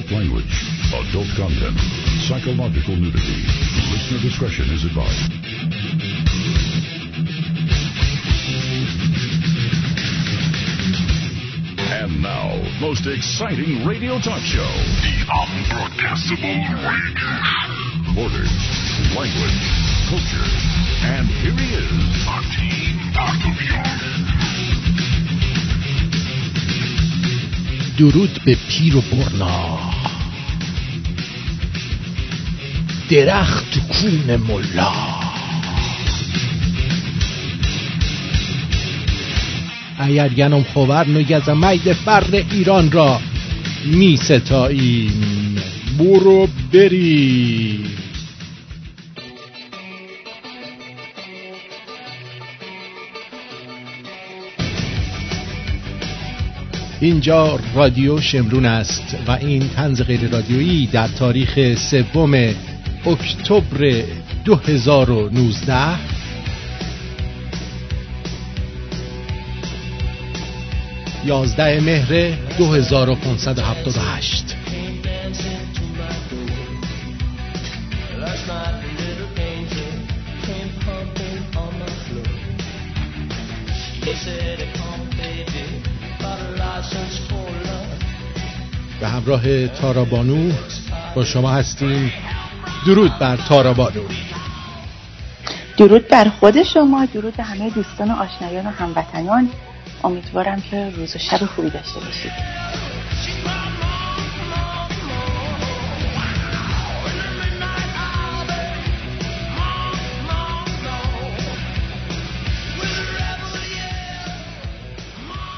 adult language, adult content, psychological nudity. Listener discretion is advised. And now, most exciting radio talk show. The unbroadcastable radio. Borders, language, culture. And here he is, Martin Bartolion. درود به پیر و برنا. درخت کون ملا. اگر گنم خوور نگز مید فرد ایران را می ستاییم. برو بری اینجا رادیو شمرون است و این تنز غیر رادیویی در تاریخ سوم اکتبر 2019 یازده مهر 2578 همراه تارابانو با شما هستیم. درود بر تارابانو درود بر خود شما درود به همه دوستان و آشنایان و هموطنان. امیدوارم که روز و شب خوبی داشته باشید.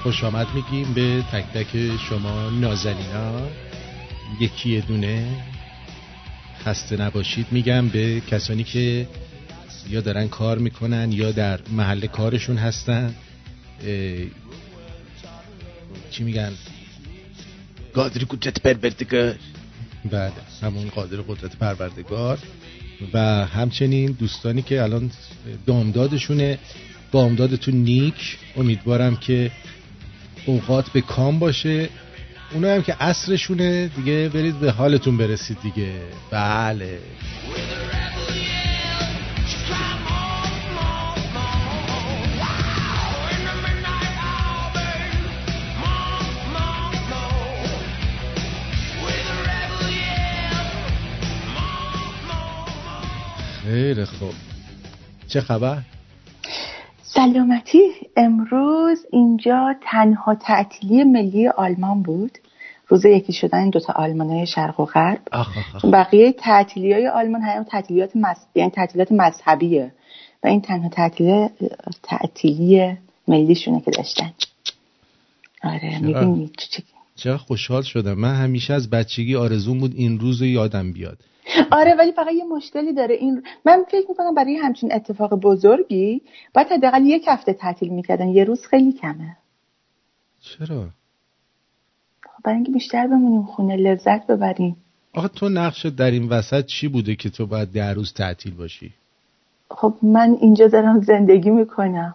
خوش آمد میگیم به تک تک شما نازنینا. یکی دونه خسته نباشید میگم به کسانی که یا دارن کار می‌کنن یا در محل کارشون هستن. چی میگن؟ قادر قدرت پروردگار. بعد همون قادر قدرت پروردگار و همچنین دوستانی که الان دامدادشونه. دامدادتون نیک. امیدوارم که اوقات به کام باشه. اونا هم که عصرشونه دیگه برید به حالتون برسید دیگه. بله. خیلی خوب. چه خبر؟ سلامتی. امروز اینجا تنها تعطیلی ملی آلمان بود. روز یکی شدن این دوتا آلمانای شرق و غرب. بقیه تعطیلی های آلمان هم تعطیلیات مذ... یعنی تعطیلیات مذهبیه. و این تنها تعطیلی تعطیلی ملیشونه که داشتن. آره می‌دونی چرا خوشحال شدم. من همیشه از بچگی آرزون بود این روز یادم بیاد. آره ولی فقط یه مشکلی داره. این من فکر می‌کنم برای همچین اتفاق بزرگی باید حداقل یک هفته تعطیل می‌کردن. یه روز خیلی کمه. چرا؟ خب برای اینکه بیشتر بمونیم خونه لذت ببریم. آخه تو نقشه در این وسط چی بوده که تو باید ده روز تعطیل باشی؟ خب من اینجا دارم زندگی می‌کنم.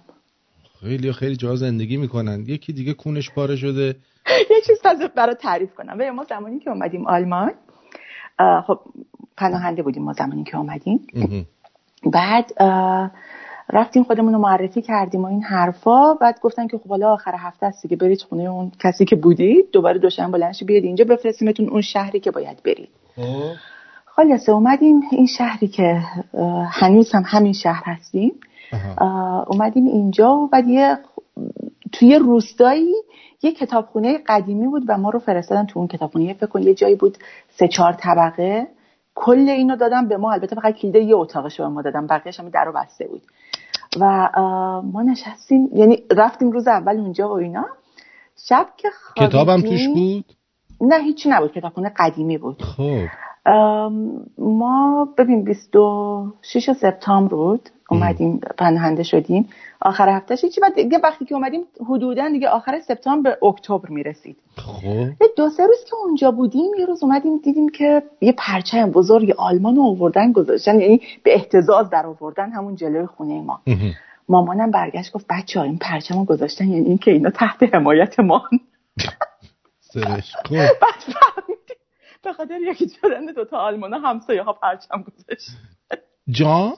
خیلی خیلی جا زندگی می‌کنن. یکی دیگه کونش پاره شده. یه چیز تازه برای تعریف کنم. به ما زمانی که اومدیم آلمان خب پناهنده بودیم ما زمانی که آمدیم بعد رفتیم خودمون رو معرفی کردیم و این حرفا. بعد گفتن که خب حالا آخر هفته است دیگه برید خونه اون کسی که بودید دوباره دوشنبه بلنش بیاد اینجا بفرستیمتون اون شهری که باید برید. خلاصه اومدیم این شهری که هنوز هم همین شهر هستیم. اومدیم اینجا و بعد یه توی روستایی یه کتابخونه قدیمی بود و ما رو فرستادن تو اون کتابخونه. فکر کن یه جایی بود سه چهار طبقه. کل اینو دادم به ما. البته فقط کلیده یه اتاقش به ما دادم. بقیه‌اش هم در رو بسته بود. و ما نشستیم. یعنی رفتیم روز اول اونجا و اینا. شب که کتابم توش بود؟ نه هیچی نبود. کتابخونه قدیمی بود. خب. ما ببین 26 سپتامبر بود. اومدیم پناهنده شدیم. آخر هفتهش چی بعد دیگه وقتی که اومدیم حدودا دیگه آخر سپتامبر اکتبر می‌رسید. خب. دو سه روز که اونجا بودیم یه روز اومدیم دیدیم که یه پرچم بزرگ آلمان رو آوردن گذاشتن یعنی به احتزاز در آوردن همون جلوی خونه ما. مامانم برگشت گفت بچه ها این پرچم رو گذاشتن یعنی این که اینا تحت حمایت ما خب. به خاطر یکی شدن دوتا آلمانا همسایه ها پرچم گذاشت جان؟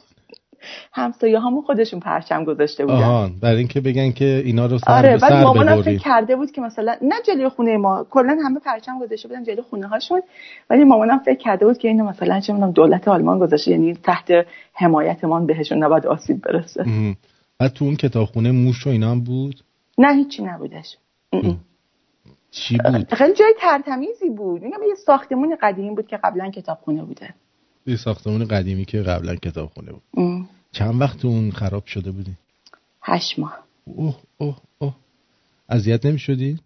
همسایه همون خودشون پرچم گذاشته بودن. آها برای اینکه بگن که اینا رو سر آره سر مامانم فکر کرده بود که مثلا نه جلوی خونه ما کلا همه پرچم گذاشته بودن جلوی خونه هاشون ولی مامانم فکر کرده بود که اینو مثلا چه می‌دونم دولت آلمان گذاشته یعنی تحت حمایتمان بهشون نباید آسیب برسه. بعد تو اون کتابخونه موش و اینا هم بود؟ نه هیچی نبودش. چی بود؟ خیلی جای ترتمیزی بود. میگم یه ساختمون قدیمی بود که قبلا کتابخونه بوده. یه ساختمون قدیمی که قبلا کتابخونه بود. چند وقت اون خراب شده بودی؟ هشت ماه. اوه اوه اوه. اذیت نمی شدی؟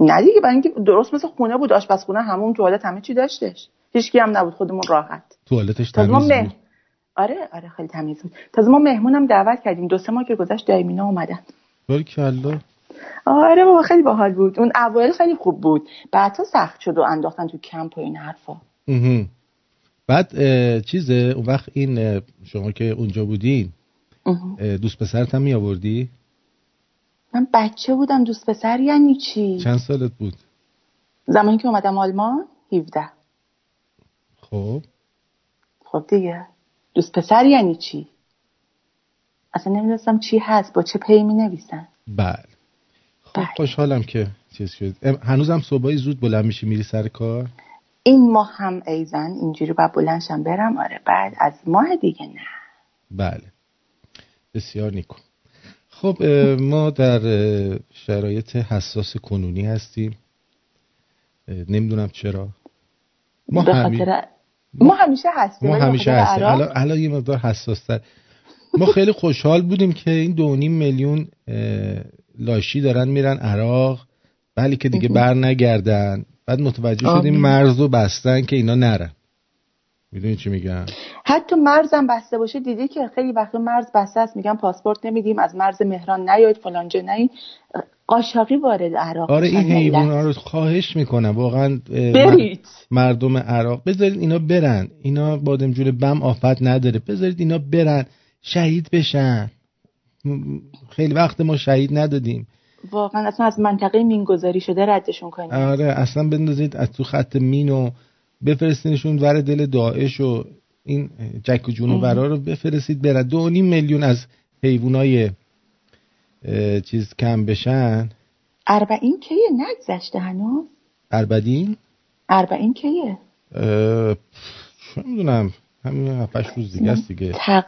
نه دیگه برای اینکه درست مثل خونه بود آشپزخونه همون توالت همه چی داشتش. هیچکی هم نبود خودمون راحت. توالتش تمیز بود. آره آره خیلی تمیز بود. تازه ما مهمونم دعوت کردیم. دو سه ماه که گذشت دایمینا اومدن. کلا آره بابا خیلی باحال بود. اون اول خیلی خوب بود. بعدها سخت شد و انداختن تو کمپ و این حرفا. بعد چیزه اون وقت این شما که اونجا بودین دوست پسرت هم می آوردی؟ من بچه بودم دوست پسر یعنی چی؟ چند سالت بود؟ زمانی که اومدم آلمان 17 خب خب دیگه دوست پسر یعنی چی؟ اصلا نمی‌دونستم چی هست با چه پی می نویسن بله خب بله. خوشحالم که چیز شد هنوزم صبحی زود بلند میشی میری سر کار این ماه هم ایزن اینجوری با بلندشم برم. آره بعد از ماه دیگه نه. بله. بسیار نیکو. خب ما در شرایط حساس کنونی هستیم. نمی‌دونم چرا. ما, همی... ما همیشه هستیم ما همیشه هستیم. الان یه مقدار حساس تر ما خیلی خوشحال بودیم که این دو میلیون لاشی دارن میرن عراق. ولی که دیگه بر نگردن بعد متوجه شدیم مرز رو بستن که اینا نرن. می‌دونی چی میگم؟ حتی مرزم بسته باشه دیدی که خیلی وقت مرز بسته است میگن پاسپورت نمیدیم از مرز مهران نیاید فلانجا نه قاشاقی وارد عراق آره این حیوان رو خواهش می‌کنم واقعا برید. مردم عراق بذارید اینا برن. اینا بادمجون بم آفت نداره. بذارید اینا برن شهید بشن. خیلی وقت ما شهید ندادیم. واقعا اصلا از منطقه مینگذاری شده ردشون کنید آره اصلا بندازید از تو خط مین و بفرستینشون ور دل داعش و این جک و جون برا رو بفرستید برن. دو نیم میلیون از حیوانای چیز کم بشن. اربعین کیه؟ نگذشته هنوز؟ اربعین؟ اربعین کیه؟ چه می‌دونم. همین هفتش روز دیگه است دیگه. تق...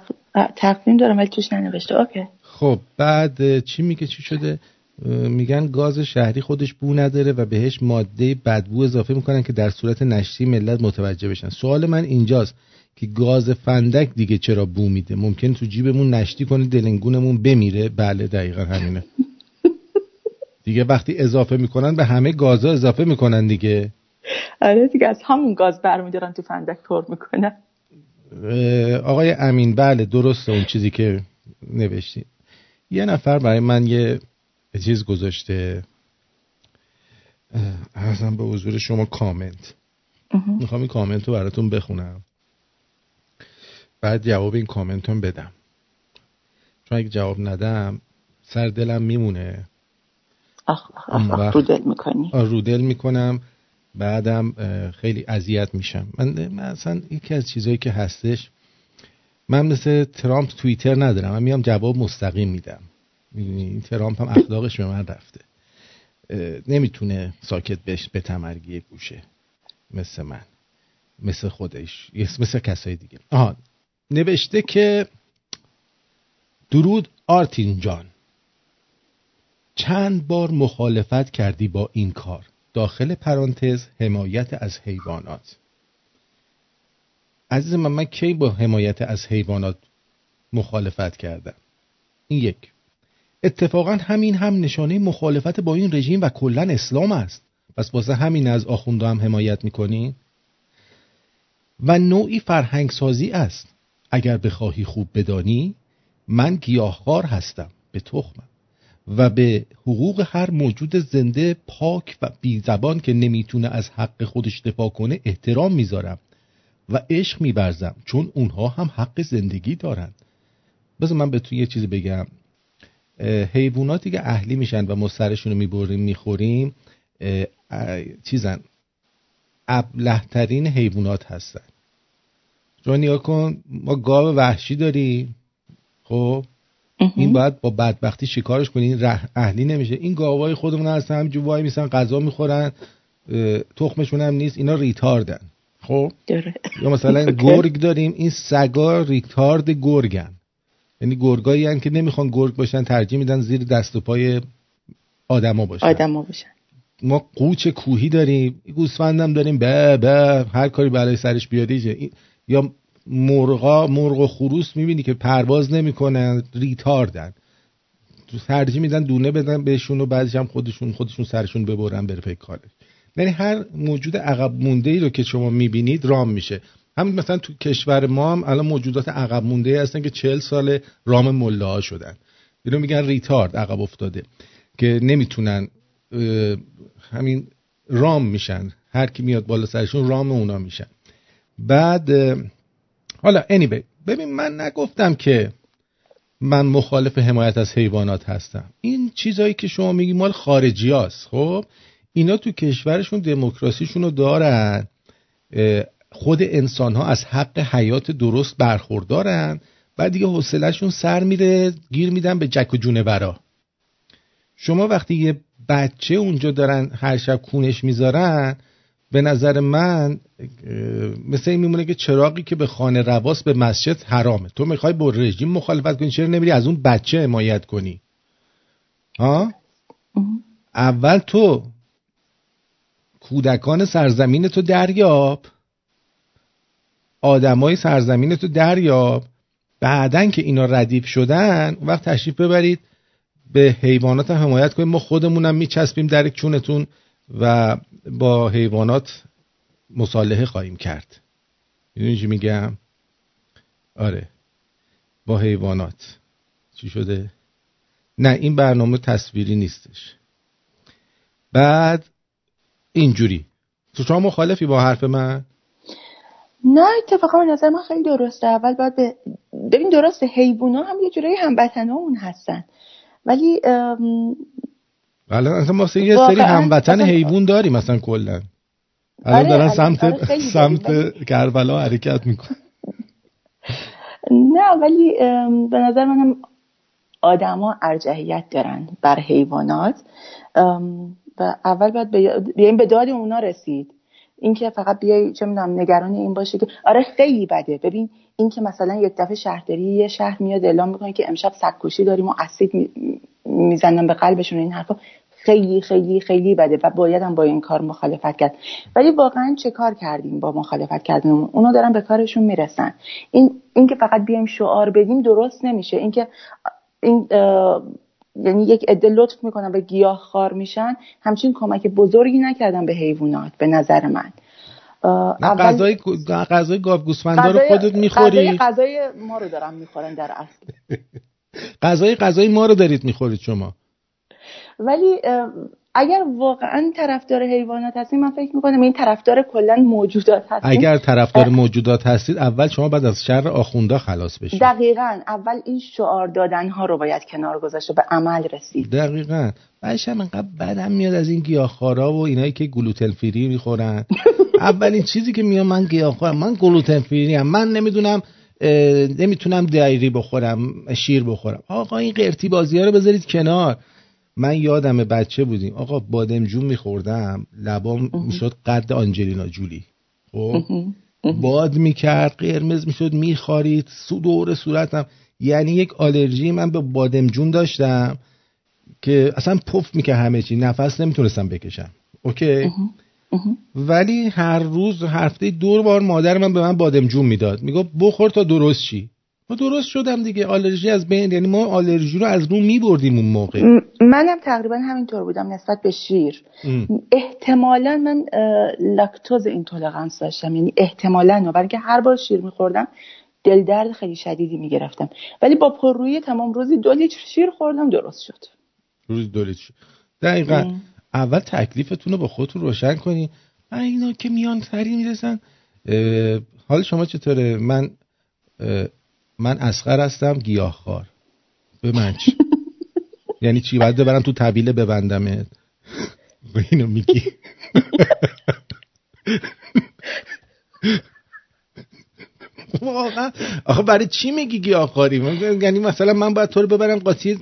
تقویم دارم ولی توش ننوشته. اوکی. خب بعد چی میگه؟ چی شده؟ میگن گاز شهری خودش بو نداره و بهش ماده بدبو اضافه می‌کنن که در صورت نشتی ملت متوجه بشن. سوال من اینجاست که گاز فندک دیگه چرا بو میده؟ ممکن تو جیبمون نشتی کنه دلنگونمون بمیره. بله دقیقا همینه. دیگه وقتی اضافه می‌کنن به همه گازها اضافه می‌کنن دیگه. آره دیگه از همون گاز برمیدارن تو فندک پر می‌کنن آقای امین بله درسته اون چیزی که نوشتی. یه نفر برای من یه چیز گذاشته. ارزم به حضور شما کامنت. می‌خوام این کامنت رو براتون بخونم. بعد جواب این کامنت هم بدم. چون اگه جواب ندم سر دلم میمونه. آخ آخ آخ رو دل می‌کنی. رو دل می‌کنم. بعدم خیلی اذیت میشم. من مثلا یکی از چیزهایی که هستش من مثل ترامپ توییتر ندارم. من میام جواب مستقیم میدم. می‌دونی ترامپ هم اخلاقش به من رفته. نمی‌تونه ساکت بش به تمرگی گوشه. مثل من. مثل خودش. مثل کسای دیگه. آها. نوشته که درود آرتین جان. چند بار مخالفت کردی با این کار؟ داخل پرانتز حمایت از حیوانات. عزیز من من کی با حمایت از حیوانات مخالفت کردم؟ این یک. اتفاقا همین هم نشانه مخالفت با این رژیم و کلا اسلام است. پس واسه همین از آخونده هم حمایت می‌کنی؟ و نوعی فرهنگ سازی است. اگر بخواهی خوب بدانی من گیاهخوار هستم به تخمم. و به حقوق هر موجود زنده پاک و بی زبان که نمی‌تونه از حق خودش دفاع کنه احترام می‌ذارم و عشق میبرزم چون اونها هم حق زندگی دارن بذار من به تو یه چیزی بگم. حیواناتی که اهلی میشن و ما سرشون رو می‌بریم می‌خوریم چیزن. ابلهترین حیوانات هستن. شما نگاه کن ما گاو وحشی داریم. خب؟ این باید با بدبختی شکارش کنین اهلی نمیشه. این گاوای خودمون هستن همینجور وای میسن غذا می‌خورن تخمشون هم نیست. اینا ریتاردن. خب؟ یا مثلا گرگ داریم. این سگا ریتارد گرگن. یعنی گرگایی هن که نمی‌خوان گرگ باشن ترجیح میدن زیر دست و پای آدما باشن. آدما باشن. ما قوچ کوهی داریم گوسفندم داریم به به هر کاری برای سرش بیادیجه یا مرغا مرغ و خروس می‌بینی که پرواز نمی‌کنن ریتاردن. ترجیح میدن دونه بدن بهشون و بعضی هم خودشون خودشون سرشون ببرن بره پی کارش. یعنی هر موجود عقب مونده ای رو که شما می‌بینید رام میشه. همین مثلا تو کشور ما هم الان موجودات عقب مونده هستن که چهل سال رام مله شدن. اینو میگن ریتارد عقب افتاده که نمی‌تونن همین رام میشن. هر کی میاد بالا سرشون رام اونا میشن. بعد حالا anyway ببین من نگفتم که من مخالف حمایت از حیوانات هستم. این چیزایی که شما میگی مال خارجی هست خب؟ اینا تو کشورشون دموکراسیشون رو دارن. خود انسان ها از حق حیات درست برخوردارن بعد دیگه حوصلهشون سر میره گیر میدن به جک و جونورا. شما وقتی یه بچه اونجا دارن هر شب کونش می‌ذارن به نظر من مثل این میمونه که چراقی که به خانه رواس به مسجد حرامه. تو می‌خوای با رژیم مخالفت کنی چرا نمیری از اون بچه حمایت کنی؟ ها؟ اول تو کودکان سرزمین تو دریاب آدمای سرزمین تو دریاب بعدن که اینا ردیف شدن وقت تشریف ببرید به حیوانات هم حمایت کنیم ما خودمونم میچسبیم در چونتون و با حیوانات مصالحه خواهیم کرد. می‌دونی چی میگم؟ آره. با حیوانات. چی شده؟ نه این برنامه تصویری نیستش. بعد اینجوری. تو شما مخالفی با حرف من؟ نه اتفاقا به نظر من خیلی درسته. اول باید به ببین درسته حیوونا هم یه جورایی هموطنامون هستن. ولی بله اصلا ما یه سری هموطن حیوان داریم مثلا کلا. الان دارن آره، سمت آره سمت کربلا حرکت میکن نه ولی به نظر منم آدما ارجحیت دارن بر حیوانات. و اول باید بیایم به داد اونا رسید. اینکه فقط بیای چه می‌دونم نگران این باشه که آره خیلی بده. ببین اینکه مثلا یک دفعه شهرداری یه شهر میاد اعلام می‌کنه که امشب سگکشی داریم و اسید می‌زنن به قلبشون این حرفا خیلی خیلی خیلی بده و باید هم با این کار مخالفت کرد. ولی واقعا چه کار کردیم با مخالفت کردن اونا دارن به کارشون می‌رسن. این اینکه فقط بیایم شعار بدیم درست نمیشه. اینکه این یعنی یک عده لطف می‌کنن به گیاه خار میشن. همچین کمک بزرگی نکردن به حیوانات به نظر من. غذای غذای گاو گوسفندا رو خودت می‌خوری. غذای ما رو دارم می‌خورن در اصل. غذای غذای ما رو دارید می‌خورید شما. ولی اگر واقعا طرفدار حیوانات هستید من فکر می‌کنم این طرفدار کلا موجودات هستید اگر طرفدار موجودات هستید اول شما بعد از شر آخوندا خلاص بشید. دقیقا. اول این شعار دادن ها رو باید کنار گذاشت و به عمل رسید. دقیقا. بعدش هم انقدر بدم میاد از این گیاهخوارا و اینایی که گلوتن فری می‌خورن. اولین چیزی که میاد من گیاهخوارم من گلوتن فری هم من نمی‌دونم نمی‌تونم دایری بخورم شیر بخورم. آقا این قرتی بازی ها رو بذارید کنار. من یادم بچه بودیم. آقا بادمجون میخوردم لبام می‌شد قد آنجلینا جولی. خب؟ باد می‌کرد قرمز می‌شد میخارید دور صورتم. یعنی یک آلرژی من به بادمجون داشتم که اصلا پف می‌کرد همه چی. نفس نمی‌تونستم بکشم. اوکی؟ ولی هر روز هفته دور بار مادر من به من بادمجون می‌داد. می‌گفت بخور تا درست چی ما درست شدم دیگه. آلرژی از بین یعنی ما آلرژی رو از رو میبردیم اون موقع. منم تقریبا همینطور بودم نسبت به شیر. احتمالا من لاکتوز اینتولرانس داشتم. یعنی احتمالا برای که هر بار شیر میخوردم دل درد خیلی شدیدی می‌گرفتم. ولی با پررویی تمام روزی دو لیتر شیر خوردم درست شد. روزی دو لیتر دقیقا. اول تکلیفتون رو با خودتون روشن کنی اینا که میان سری می‌رسن حال شما چطوره؟ من من اسخر هستم گیاهخوار. به من چی؟ یعنی چی؟ باید ببرم تو طویله ببندمت. اینو میگی. واقعا؟ آخه برای چی میگی گیاهخواری؟ یعنی مثلا من باید تو رو ببرم قاطی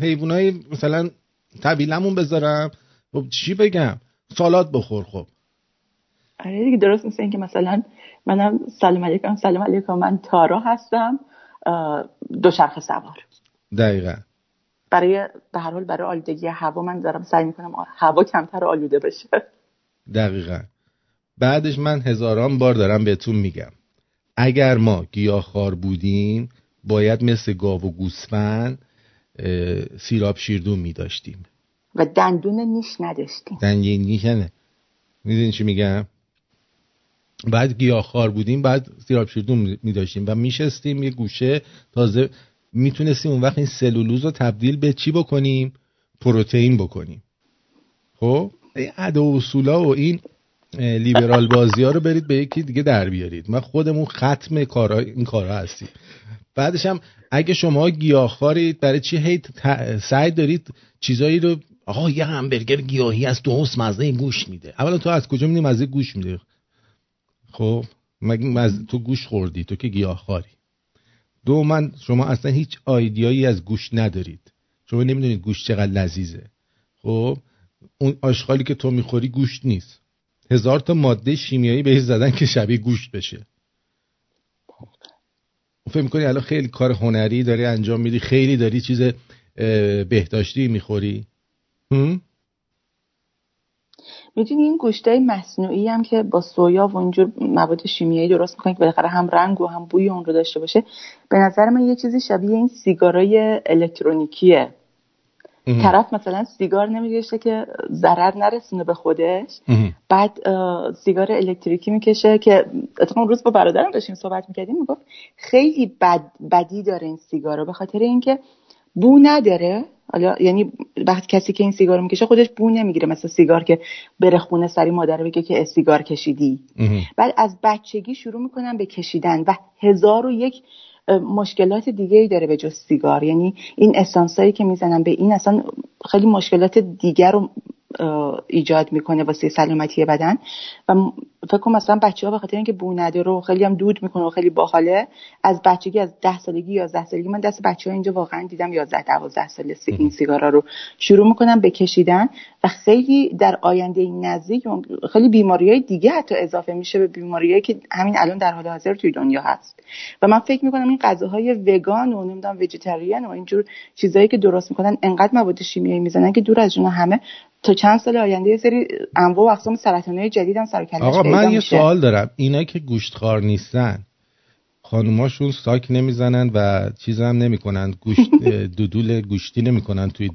حیوانای مثلا طویلمون بذارم. خب چی بگم؟ سالات بخور خب. آره دیگه درست مثل اینکه مثلا منم سلام علیکم سلام علیکم من تارا هستم. دوچرخه سوار. دقیقا. برای به هر حال برای آلودگی هوا من دارم سعی می‌کنم هوا کمتر آلوده بشه. دقیقا. بعدش من هزاران بار دارم بهتون میگم. اگر ما گیاهخوار بودیم باید مثل گاو و گوسفند سیراب شیردون میداشتیم. و دندون نیش نداشتیم. دندون نیش نه. می‌دونی چی میگم؟ بعد گیاهخوار بودیم بعد سیراب شیردون میداشتیم و میشستیم یه گوشه تازه می‌تونستیم اون وقت این سلولوز رو تبدیل به چی بکنیم؟ پروتئین بکنیم. خب؟ این ادا و اصولا و این لیبرال بازی ها رو برید به یکی دیگه در بیارید. ما خودمون ختم کارها این کارها هستیم. بعدش هم اگه شما گیاهخوارید برای چی هی سعی دارید چیزایی رو آقا یه همبرگر گیاهی از تو مزه گوش میده. اولا تو از کجا میدی مزه گوش میده؟ خب مگه تو گوش خوردی؟ تو که گیاهخواری دو من شما اصلا هیچ آیدیایی از گوش ندارید. شما نمی‌دونید گوش چقدر لذیذه. خب اون آشغالی که تو می‌خوری گوشت نیست. هزار تا ماده شیمیایی بهش زدن که شبیه گوشت بشه. فکر می‌کنی الان خیلی کار هنری داری انجام میدی؟ خیلی داری چیز بهداشتی می‌خوری؟ می‌دونی این گوشتای مصنوعی هم که با سویا و اینجور مواد شیمیایی درست می‌کنن که بالاخره هم رنگ و هم بوی اون رو داشته باشه به نظر من یه چیزی شبیه این سیگارای الکترونیکیه. طرف مثلا سیگار نمیگشه که ضرر نرسونه به خودش بعد سیگار الکتریکی می‌کشه که اتفاقا روز با برادرم داشتیم صحبت می‌کردیم می‌گفت خیلی بد بدی داره این سیگار به خاطر اینکه بو نداره. حالا یعنی وقتی کسی که این سیگار می‌کشه خودش بو نمی‌گیره مثل سیگار که بره خونه سری مادر بگه که سیگار کشیدی. بعد از بچگی شروع می‌کنن به کشیدن و هزار و یک مشکلات دیگه ای داره به جز سیگار. یعنی این اسانسایی که می‌زنن به این اصلا خیلی مشکلات دیگر رو ایجاد می‌کنه واسه سلامتی بدن. و فکر کنم مثلا بچه ها به خاطر اینکه بو نداره و خیلی هم دود می‌کنه و خیلی باحاله از بچگی از ده سالگی یازده سالگی من دست بچه ها اینجا واقعا دیدم یازده دوازده سال این سیگارا رو شروع می‌کنن به کشیدن و خیلی در آینده نزدیک خیلی بیماری های دیگه حتی اضافه میشه به بیماریایی که همین الان در حال حاضر توی دنیا هست. و من فکر می‌کنم این غذاهای وگان و نمی‌دونم وجیتریان و اینجور چیزایی که درست می‌کنن انقدر مواد شیمیایی می‌زنن که دور از جون همه تا چند سال آینده یه سری انواع و اقسام سرطانهای جدید هم سر آقا من یه سوال دارم. اینا که گوشتخوار نیستن خانوماشون ساک نمی‌زنن و چیز هم نمی‌کنن. گوشت دودول گوشتی نمی‌کنن توی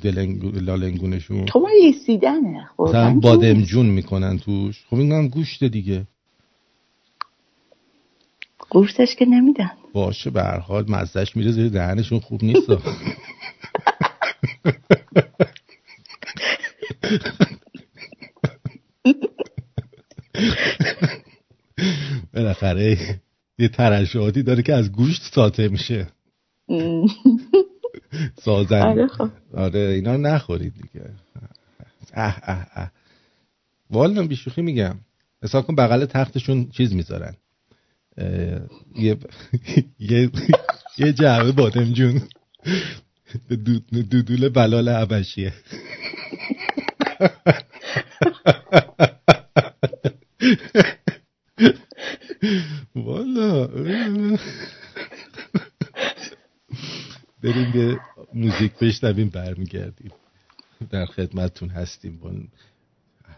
لالنگونشون. خب یسیدنه. خب بادمجون می‌کنن توش. خب این هم گوشت دیگه. گوشتش که نمیدن. باشه به هر حال مزدش میره زیر دهنشون. خوب نیست. بالاخره یه ترشحاتی داره که از گوشت ساته میشه سازن آره, خب. آره اینا نخورید دیگه اه اه اه والا بیشوخی میگم حساب کن بغل تختشون چیز می‌ذارن یه یه یه جعبه بادم جون دودول بلال عبشیه والا بریم به موزیک بشنویم برمیگردیم در خدمتتون هستیم با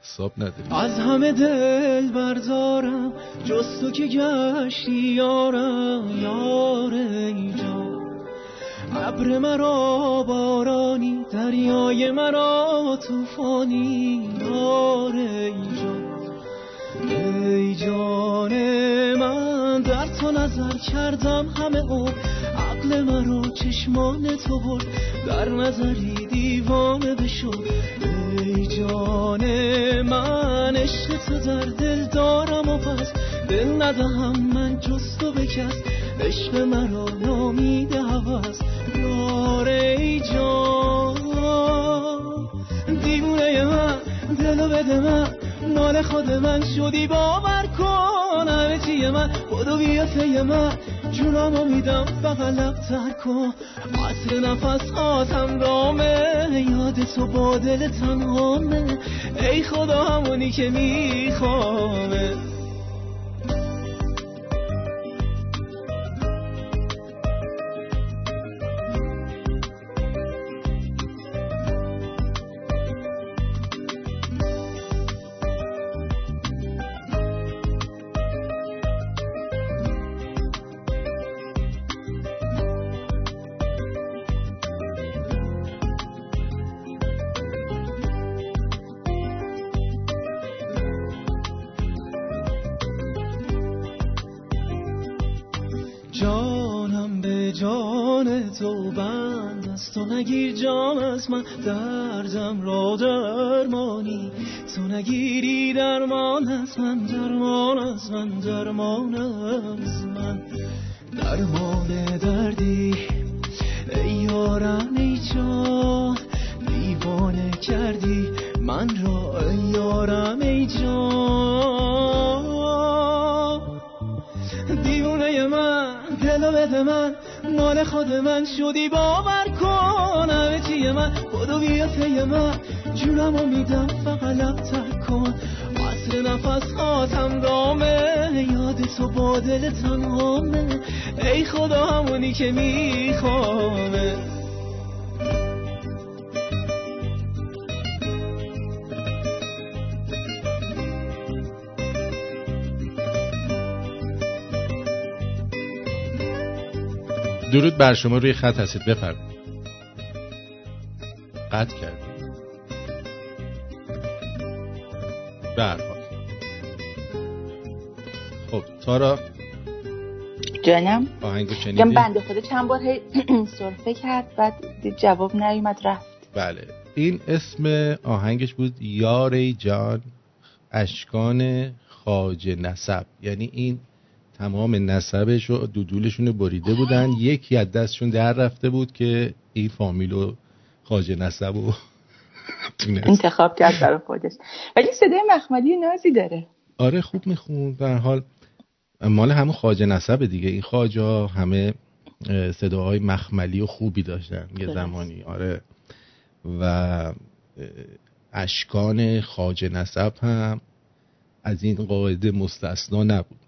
حساب نداریم از همه دل بردارم جز تو که گشتی یارم یار اینجا ابر مرا بارانی دریای مرا توفانی یار اینجا ای جان من در تو نظر کردم همه او عقل مرا چشمان تو برد. در نظری دیوانه بشد ای جان من عشق تو در دل دارم و پس دل ندهم من جز تو بکس. عشق مرا نامیده هوس یار ای جان دیوونه من دلو بده من. مال خود من شدی باور کن. همه چی چیه من بدو بیا پی من. جونمو میدم بغلق تر کن. عصر نفس آتم رامه. یاد تو با دل تنهامه. ای خدا همونی که میخوامه. من دردم را درمانی. تو نگیری درمان از من درمان از من درمان از من. درمان دردی جونمو میدم فقط لب کن. عصر نفس هاتم دامه یاد تو با دل تنهامه ای خدا همونی که میخوامه. درود بر شما روی خط هستید. بفرمایید. قطع کرد برحال خب تارا. جانم؟ آهنگو شنیدی؟ بنده خدا چند بار صرفه کرد بعد جواب نیومد رفت. بله. این اسم آهنگش بود یاری جان اشکان خاج نسب. یعنی این تمام نسبش و دودولشون بریده بودن. یکی از دستشون در رفته بود که این فامیلو خاج نسب و انتخاب کرد برای خودش. ولی صدای مخملی نازی داره. آره خوب میخون در حال مال همون خاج نسب دیگه. این خاجا همه صداهای مخملی و خوبی داشتن یه زمانی. آره. و اشکان خاج نسب هم از این قاعده مستثنا نبود.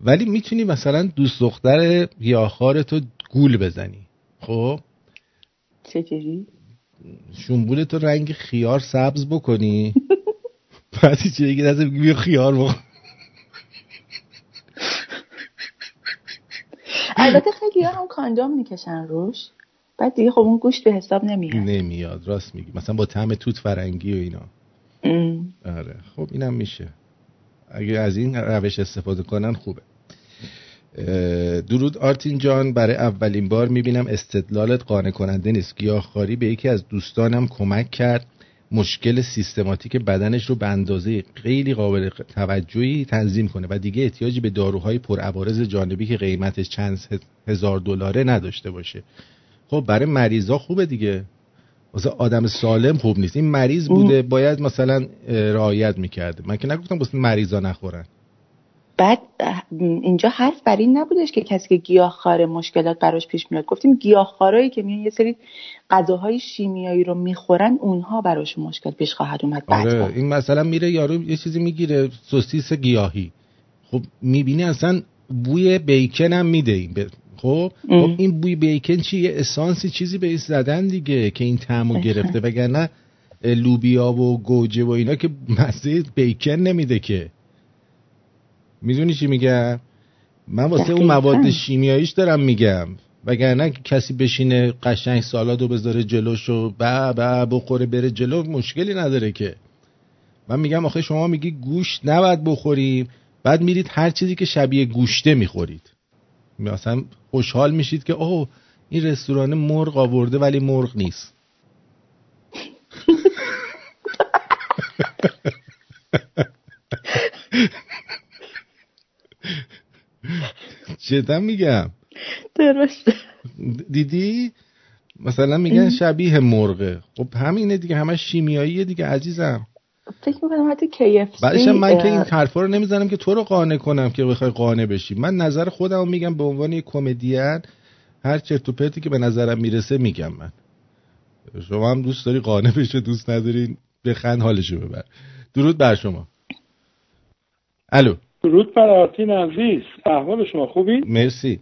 ولی می‌تونی مثلا دوست دختر گیاهخوار تو گول بزنی. خب؟ چجوری؟ شنبول تو رنگ خیار سبز بکنی. بعدی چه یکی دست بگی خیار بکن البته خیلی هم کاندام می‌کشن روش. بعد دیگه خب اون گوشت به حساب نمیاد. نمیاد راست میگی. مثلا با طعم توت فرنگی و اینا. آره خب اینم میشه. اگه از این روش استفاده کنن خوبه. درود آرتین جان. برای اولین بار می‌بینم استدلالت قانع کننده نیست. گیاهخواری به یکی از دوستانم کمک کرد. مشکل سیستماتیک بدنش رو به اندازه خیلی قابل توجهی تنظیم کنه و دیگه احتیاجی به داروهای پرعوارض جانبی که قیمتش چند هزار دلاره نداشته باشه. خب برای مریضا خوبه دیگه. واسه آدم سالم خوب نیست. این مریض بوده باید مثلا رعایت می‌کرده. من که نگفتم واسه مریضا نخورن. بعد اینجا حرف بر این نبودش که کسی که گیاهخواره مشکلات براش پیش میاد. گفتیم گیاهخوارایی که میان یه سری غذاهای شیمیایی رو می‌خورن اونها براش مشکل پیش خواهد اومد. بعد آره این مثلا میره یارو یه چیزی می‌گیره سوسیس گیاهی. خب می‌بینی اصلا بوی بیکن هم میده این خب؟ خب این بوی بیکن چی؟ یه اسانسی چیزی به این زدن دیگه که این تعمو گرفته وگرنه لوبیا و گوجه و اینا که مزه بیکن نمیده که. می‌دونی چی میگم؟ من واسه اون مواد شیمیاییش دارم میگم. وگرنه کسی بشینه قشنگ سالادو بذاره جلوش و با با بخوره بره جلو مشکلی نداره که. من میگم آخه شما میگی گوشت نباید بخوریم بعد میرید هر چیزی که شبیه گوشته می‌خورید. مثلا خوشحال میشید که اوه این رستوران مرغ آورده ولی مرغ نیست. جدا میگم. درسته دیدی؟ مثلا میگن شبیه مرغه خب همینه دیگه همه شیمیاییه دیگه عزیزم. فکر می‌کنم حتی KFC بعدش من که این حرفا رو نمی‌زنم که تو رو قانع کنم که بخوای قانع بشی. من نظر خودم میگم به عنوان یک کمدین هر چرت و پرتی که به نظرم می‌رسه میگم من. شما هم دوست داری قانع بشه دوست نداری بخند حالشو ببر. درود بر شما. الو. درود بر آرتین عزیز احوال شما خوبی؟ مرسی.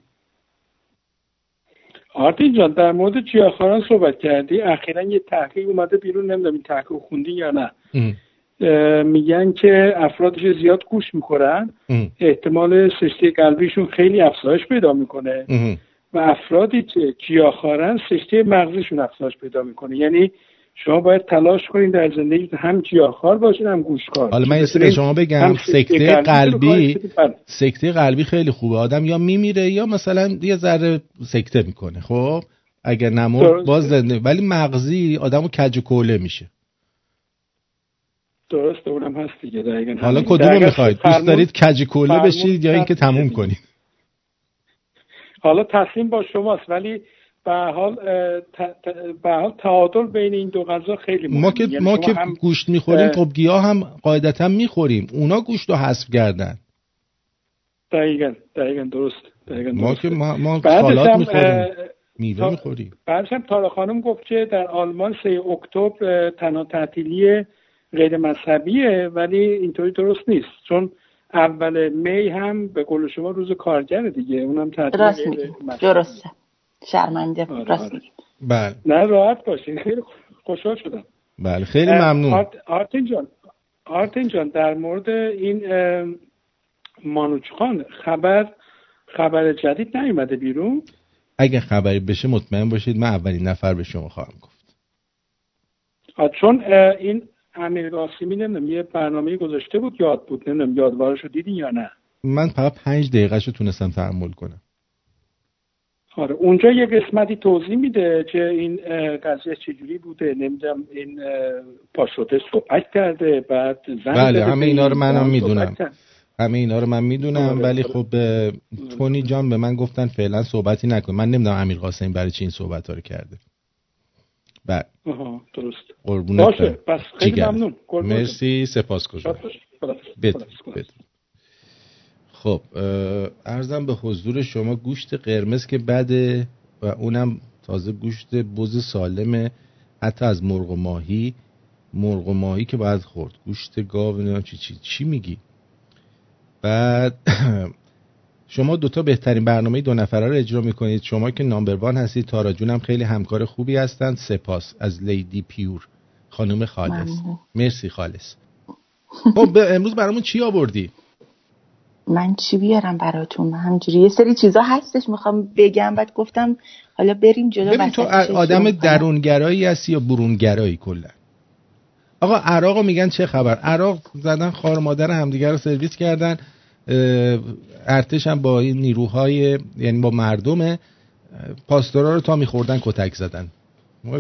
آرتین جان در مورد جیاخاران صحبت کردی. اخیرا یه تحقیق اومده بیرون نمی‌دونم این تحقیق خوندی یا نه. میگن که افرادش زیاد گوش می‌خورن. احتمال سشته قلبیشون خیلی افزایش پیدا می‌کنه. و افرادی که گیاهخوارن سشته مغزشون افزایش پیدا می‌کنه. یعنی شما باید تلاش کنید در زندگی هم گیاهخوار باشید هم گوشکار حالا من یه شما بگم سکته قلبی سکته قلبی خیلی خوبه. آدم یا میمیره یا مثلا یه ذره سکته می‌کنه. خب؟ اگر نمو باز زنده. ولی مغزی آدمو کج کوله میشه. درسته اونم هست دیگه. حالا کدومو می‌خواید؟ دوست دارید کج کوله بشید یا اینکه تموم کنید. حالا تصمیم با شماست ولی به حال به حال تعادل بین این دو غذا خیلی مهمه. ما که یعنی ما که گوشت می‌خوریم خب گیاه هم قاعدتا می‌خوریم. اونا گوشت رو حذف کردن. دقیقا دقیقا درست دقیقا ما که ما, ما سالات می‌خوریم. میوه می‌خوریم. بعدش هم تارا خانم گفت که در آلمان سه اکتبر تنها تعطیلی غیر مذهبیه ولی اینطوری درست نیست. چون اول می هم به قول شما روز کارگر دیگه. اونم تعطیل راست درسته. شرمنده آره راست آره. بله. نه راحت باشین. خیلی خوشحال شدم. بله خیلی ممنون. آرتین جان آرتین جان در مورد این مانوچ خان خبر خبر جدید نیومده بیرون؟ اگه خبری بشه مطمئن باشید من اولین نفر به شما خواهم گفت. چون این امیر قاسمی نمی‌دونم یه برنامه گذاشته بود یاد بود نمی‌دونم یادوارش رو دیدین یا نه؟ من فقط پنج دقیقه رو تونستم تحمل کنم. آره اونجا یه قسمتی توضیح میده که این قضیه چجوری بوده نمی‌دونم این پاشوته صحبت کرده بعد زن بله همه اینا رو منم می‌دونم. همه اینا رو من می‌دونم آره. ولی خب تونی جان به من گفتن فعلا صحبتی نکن. من نمی‌دونم امیر قاسم برای چی این صحبت ها رو کرده. بله. درست. باشه پس خیلی ممنون. مرسی سپاس خب ارزم به حضور شما گوشت قرمز که بده و اونم تازه گوشت بز سالمه حتی از مرغ و ماهی. مرغ و ماهی که باید خورد. گوشت گاو چی, چی, چی میگی؟ بعد شما دوتا بهترین برنامه دو نفره رو اجرا می‌کنید. شما که نامبر وان هستید تارا جونم خیلی همکار خوبی هستند. سپاس از لیدی پیور. خانم خالص. مرسی خالص. خب امروز برامون چی آوردی؟ من چی بیارم براتون؟ همجوری. یه سری چیزا هستش می‌خوام بگم بعد گفتم حالا بریم جلو ببین تو آدم درونگرایی هستی یا برونگرایی کلا؟ آقا عراق میگن چه خبر؟ عراق زدن خار مادر همدیگه رو سرویس کردن ارتش هم با این نیروهای یعنی با مردم پاستورا رو تا میخوردن کتک زدن.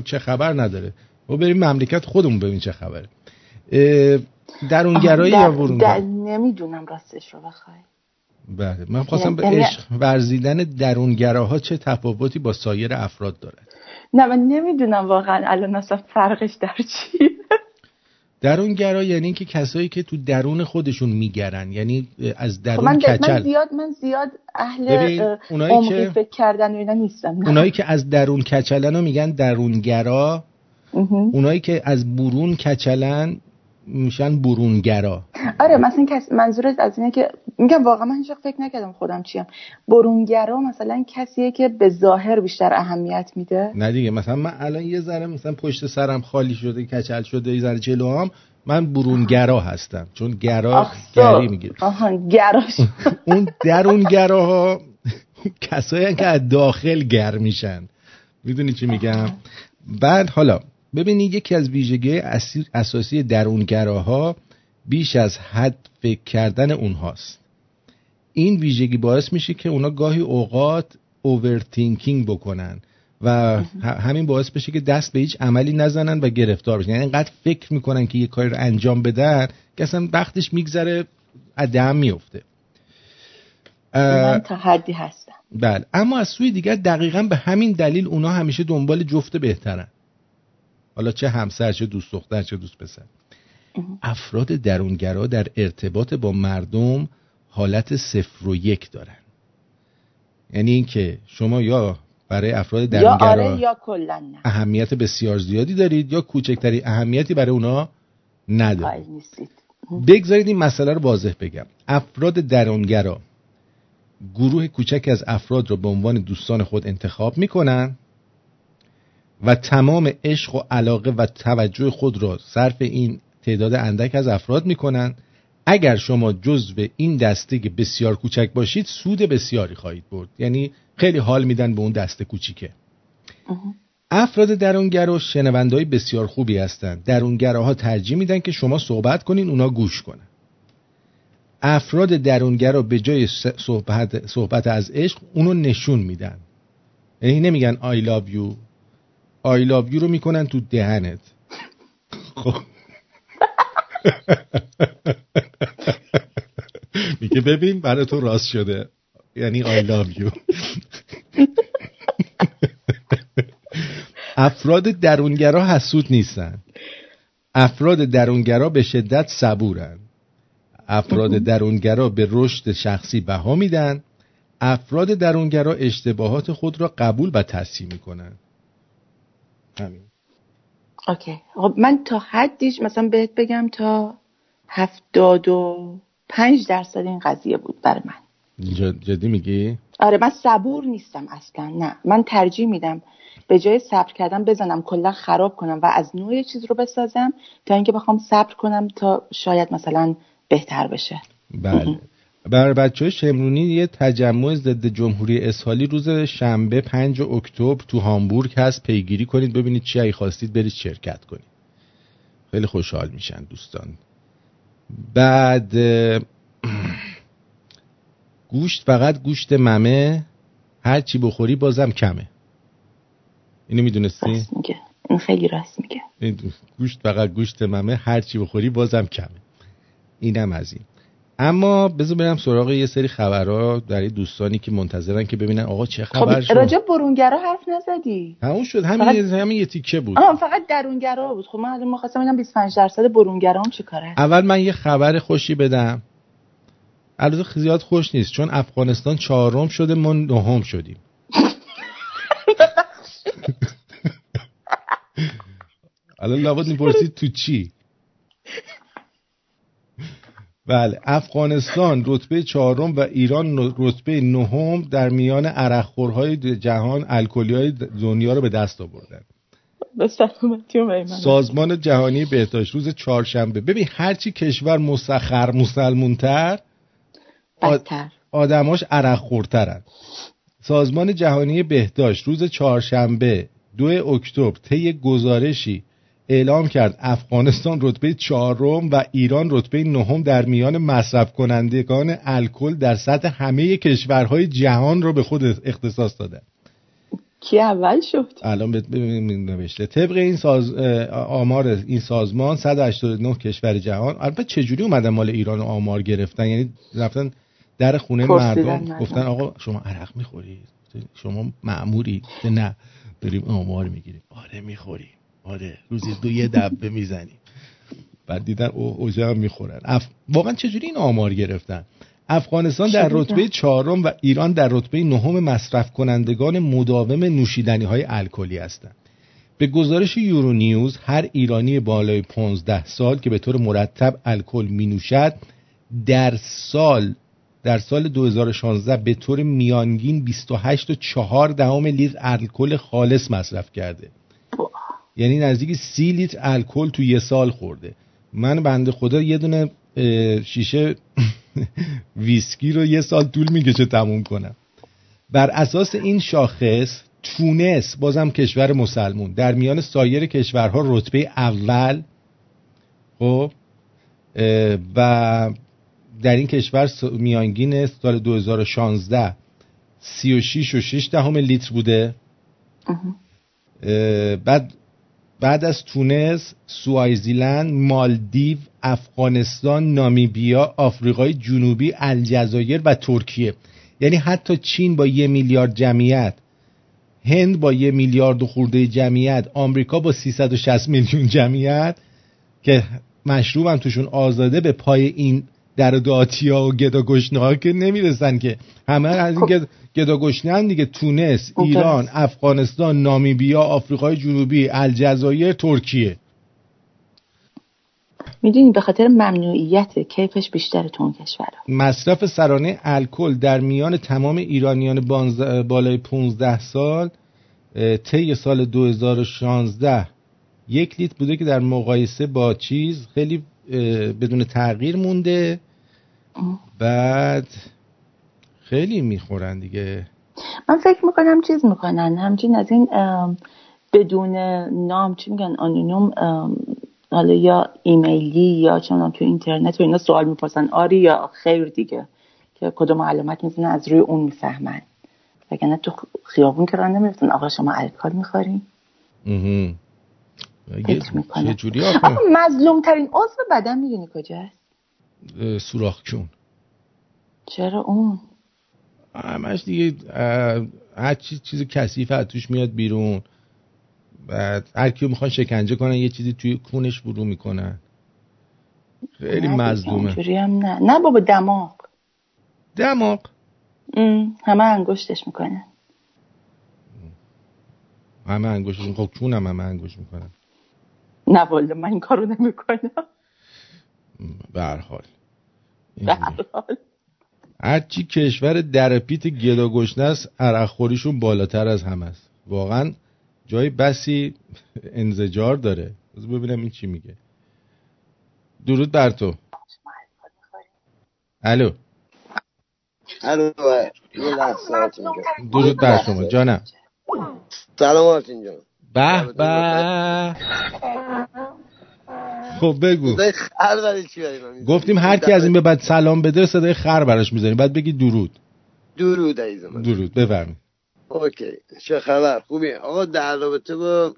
چه خبر نداره. ما بریم مملکت خودمون ببین چه خبره. درونگرایی در... یا برونگرایی؟ نمی‌دونم راستش رو بخوای. بله من خواستم به یعنی عشق ورزیدن درونگراها چه تفاوتی با سایر افراد دارد نه من نمی‌دونم واقعا الان اصلا فرقش در چی درونگرا یعنی اینکه کسایی که تو درون خودشون میگرن یعنی از درون من کچل من زیاد من زیاد اهل اونایی که فکر کردن و اینا نیستم اونایی که از درون کچلن رو میگن درونگرا اونایی که از برون کچلن میشن برونگرا. آره مثلا کس منظورت از اینه که میگم واقعا من هیچ فکر نکردم خودم چیم. برونگرا مثلا کسیه که به ظاهر بیشتر اهمیت میده؟ نه دیگه مثلا من الان یه ذره مثلا پشت سرم خالی شده کچل شده یه ذره جلو هم من برونگرا هستم. چون گرا گری می‌گیره آها گراش. اون درونگراها کسایی که از داخل گر میشن. می‌دونی چی میگم؟ بعد حالا ببینید یکی از ویژگی اساسی درونگراها بیش از حد فکر کردن اونهاست. این ویژگی باعث میشه که اونا گاهی اوقات اوورتینکینگ بکنن و همین باعث بشه که دست به هیچ عملی نزنن و گرفتار بشن. یعنی اینقدر فکر می‌کنن که یه کاری رو انجام بدن که اصلا وقتش میگذره عدم میفته من تا حدی هستم بله. اما از سوی دیگر دقیقا به همین دلیل اونا همیشه دنبال جفت بهترن. حالا چه همسر چه دوست دختر چه دوست پسر. افراد درونگرا در ارتباط با مردم حالت صفر و یک دارن. یعنی اینکه شما یا برای افراد درونگرا یا, آره یا اهمیت بسیار زیادی دارید یا کوچکتری اهمیتی برای اونا ندارید؟ بگذارید این مسئله رو واضح بگم. افراد درونگرا گروه کوچک از افراد را به عنوان دوستان خود انتخاب می‌کنن. و تمام عشق و علاقه و توجه خود را صرف این تعداد اندک از افراد می‌کنن اگر شما جزو این دسته بسیار کوچک باشید سود بسیاری خواهید برد. یعنی خیلی حال میدن به اون دسته کوچیکه. افراد درونگرا شنوندهای بسیار خوبی هستند. درونگراها ترجیح میدن که شما صحبت کنین اونا گوش کنن. افراد درونگرا به جای صحبت, صحبت از عشق اونو نشون میدن. یعنی نمیگن I love you. I love you رو می‌کنن تو دهنت. خب. میگه ببین برای تو راست شده. یعنی I love you. افراد درونگرا حسود نیستن. افراد درونگرا به شدت صبورن. افراد درونگرا به رشد شخصی بها میدن. افراد درونگرا اشتباهات خود را قبول و تصحیح می‌کنن. همین. اوکی. خب من تا حدیش مثلا بهت بگم تا هفتاد و پنج درصد این قضیه بود برای من. جدی میگی؟ آره من صبور نیستم اصلا. نه. من ترجیح میدم به جای صبر کردم بزنم کلا خراب کنم و از نوع چیز رو بسازم تا اینکه بخوام صبر کنم تا شاید مثلا بهتر بشه. بله. برای بچه شمرونی یه تجمع ضد جمهوری اسحالی روز شنبه 5 اکتبر تو هامبورگ هست. پیگیری کنید ببینید چی ای خواستید برید شرکت کنید. خیلی خوشحال میشن دوستان. بعد گوشت فقط گوشت ممه. هر چی بخوری بازم کمه. اینو می‌دونستی؟ راست میگه. این خیلی راست میگه. گوشت فقط گوشت ممه. هر چی بخوری بازم کمه. اینم از این. اما بذار برم سراغ یه سری خبرها در دوستانی که منتظرن که ببینن آقا چه خب، خبر خب شد. راجع برونگرا حرف نزدی. همون شد. همین فقط... همین یه تیکه بود. آه فقط درونگرا بود. خب من الان می‌خواستم ببینم 25 درصد برونگرا هم چیکاره اول من یه خبر خوشی بدم. البته زیاد خوش نیست چون افغانستان چهارم شده ما نهم شدیم. الان لابد می‌پرسید تو چی؟ بله. افغانستان رتبه چهارم و ایران رتبه نهم در میان عرقخورهای جهان الکلی های دنیا رو به دست آوردن. سازمان جهانی بهداشت روز چهارشنبه. ببین هرچی کشور مسخر مسلمونتر آدماش عرق خورترن سازمان جهانی بهداشت روز چهارشنبه دو اکتبر طی گزارشی اعلام کرد افغانستان رتبه چهارم و ایران رتبه نهم در میان مصرف کنندگان الکل در سطح همه کشورهای جهان را به خود اختصاص داده. کی اول شد؟ الان نوشته. طبق این ساز آمار این سازمان 189 کشور جهان. البته چجوری اومدن مال ایران آمار گرفتن؟ یعنی رفتن در خونه مردم گفتن آقا شما عرق می‌خورید شما معموری نه داریم آمار می‌گیریم. آره می‌خوریم. آره روزی دو یه دبه می‌زنیم. بعد دیدن اوجه هم می‌خورن. اف... واقعا چجوری این آمار گرفتن؟ افغانستان در رتبه چهارم و ایران در رتبه نهم مصرف کنندگان مداوم نوشیدنی های الکلی هستند. به گزارش یورو نیوز هر ایرانی بالای 15 سال که به طور مرتب الکل می نوشد در سال در سال 2016 به طور میانگین 28 و 4 دهم لیتر الکل خالص مصرف کرده. یعنی نزدیک سی لیتر الکل تو یه سال خورده. من بنده خدا یه دونه شیشه ویسکی رو یه سال طول می‌کشه تموم کنم. بر اساس این شاخص تونس بازم کشور مسلمون در میان سایر کشورها رتبه اول خب و در این کشور میانگین سال 2016 36 و 6 دهم لیتر بوده. بعد بعد از تونس سوایزیلند مالدیو افغانستان نامیبیا آفریقای جنوبی الجزایر و ترکیه. یعنی حتی چین با یه میلیارد جمعیت هند با یه میلیارد و خورده جمعیت آمریکا با 360 میلیون جمعیت که مشروب توشون آزاده به پای این در داتیا و گدا ها که نمی‌رسن که. همه از این خب. گدا گشنه دیگه. تونس ایران افغانستان نامیبیا آفریقای جنوبی الجزایر ترکیه. می‌دونی به خاطر ممنوعیت کیفش بیشتر تو اون کشور. مصرف سرانه الکل در میان تمام ایرانیان بالای 15 سال طی سال 2016 یک لیتر بوده که در مقایسه با چیز خیلی بدون تغییر مونده. بعد خیلی می‌خورن دیگه. من فکر می‌کنم چیز می‌کنن. همچین از این بدون نام چی میگن آنونیوم حالا یا ایمیلی یا چون تو اینترنت و اینا سوال می‌پرسن. آری یا خیر دیگه که کدوم علامت می‌زنن از روی اون می‌فهمن. وگرنه تو خیابون که راه نمیفتن آقا شما الکل می‌خورین چه جوری مظلوم ترین عضو بدن می‌دونی کجاست؟ سوراخ کون چرا اون؟ همش دیگه هر چیز چیز کثیف توش میاد بیرون. بعد هر کیو می‌خوان شکنجه کنن یه چیزی توی کونش برو می‌کنن. خیلی مظلومه. هم نه. نه بابا دماغ. دماغ؟ همه انگشتش می‌کنن. همه انگشتش خب کونم همه انگشت می‌کنن؟ نه والا من این کارو نمی‌کنم. به هر حال. هرچی کشور در پیت گدا گشنه است عرق خوریشون بالاتر از همه است. واقعا جای بسی انزجار داره. بذار ببینم این چی میگه. درود بر تو. الو. الو درود بر شما جانم. سلام آرتین جان. به به. خب بگو. گفتیم هر کی از این به بعد سلام بده صدای خر براش می‌ذاریم بعد بگی درود. درود عزیزم درود بفرمایید. اوکی. چه خبر؟ خوبی؟ آقا در رابطه با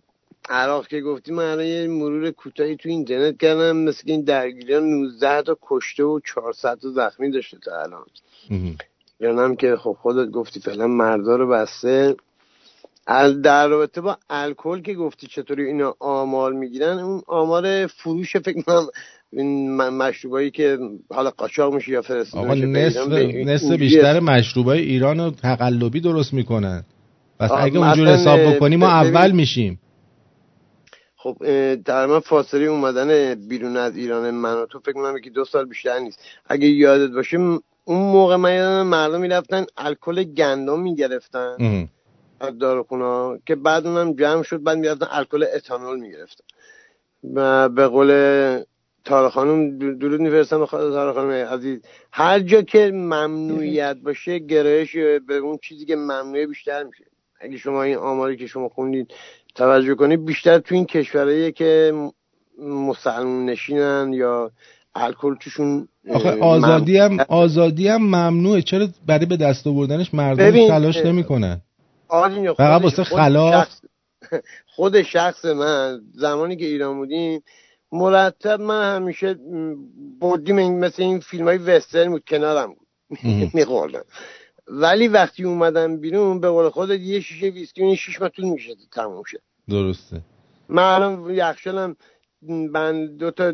عراق که گفتیم من یه مرور کوتاهی تو اینترنت کردم مثل این درگیری 19 تا کشته و 400 تا زخمی داشته تا الان. یعنی که خب خودت گفتی فعلا مردا رو بسته. در رابطه با الکل که گفتی چطوری اینا آمار می‌گیرن اون آمار فروش فکر کنم این مشروبایی که حالا قاچاق میشه یا فرستاده میشه نصف, نصف بیشتر مشروبای ایران رو تقلبی درست می‌کنن. پس اگه اونجور حساب بکنیم ما اول میشیم. خب در من فاصله اومدن بیرون از ایران من و تو فکر کنم که دو سال بیشتر نیست. اگه یادت باشه اون موقع من مردم می‌رفتن الکل گندم می‌گرفتن. از داروخونا که بعد اونم جمع شد بعد می‌رفتن الکل اتانول می‌گرفتن. و به قول تارا خانم درود میفرستم تارا خانم عزیز. هر جا که ممنوعیت باشه گرایش به اون چیزی که ممنوعه بیشتر میشه. اگه شما این آماری که شما خوندید توجه کنید بیشتر تو این کشورهایی که مسلمان نشینن یا الکل توشون آخه آزادی هم آزادی هم ممنوعه. چرا برای به دست آوردنش مردم تلاش نمی‌کنن؟ فقط واسه خلاف خود شخص من زمانی که ایران بودیم مرتب من همیشه بردیم مثل این فیلم های وسترن بود کنارم بود. میخوردم. ولی وقتی اومدم بیرون به قول خودت یه شیشه ویسکی این شیش ماه طول میشه تموم شد درسته. من الان یخشالم من دو تا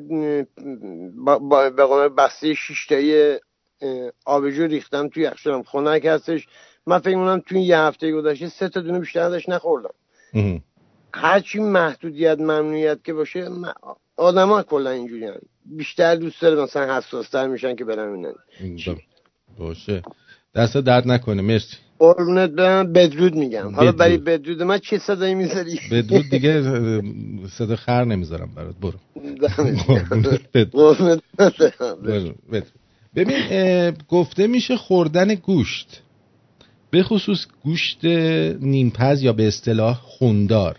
به قول بسته شیشتایی آبجو ریختم توی یخشالم خنک هستش من فکر می‌کنم توی یه هفته گذشته سه تا دونه بیشتر ازش نخوردم. هرچی محدودیت ممنوعیت که باشه آدم ها کلا اینجوری هم. بیشتر دوست داره مثلا حساستر میشن که برن باشه. دست درد نکنه. مرسی. قربونت برم. بدرود میگم. حالا برای بدرود من چه صدایی می‌ذاری؟ بدرود دیگه صدا خر نمی‌ذارم برات. برو. ببین گفته میشه خوردن گوشت. به خصوص گوشت نیمپز یا به اصطلاح خوندار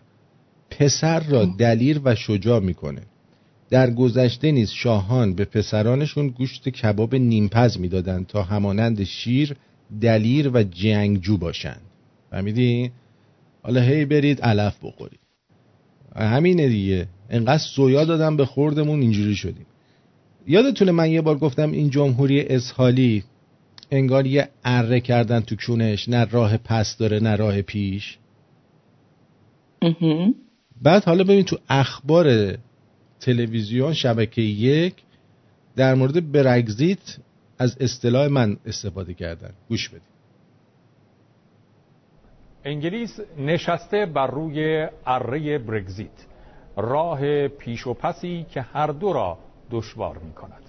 پسر را دلیر و شجاع می‌کنه. در گذشته نیز شاهان به پسرانشون گوشت کباب نیمپز می‌دادند تا همانند شیر دلیر و جنگجو باشند. فهمیدی؟ حالا هی برید علف بخورید. همینه دیگه. انقدر سویا دادم به خوردمون اینجوری شدیم. یادتونه من یه بار گفتم این جمهوری اسحالی انگار یه اره کردن تو کونش نه راه پس داره نه راه پیش. بعد حالا ببین تو اخبار تلویزیون شبکه یک در مورد برگزیت از اصطلاح من استفاده کردن. گوش بدید انگلیس نشسته بر روی اره برگزیت راه پیش و پسی که هر دو را دشوار می کند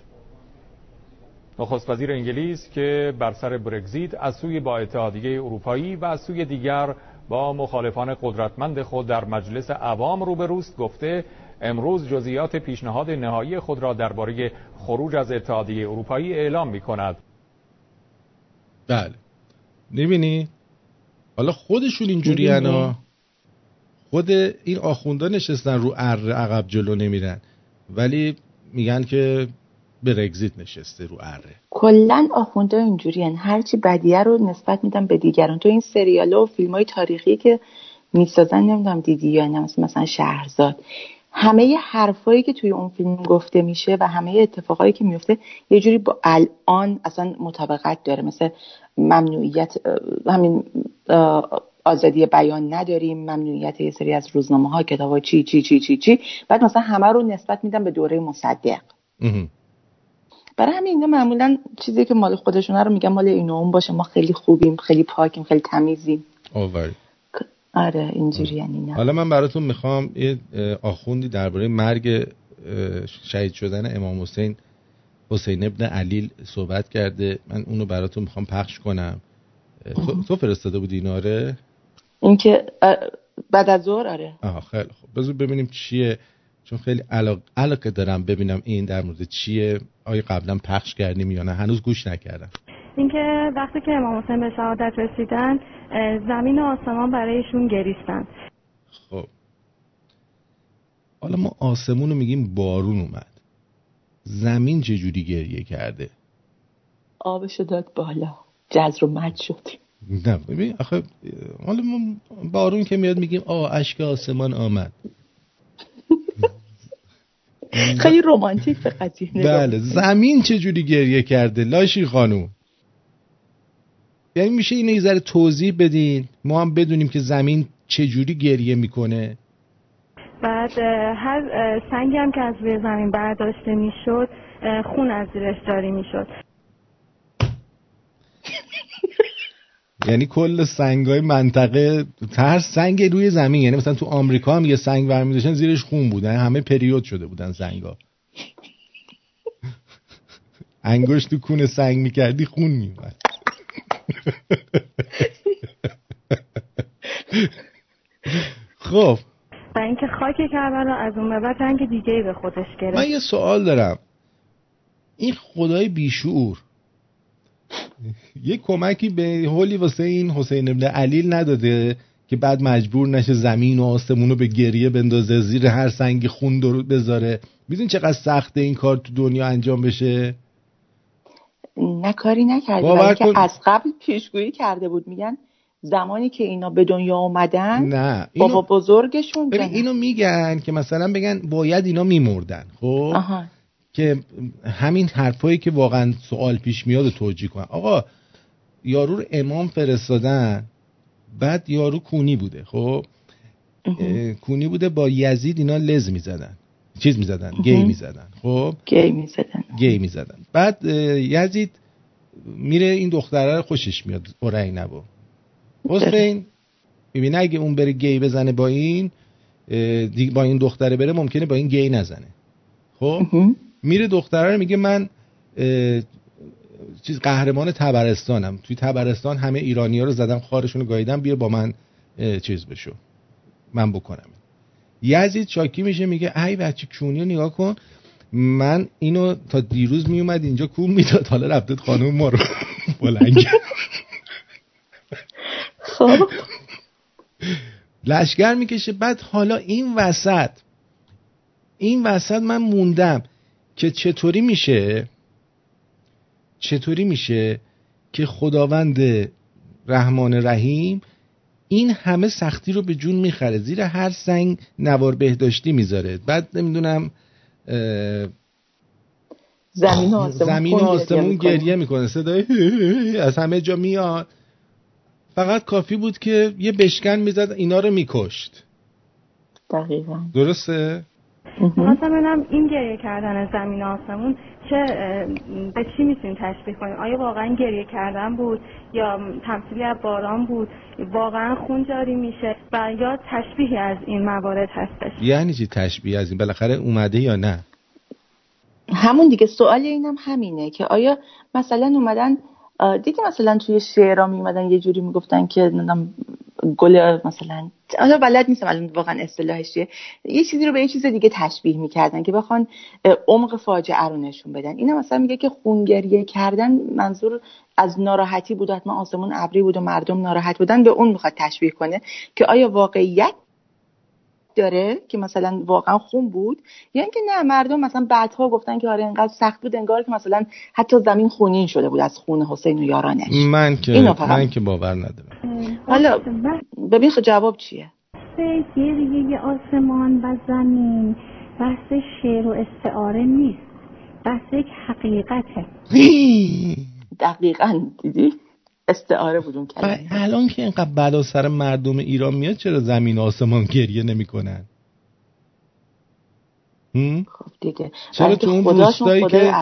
نخست وزیر انگلیس که بر سر برگزیت از سوی با اتحادیه اروپایی و از سوی دیگر با مخالفان قدرتمند خود در مجلس عوام روبروست گفته امروز جزئیات پیشنهاد نهایی خود را درباره خروج از اتحادیه اروپایی اعلام می کند بله. نبینی حالا خودشون اینجوری انا. خود این آخوندا نشستن رو اره عقب جلو نمیرن. ولی میگن که به رگزیت نشسته رو اره. کلا آخوندا اینجوری هن. هرچی بدیه رو نسبت میدن به دیگران. تو این سریال و فیلم های تاریخی که می‌سازن نمی‌دونم دیدی یا نه مثلا شهرزاد. همه حرفایی که توی اون فیلم گفته میشه و همه اتفاقایی که میفته یه جوری با الان اصلا مطابقت داره. مثل ممنوعیت همین آزادی بیان نداریم ممنوعیت یه سری از روزنامه ها کتاب ها چی چی چی چی چی. بعد مثلا همه رو نسبت میدن به دوره مصدق. برای همین اینا معمولا چیزی که مال خودشونه رو میگن مال اینو اون باشه. ما خیلی خوبیم خیلی پاکیم خیلی تمیزیم. آره اینجوری یعنی نه حالا من براتون می‌خوام یه آخوندی درباره مرگ شهید شدن امام حسین حسین ابن علیل صحبت کرده. من اونو براتون می‌خوام پخش کنم. تو, فرستاده بودی اینا آره؟ اینکه بعد از ظهر آره. آها خیلی خوب. بذار ببینیم چیه. چون خیلی علاق... علاقه دارم ببینم این در مورد چیه. آیا قبلا پخش کردیم یا نه؟ هنوز گوش نکردم. اینکه وقتی که امام حسین به شهادت رسیدن زمین و آسمان برایشون گریستن. خب. حالا ما آسمون رو میگیم بارون اومد. زمین چجوری گریه کرده؟ آبشو داد بالا. جز رو مد شد. نه ببین آخه حالا بارون که میاد میگیم آ اشک آسمان آمد. خیلی رومانتیک به قضیه بله. زمین چجوری گریه کرده؟ لاشی خانوم. یعنی میشه اینو یه ذره توضیح بدین؟ ما هم بدونیم که زمین چجوری گریه می‌کنه. بعد هر سنگی هم که از روی زمین برداشته می‌شد خون از زیرش جاری می‌شد. یعنی کل سنگ های منطقه هر سنگ روی زمین یعنی مثلا تو آمریکا هم یه سنگ برمی زیرش خون بودن همه پریود شده بودن سنگ ها انگشت تو کون سنگ می‌کردی خون میومد خب. و اینکه خاک کربلا از اون بعد رنگ دیگه به خودش گرفت. من یه سوال دارم. این خدای بیشعور یه کمکی به هولی واسه این حسین ابن علیل نداده که بعد مجبور نشه زمین و آسمون رو به گریه بندازه زیر هر سنگ خون درود بذاره. می‌دونی چقدر سخته این کار تو دنیا انجام بشه؟ نه کاری نکرده که از قبل پیشگویی کرده بود. میگن زمانی که اینا به دنیا اومدن نه. اینو... بابا بزرگشون ببین اینو میگن که مثلا بگن باید اینا میمردن خب؟ که همین حرفایی که واقعا سوال پیش میاد و توجیه کنن آقا یارو رو امام فرستادن بعد یارو کونی بوده خب؟ کونی بوده با یزید اینا لز می‌زدن چیز می‌زدن گی می‌زدن خب؟ گی می‌زدن. گی می‌زدن. بعد یزید میره این دختره رو خوشش میاد اورنگ نبو حسین می‌بینه اگه اون بره گی بزنه با این با این دختره بره ممکنه با این گی نزنه. خب؟ میره دختره رو میگه من چیز قهرمان تبرستانم. توی تبرستان همه ایرانی ها رو زدم خارشون رو گاییدم بیا با من چیز بشو. من بکنم. یزید شاکی میشه میگه ای بچه کونی رو نگاه کن. من اینو تا دیروز میومد اینجا کون می‌داد. حالا رفتت خانم ما رو. بلنگ خب. لشگر می‌کشه. بعد حالا این وسط این وسط من موندم. که چطوری میشه؟ چطوری میشه که خداوند رحمان رحیم این همه سختی رو به جون می‌خره؟ زیر هر سنگ نوار بهداشتی می‌ذاره. بعد نمی‌دونم زمین و آسمون, زمین آسمون گریه می‌کنه. صدای از همه جا میاد. فقط کافی بود که یه بشکن می‌زد اینا رو میکشت. دقیقا. درسته؟ خواستم ببینم این گریه کردن زمین آسمون چه به چی می‌تونیم تشبیه کنیم؟ آیا واقعا گریه کردن بود یا تمثیلی از باران بود؟ واقعا خون جاری میشه و یا تشبیهی از این موارد هستش؟ یعنی چی تشبیه از این؟ بالاخره اومده یا نه؟ همون دیگه سوال اینم همینه که آیا مثلا اومدن دیدی مثلا توی شعرها میومدن یه جوری می‌گفتن که گل مثلا حالا بلد نیستم الان واقعا اصطلاحش یه چیزی رو به یه چیز دیگه تشبیه می‌کردن که بخوان عمق فاجعه رو نشون بدن. اینا مثلا میگه که خونگریه کردن منظور از ناراحتی بود حتما آسمون ابری بود و مردم ناراحت بودن به اون می‌خواد تشبیه کنه که آیا واقعیت داره که مثلا واقعا خون بود. یا اینکه نه مردم مثلا بعدها گفتن که آره انقدر سخت بود انگار که مثلا حتی زمین خونین شده بود از خون حسین و یارانش. من که من که باور ندارم. حالا ببین خب جواب چیه؟ گریه آسمان و زمین. بحث شعر و استعاره نیست. بحث یک حقیقته. دقیقا دیدی؟ استعاره بود اون کلمه. الان که اینقدر بلا سر مردم ایران میاد چرا زمین آسمان گریه نمی‌کنن؟ خب دیگه. چرا تو اون روستایی که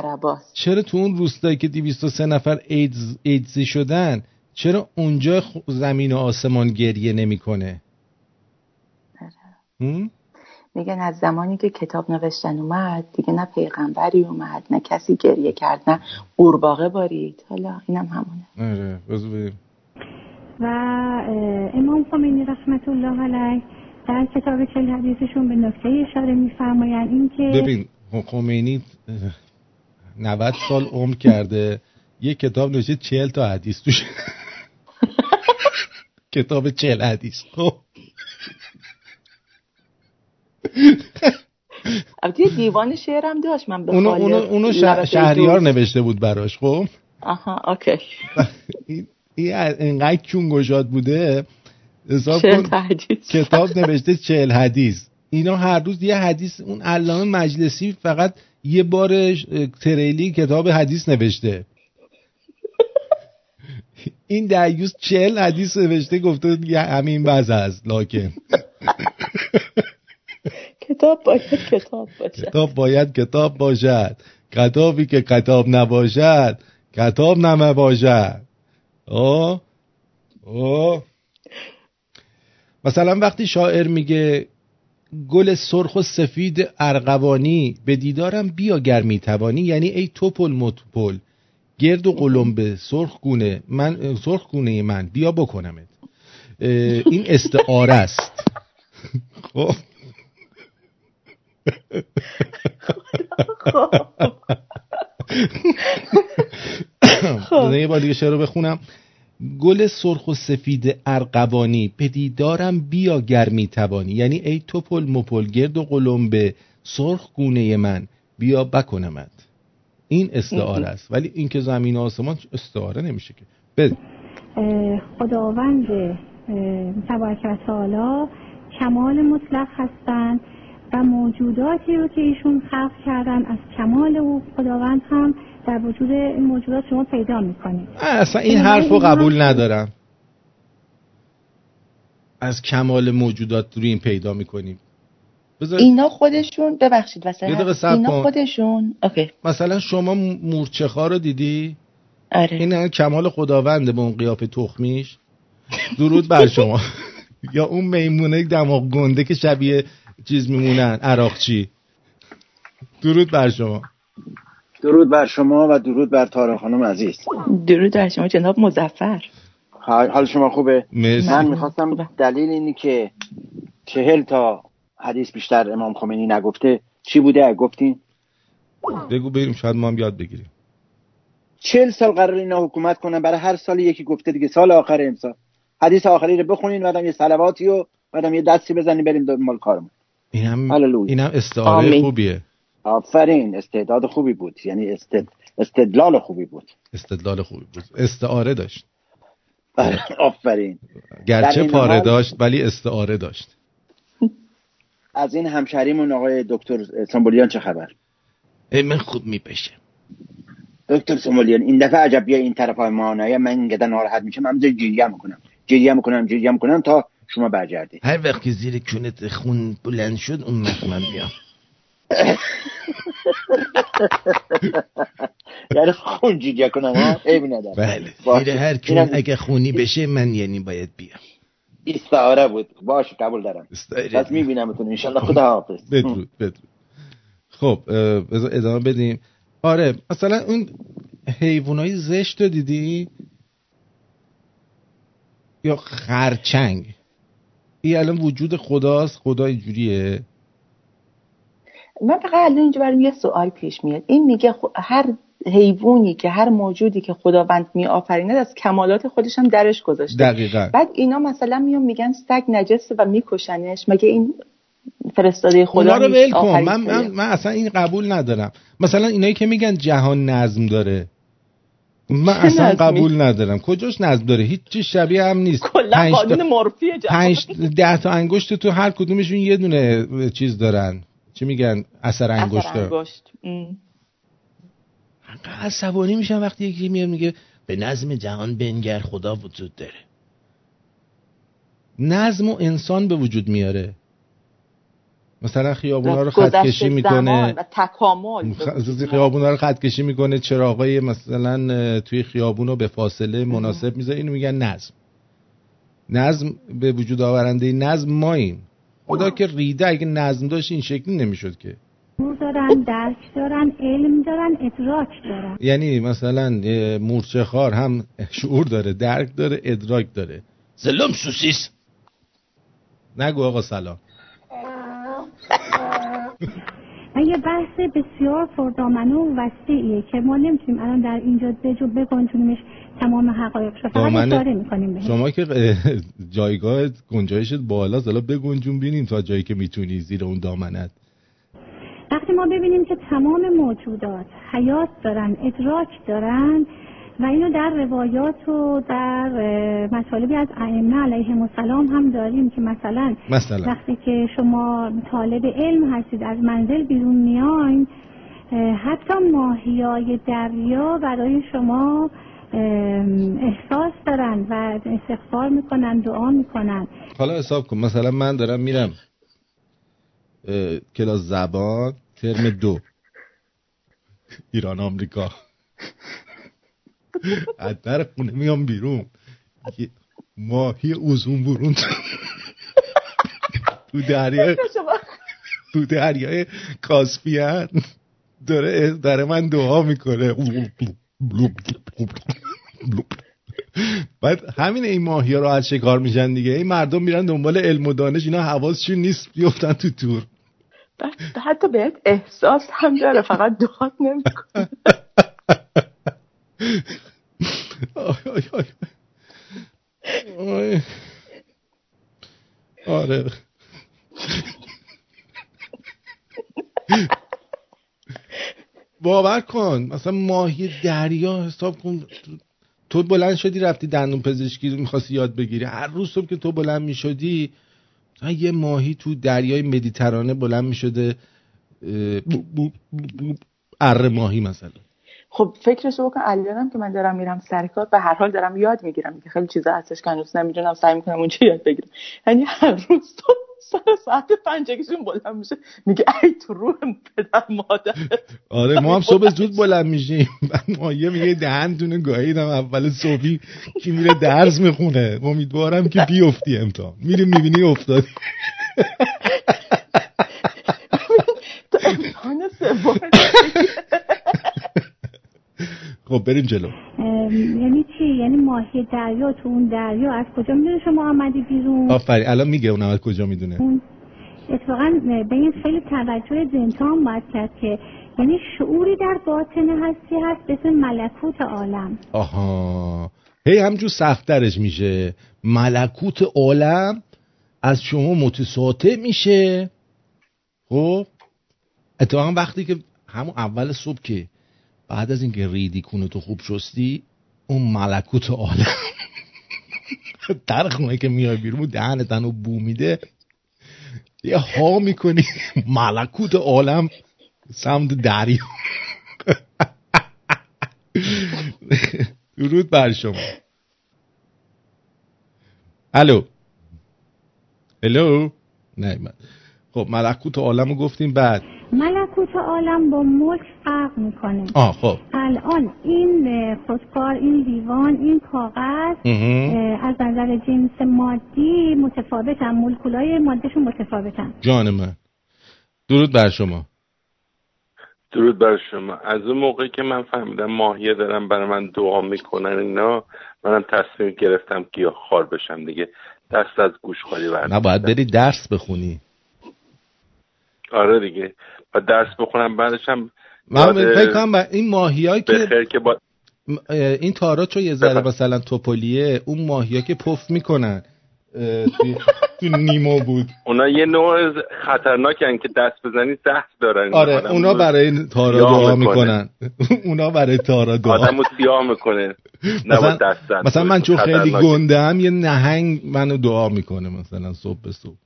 چرا تو اون روستایی که 203 نفر ایدز ایدزی شدن چرا اونجا زمین و آسمان گریه نمی‌کنه؟ میگن از زمانی که کتاب نوشتن اومد دیگه نه پیغمبری اومد نه کسی گریه کرد نه قورباغه بارید. حالا اینم همونه. آره و امام خمینی رحمت الله علیه در کتاب چل حدیثشون به نکته اشاره میفرمایند اینکه ببین خمینی 90 سال عمر کرده یه کتاب نوشته 40 تا حدیث توش. کتاب 40 حدیث. خب. البته دیوان شعرم داشت من به اونو, اونو, اونو شهریار نوشته بود براش خب؟ آها اوکی. این اینقدر چون گشاد بوده. حساب کن کتاب نوشته چهل حدیث. اینا هر روز یه حدیث اون علامه مجلسی فقط یه بار تریلی کتاب حدیث نوشته. این دیوز چهل حدیث نوشته گفته همین بز هست لاکن کتاب باید کتاب باشد. کتاب باید کتاب باشد. کتابی که کتاب نباشد کتاب نمه باشد آه؟ آه؟ مثلا وقتی شاعر میگه گل سرخ و سفید ارغوانی به دیدارم بیا گر می‌توانی. یعنی ای توپل متپل گرد و قلمبه سرخ گونه من سرخ گونه من بیا بکنمت. این استعاره است. خب؟ خب. یه بار دیگه شعر بخونم. گل سرخ و سفید ارقوانی پدیدارم بیا گرمی توانی یعنی ای توپل مپل گرد و به سرخ گونه من. بیا بکنمت. این استعاره است. ولی اینکه زمین و آسمان استعاره نمیشه که. بده خداوند تبارک و کمال مطلق هستند و موجوداتی رو که ایشون خلق کردن از کمال او خداوند هم در وجود این موجودات شما پیدا می‌کنید اصلا این حرف رو قبول ندارم. از کمال موجودات روی این پیدا می‌کنیم. بذار... اینا خودشون ببخشید مثلا اینا خودشون اوکی. مثلا شما مورچه رو دیدی؟ آره. این کمال خداونده به اون قیافه تخمیش. درود بر شما. یا اون میمونه دماغ گنده که شبیه چیز میمونن. عراقچی درود بر شما. درود بر شما و درود بر تارا خانم عزیز. درود بر شما جناب مزفر حال شما خوبه؟ مرسی. من می‌خواستم دلیل اینی که چهل تا حدیث بیشتر امام خمینی نگفته چی بوده؟ گفتین؟ بگو بریم شاید ما هم یاد بگیریم. چهل سال قرار اینا حکومت کنن برای هر سال یکی گفته دیگه سال آخر امسال. حدیث آخری رو بخونین بعدم یه سلواتی و بعدم یه دستی بزنیم بریم مال کارمون. اینم اینم استعاره خوبیه. آفرین. استعداد خوبی بود. یعنی استد... استدلال خوبی بود. استدلال خوبی بود. استعاره داشت. بله، آفرین. گرچه پاره داشت ولی استعاره داشت. از این همشهریمون آقای دکتر سامبولیان چه خبر؟ من خوب میپشه دکتر سامبولیان این دفعه عجب بیا این طرف های مانایه من اینقدر ناراحت میشم. من جیریه می‌کنم. جیریه می‌کنم جیریه می‌کنم تا شما برگردید هر وقت که زیر کونت خون بلند شد اون وقت من بیام. یعنی خون جیجه کنم ها؟ عیبی نداره بله. هر کیون اگه خونی بشه من یعنی باید بیام. استعاره بود. باش قبول دارم. پس می‌بینم اتون. انشالله خدا حافظ. بدرود بدرود. خب ادامه بدیم. آره مثلا اون حیوانای زشت رو دیدی؟ یا خرچنگ؟ این الان وجود خداست؟ خدا اینجوریه؟ من فقط الان اینجا برام یه سوال پیش میاد. این میگه هر حیوانی که هر موجودی که خداوند می آفرینه از کمالات خودش هم درش گذاشته. دقیقا. بعد اینا مثلا میان میگن سگ نجسه و میکشنش. مگه این فرستاده خدا رو ول کن. من, من, من اصلا این قبول ندارم. مثلا اینایی که میگن جهان نظم داره. من اصلا قبول ندارم. کجاش نظم داره؟ هیچ شبیه هم نیست. کلا قانون مورفی پنج ده تا انگشت تو هر کدومشون یه دونه چیز دارن. چی میگن؟ اثر انگشت. اثر انگشت عصبانی میشن وقتی یکی میاد میگه به نظم جهان بنگر خدا وجود داره. نظم و انسان به وجود میاره. مثلا خیابونا رو خط کشی می‌کنه. و تکامل خیابونا رو خط کشی می‌کنه چراغای مثلا توی خیابون رو به فاصله مناسب می‌ذاره. اینو میگن نظم. نظم به وجود آورنده نظم ماییم. خدا که ریده اگه نظم داشت این شکلی نمی‌شد که. دارن درک دارن علم دارن ادراک دارن. یعنی مثلا مورچه خار هم شعور داره درک داره ادراک داره. سلام سوسیس. نگو آقا سلام. یه بحث بسیار پردامنه و وسیعیه که ما نمی‌تونیم الان در اینجا بجو بگنجونیمش تمام حقایق رو فقط اشاره می‌کنیم شما که جایگاه گنجایشت بالا حالا بگنجون بینیم تا جایی که می‌تونی زیر اون دامنت. وقتی ما ببینیم که تمام موجودات حیات دارن ادراک دارن و اینو در روایات و در مطالبی از ائمه علیهم السلام هم داریم که مثلا, مثلا. وقتی که شما طالب علم هستید از منزل بیرون میاین حتی ماهیای دریا برای شما احساس دارن و استغفار می‌کنن دعا می‌کنن. حالا حساب کن. مثلا من دارم میرم کلاس زبان ترم دو. ایران آمریکا. از در خونه میام بیرون. ماهی اوزون برون تو دریا تو دریای کاسپیان داره در من دعا می‌کنه. بعد همین این ماهی ها راحت شکار میشن دیگه. این مردم میرن دنبال علم و دانش. اینا حواسشون نیست بیفتن تو تور. حتی بهت احساس هم داره. فقط دعات نمی‌کنه. آره. باور کن مثلا ماهی دریا حساب کن تو بلند شدی رفتی دندون پزشکی می‌خواستی یاد بگیری. هر روز صبح که تو بلند می‌شدی یه ماهی تو دریای مدیترانه بلند می‌شده اره ماهی مثلا. خب فکرشو بکن الانم که من دارم میرم سر کار و هر حال دارم یاد می‌گیرم که خیلی چیزا هستش که هنوز نمی‌دونم سعی می‌کنم اونجا یاد بگیرم. یعنی هر روز تو سر ساعت پنجگیشون بلند میشه میگه ای تو روح پدر مادر. آره ما هم صبح زود بلند میشیم. مایه میگه دهن گاهیدم اول صبحی که میره درس می‌خونه. امیدوارم که بیفتی امتحان. میریم می‌بینی افتادی. امتحان سوم خب بریم جلو. یعنی چی؟ یعنی ماهی دریا تو اون دریا از کجا می‌دونه شما آمدی بیرون؟ آفرین الان میگه اون از کجا می‌دونه. اتفاقا به این خیلی توجه زنتان باید کرد که یعنی شعوری در باطن هستی هست به اسم ملکوت عالم. آها. هی همجور سخترش میشه. ملکوت عالم از شما متساطع میشه. خب؟ اتفاقا وقتی که همون اول صبح که بعد از اینکه ریدی کنه تو خوب شستی اون ملکوت عالم. در خونه که میای بیرون دهن تنو بو میده. یه ها می‌کنی. ملکوت عالم سمت دریا. درود بر شما. الو. الو. نه خب ملکوت عالم رو گفتیم بعد. ملکوت عالم با ملک فرق می‌کنه. آه خب. الان این خودکار این دیوان این کاغذ از نظر جنس مادی متفاوتن مولکولای مادهشون متفاوتن. جان من. درود بر شما. درود بر شما. از اون موقعی که من فهمیدم ماهیه دارم برای من دعا می‌کنن اینا منم تصمیم گرفتم گیاه خار بشم دیگه. دست از گوش خالی نه باید بری درس بخونی. آره دیگه. و درس بخونم بعدش هم من فکر کنم این ماهیایی که که با... این تارا چو یه ذره مثلا توپلیه اون ماهیا که پف می‌کنن تو نیمو بود. اونا یه نوع خطرناکن که دست بزنی زهر دارن. آره اونا برای تارا دعا می‌کنن. اونا برای تارا دعا. آدمو سیاه می‌کنه. مثلا, دست مثلا من چون خیلی گنده هم یه نهنگ منو دعا می‌کنه مثلا صبح به صبح.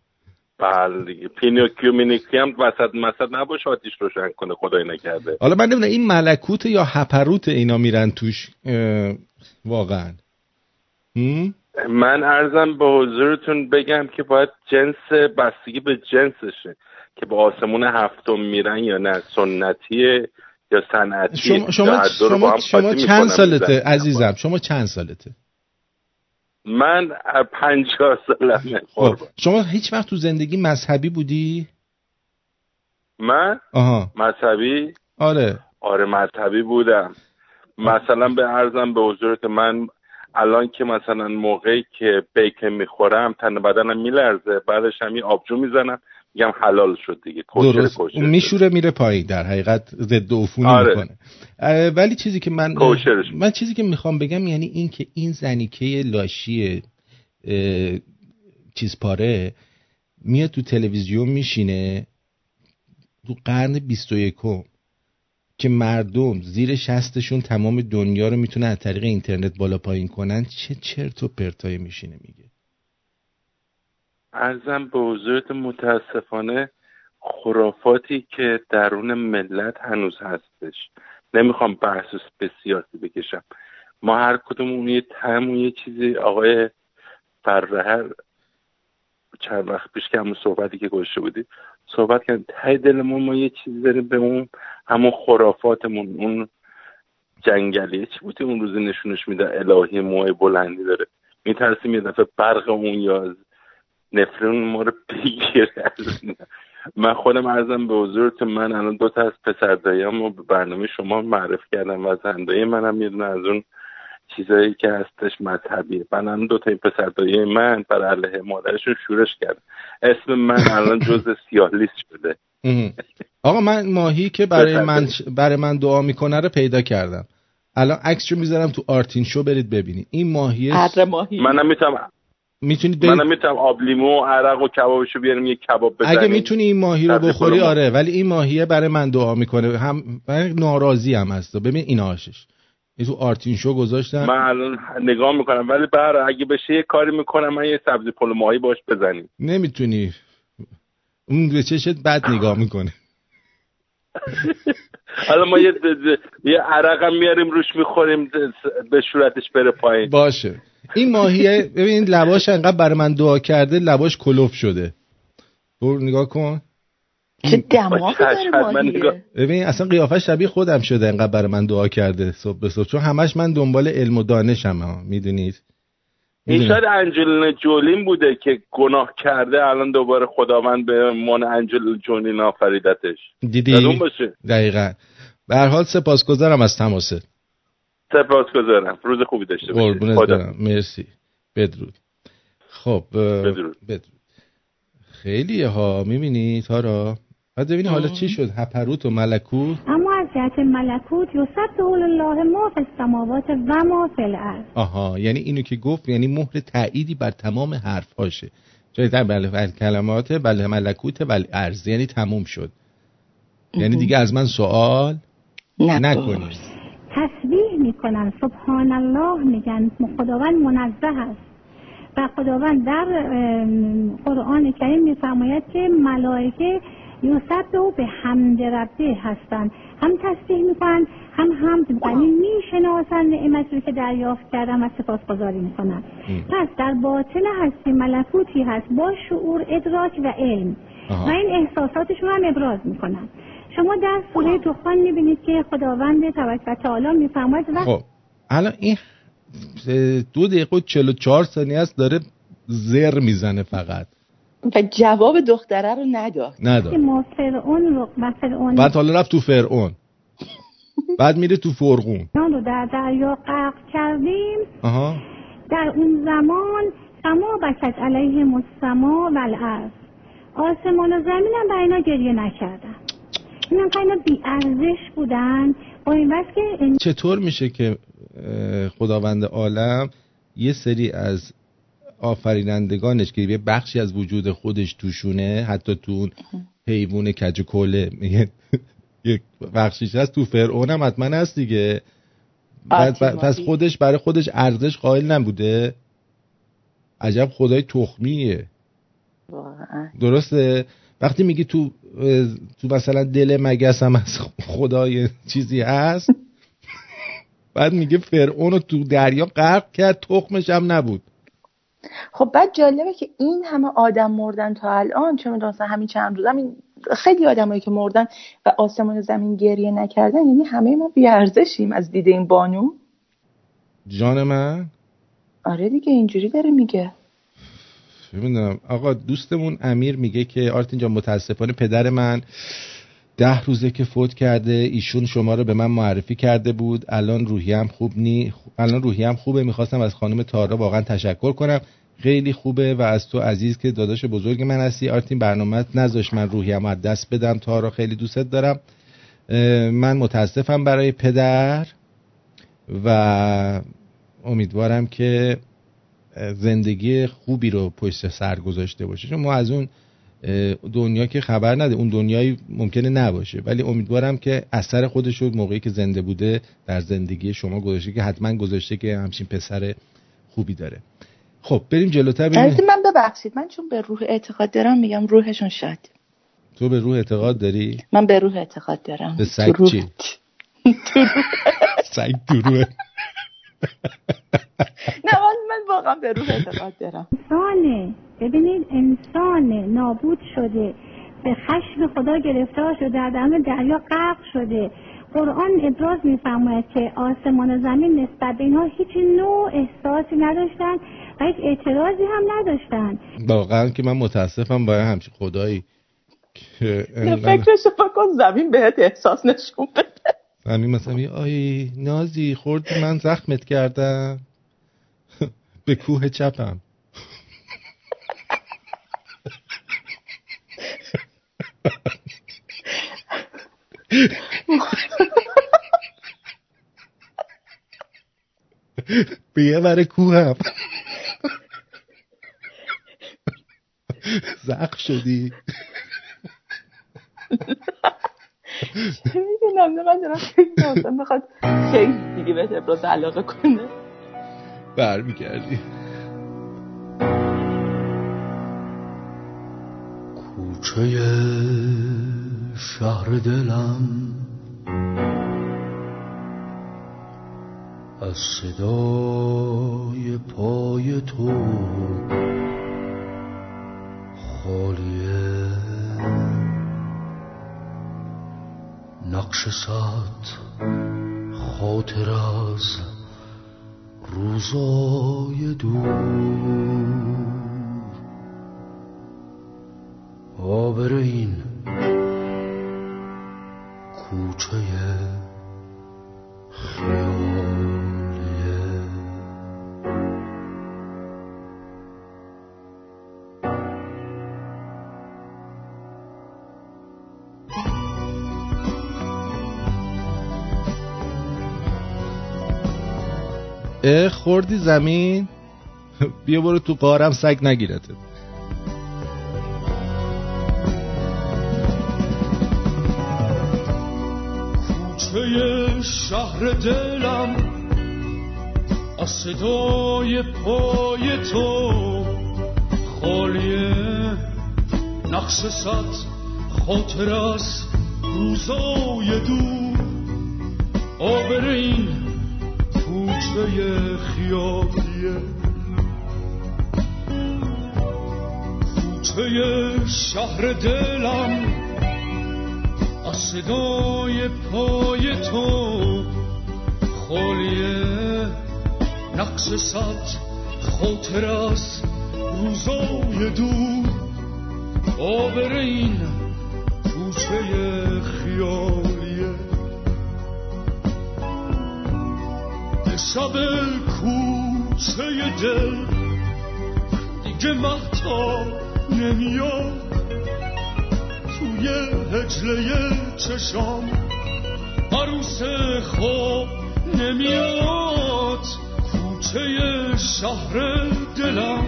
بله پینوکیو مینیکی هم وسط مسد نباشه آتیش روشن کنه خدای نکرده. حالا من نمی‌دونم این ملکوت یا هپروت اینا میرن توش واقعا. من ارزم به حضورتون بگم که باید جنس بستگی به جنسشه که به آسمون هفتم میرن یا نه سنتیه یا صنعتی شما, شما, شما, شما چند سالته عزیزم؟ شما چند سالته؟ من پنجاه سالمه خب. شما هیچ وقت تو زندگی مذهبی بودی؟ من؟ آها مذهبی؟ آره آره مذهبی بودم مثلا به ارزم به حضورت من الان که مثلا موقعی که بیکن می‌خورم تن بدنم میلرزه بعدش هم آبجو می‌زنم میگم حلال شد دیگه. درست. میشوره میره پایین. در حقیقت ضد عفونی آره. می‌کنه. ولی چیزی که من من چیزی که می‌خوام بگم یعنی این که این زنیکه لاشی چیز پاره میاد تو تلویزیون میشینه تو قرن 21 که مردم زیر شستشون تمام دنیا رو می‌تونه از طریق اینترنت بالا پایین کنن چه چرت و پرتایی میشینه میگه. ارزم به حضورت متاسفانه خرافاتی که درون ملت هنوز هستش. نمی‌خوام بحث به سیاسی بکشم. ما هر کدوم اون یه تم یه چیزی آقای فرهر چند وقت پیش که همون صحبتی که گوشه بودی صحبت کردیم ته دل ما ما یه چیزی داریم به اون همون خرافاتمون. اون جنگلیه چی بودی اون روزی نشونش میده الهی موهای بلندی داره. میترسیم یه دفعه برق اون یا نفرون ما رو بگیره. من خودم ارزم به حضورتون من الان دو تا از پسر رو به برنامه شما معرف کردم و زندایی منم یه از اون چیزایی که هستش مذهبیه. من دو تا پسر من بر علیه مادرشون شورش کرد اسم من الان جز سیاه لیست شده آقا من ماهی که برای من برای من دعا می‌کنه رو پیدا کردم. الان عکسشو می‌ذارم تو آرتین شو برید ببینید. این ماهی ماهی. منم می‌تونم می‌تونید منم می‌تونم آب لیمو و عرق و کبابشو بیاریم یه کباب بزنیم. اگه می‌تونی این ماهی رو بخوری آره ولی این ماهیه برای من دعا می‌کنه. هم من ناراضی هم هست. ببین این آشش. این تو آرتین شو گذاشتم. من الان نگاه می‌کنم. ولی بر اگه بشه یه کاری می‌کنم من یه سبزی پلو ماهی باش بزنیم. نمی‌تونی. اون به چشت بد نگاه می‌کنه. حالا ما یه یه عرقم میاریم روش می‌خوریم به صورتش بره پایین. باشه. این ماهیه ببین لباش انقدر برای من دعا کرده لباش کلوف شده. برو نگاه کن. چه دماغ ببین اصلا قیافه شبیه خودم شده انقدر برای من دعا کرده صبح به صبح. چون همش من دنبال علم و دانشم ها می‌دونید؟ این شاید انجلینا جولین بوده که گناه کرده الان دوباره خداوند به من انجل جولین آفریدتش. دیدی؟ دقیقا. به هر حال سپاسگزارم از تماست سپاسگزارم. روز خوبی داشته باشید. مرسی. بدرود. خب بدرود, بدرود. خیلی ها می‌بینی تارا؟ بعد ببینی حالا چی شد. هپروت و ملکوت. اما از جهت ملکوت یوسف الله ما فی السماوات و ما فی الارض. آها یعنی اینو که گفت یعنی مهر تأییدی بر تمام حرفاشه جای بله بله کلمات بله ملکوت بله ارز یعنی تموم شد. یعنی دیگه از من سوال نکنید تسبیح می‌کنن. سبحان الله میگن. خداوند منزه است. و خداوند در قرآن کریم میفرماید که ملائکه یوسف او به حمد ربه هستند. هم تسبیح می‌کنن هم حمد یعنی می‌شناسن نعمتی رو که دریافت کردن و سپاسگزاری می‌کنن. پس در باطن هستی ملکوتی هست با شعور ادراک و علم. و این احساساتشون هم ابراز می‌کنن. شما در سوره دخان می‌بینید که خداوند تبارک و تعالی میفرماید خب. الان این دو دقیقه و چلو چهار ثانیه است داره زر می‌زنه فقط. و جواب دختره رو نداد. نداد. ما فرعون رو فرعون بعد حالا رفت تو فرعون. بعد میره تو فرغون. رو در دریا غرق کردیم. آها. در اون زمان سما بکت علیه مستما و الارض. آسمان و زمین هم برای اینا گریه نکردن. این هم اینا بی ارزش بودن. با این که چطور میشه که خداوند عالم یه سری از آفرینندگانش که یه بخشی از وجود خودش توشونه حتی تو اون حیوان کج کله یک بخشیش هست تو فرعون هم حتما هست دیگه. پس خودش برای خودش ارزش قائل نبوده. عجب خدای تخمیه. درسته؟ وقتی میگی تو تو مثلا دل مگس هم از خدای چیزی هست. بعد میگه فرعون رو تو دریا غرق کرد تخمش هم نبود. خب بعد جالبه که این همه آدم مردن تا الان چه می‌دونم همین چند روز همین خیلی آدمایی که مردن و آسمان زمین گریه نکردن یعنی همه ما بیارزشیم از دیده این بانو. جان من. آره دیگه اینجوری داره میگه. می‌دونم آقا دوستمون امیر میگه که آرتین جان متاسفانه پدر من ده روزه که فوت کرده ایشون شما رو به من معرفی کرده بود. الان روحیم خوب نی الان روحیم خوبه. می‌خواستم از خانم تارا واقعا تشکر کنم. خیلی خوبه و از تو عزیز که داداش بزرگ من هستی. آرتین برنامه نذاش من روحیم از دست بدم. تارا خیلی دوستت دارم. من متاسفم برای پدر و امیدوارم که زندگی خوبی رو پشت سر گذاشته باشه. چون ما از اون دنیا که خبر نده اون دنیایی ممکنه نباشه. ولی امیدوارم که اثر خودش رو موقعی که زنده بوده در زندگی شما گذاشته که حتما گذاشته که همچین پسر خوبی داره. خب بریم جلوتر. بریم من ببخشید. من چون به روح اعتقاد دارم میگم روحشون شد تو به روح اعتقاد داری؟ من به روح اعتقاد دارم. به سگ چی؟ سگ تو روح. نه من واقعا به روح اعتقاد دارم. انسانه ببینید انسان نابود شده. به خشم خدا گرفتار شده در دم دریا غرق شده. قرآن ابراز میفرماید که آسمان و زمین نسبت به اینها هیچ نوع احساسی نداشتن و هیچ اعتراضی هم نداشتن. واقعا که من متاسفم با همچین خدایی که فکرش کن زمین بهت احساس نشون بده. زمین مثلا آی نازی خوردی من زخمت کردم. به کوه چپم. به یه بره کوهم. زخ شدی. می‌دونم نه من دارم فکر بخواد خیلی دیگه بهت ابراز علاقه کنه. برمیگردی. کوچه شهر دلم از صدای پای تو خالیه. نقش سات خاطر از روزای دور. آبر این کوچه خیالیه خوردی زمین؟ بیا برو تو قارم سگ نگیرته کوچه شهر دلم از صدای پای تو خالیه نقش صد خاطر از روزای دور. آبرین کوچه خیابیه کوچه شهر دلم از صدای پای تو خالیه. نقش صد خاطر از روزای دور آبرین کوچه خیالیه شب کوچه دل. دیگه محتا نمیاد. توی هجله چشام عروس خواب نمیاد. کوچه شهر دلم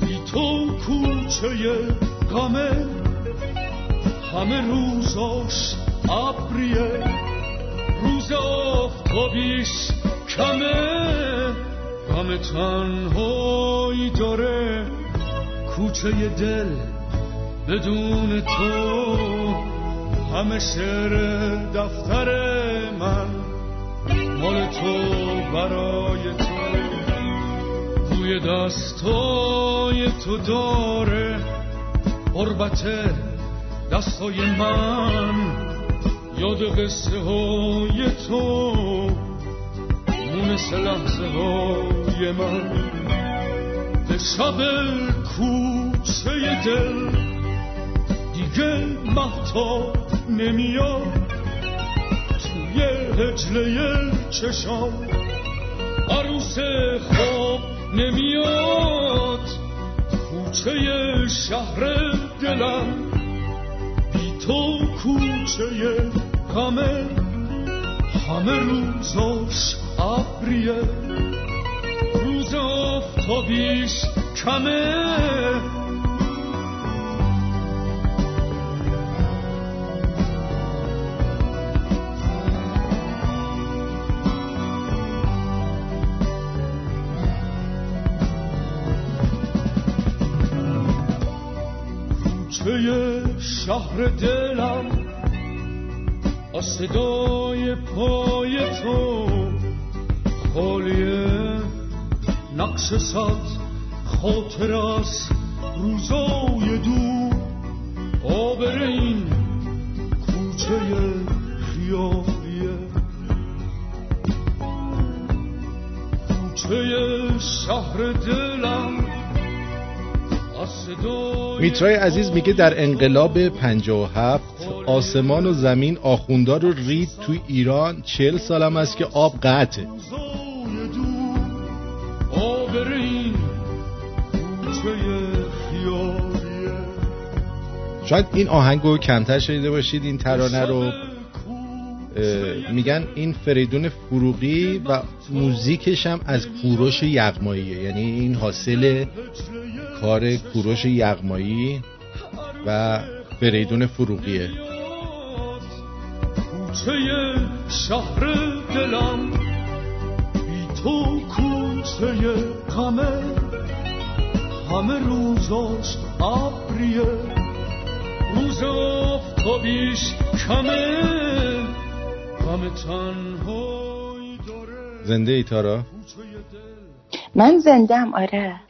بی تو کوچه غمه. همه روزاش ابریه. روز آفتابیش کمه غم تنهایی داره. کوچه دل بدون تو همه شعر دفتر من. مال تو برای تو روی دستای تو داره. قربت دستای من یاد قصه های تو. مونس لحظه های من به شب کوچه دل دیگه محتا نمیاد. توی هجله چشام عروس خواب نمیاد. کوچه شهر دلم بی تو کوچه غمه همه روزاش ابریه روز آفتابیش کمه. کوچه شهر دلم از صدای پای تو. خالیه نقش صد خاطر از روزای دور. آبر این کوچه خیالیه. کوچه شهر دلم. میترای عزیز میگه در انقلاب 57 آسمان و زمین آخوندار رو رید تو ایران چل سالم است که آب قطعه. شاید این آهنگو کمتر شنیده باشید این ترانه رو. میگن این فریدون فروغی و موزیکش هم از کوروش یغماییه یعنی این حاصل کار کوروش یغمایی و فریدون فروغیه. کوچه شهر دلم بی تو کوچه غمه. همه روزاش ابریه. روز آفتابیش کمه غم تنهایی داره. زنده ای تارا؟ من زندم آره.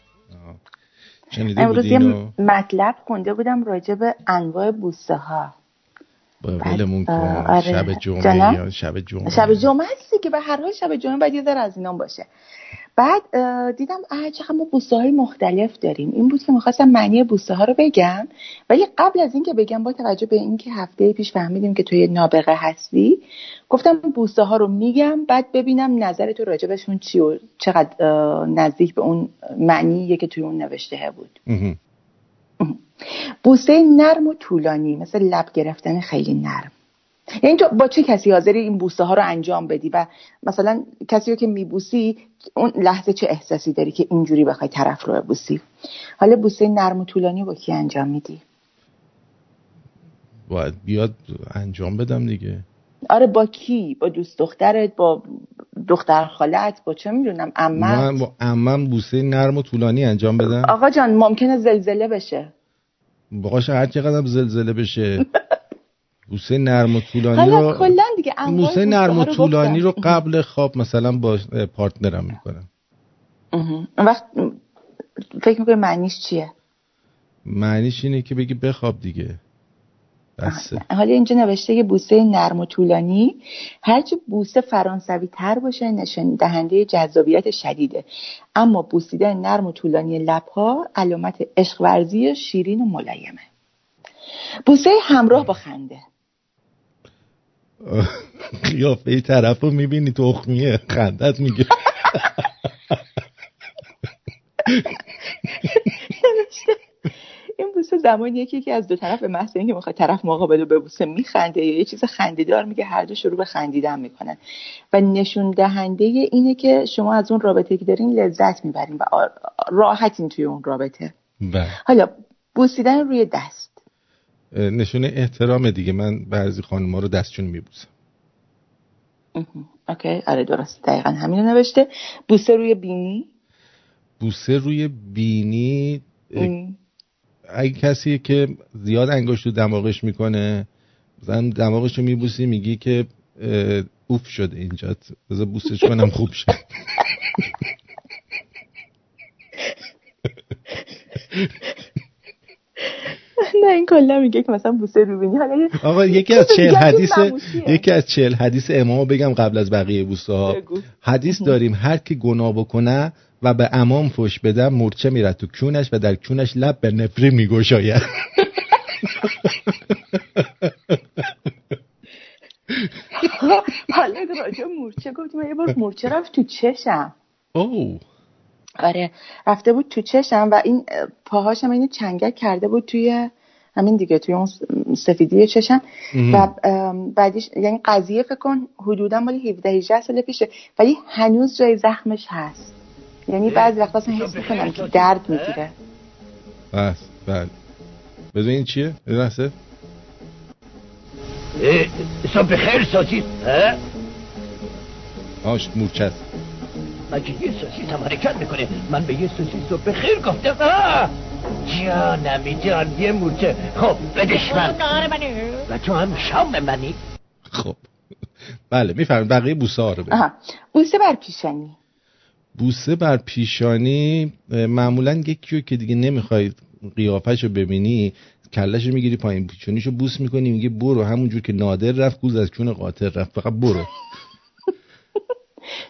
امروز یه مطلب خونده بودم راجع به انواع بوسه ها ولمون کن. آره. شب جمعه شب جمعه؟ شب جمعه هستی که به هر حال شب جمعه باید یه ذره از اینام باشه. بعد دیدم چقدر ما بوسه های مختلف داریم. این بود که می‌خواستم معنی بوسه ها رو بگم. ولی قبل از اینکه بگم با توجه به اینکه هفته پیش فهمیدیم که توی نابغه هستی گفتم بوسه ها رو میگم بعد ببینم نظر تو راجبشون چی و چقدر نزدیک به اون معنیه که توی اون نوشته بود. بوسه نرم و طولانی مثل لب گرفتن خیلی نرم. یعنی تو با چه کسی حاضری این بوسه ها رو انجام بدی؟ و مثلا کسی رو که میبوسی اون لحظه چه احساسی داری که اینجوری بخوای طرف رو ببوسی؟ حالا بوسه نرم و طولانی با کی انجام میدی؟ باید بیاد انجام بدم دیگه. آره با کی؟ با دوست دخترت با دختر خالت با چه می‌دونم امم من با امم بوسه نرم و طولانی انجام بدم. آقا جان ممکنه زلزله بشه. باقاش هر چقدر زلزله بشه. بوسه نرم و طولانی رو دیگه بوسه نرم و طولانی رو قبل خواب مثلا با پارتنرم می‌کنم. اون وقت فکر می‌کنی معنیش چیه؟ معنیش اینه که بگی بخواب دیگه. بسه حالا اینجا نوشته که بوسه نرم و طولانی هرچی بوسه فرانسوی تر باشه نشان دهنده جذابیت شدیده. اما بوسیدن نرم و طولانی لبها علامت عشق ورزی شیرین و ملایمه. بوسه همراه با خنده. قیافه طرف رو می‌بینی تخمیه خندت میگه. این بوسه زمانیه که یکی از دو طرف به محض اینکه می‌خواد طرف مقابل رو ببوسه میخنده یا یه چیز خندیدار میگه هر دو شروع به خندیدن می‌کنن. و نشون دهنده اینه که شما از اون رابطه که دارین لذت می‌برین و راحتین توی اون رابطه. بله. حالا بوسیدن روی دست. نشون احترام دیگه. من بعضی خانم رو دستشون میبوسم. اوکی. آره درست. دقیقا همینو نوشته. بوسه روی بینی؟ بوسه روی بینی اگه کسی که زیاد انگشت تو دماغش می‌کنه مثلا دماغش رو میبوسی میگی که اوف شده اینجا. بذار بوسش کنم خوب شد نه این کلا میگه که مثلا بوسه روبینی حالا آقا یکی از چهل حدیث یکی از چهل حدیث امامو بگم قبل از بقیه بوسه ها حدیث داریم هر کی گناه بکنه و به امام فش بده مورچه میره تو کونش و در کونش لب به نفری میگشاید. حالا راجع مورچه گفتیم یه بار مورچه رفت تو چشم. اوه. آره رفته بود تو چشم و این پاهاشم اینو چنگک کرده بود توی همین دیگه توی اون سفیدی چشم. و بعدش یعنی قضیه فکر کن حدودا مالی 17 18 سال پیشه. ولی هنوز جای زخمش هست. یعنی بعضی وقتا اصلا حس می‌کنم که درد می‌گیره. بس بله. بدون این چیه؟ لحظه. صبح خیر سازید ها؟ آش مورچه است مگه یه سوسیس هم حرکت می‌کنه من به یه سوسیس صبح خیر گفتم. جانمی جان یه مورچه. خب بدش من. و تو هم شام منی. خب بله می‌فهمید بقیه بوسه ها رو بوسه بر پیشانی. بوسه بر پیشانی معمولا یکی که دیگه نمی‌خوای قیافش رو ببینی کلش رو می‌گیری پایین پیشانیشو بوس می‌کنی میگه برو همونجور که نادر رفت گوز از چون قاطر رفت فقط برو.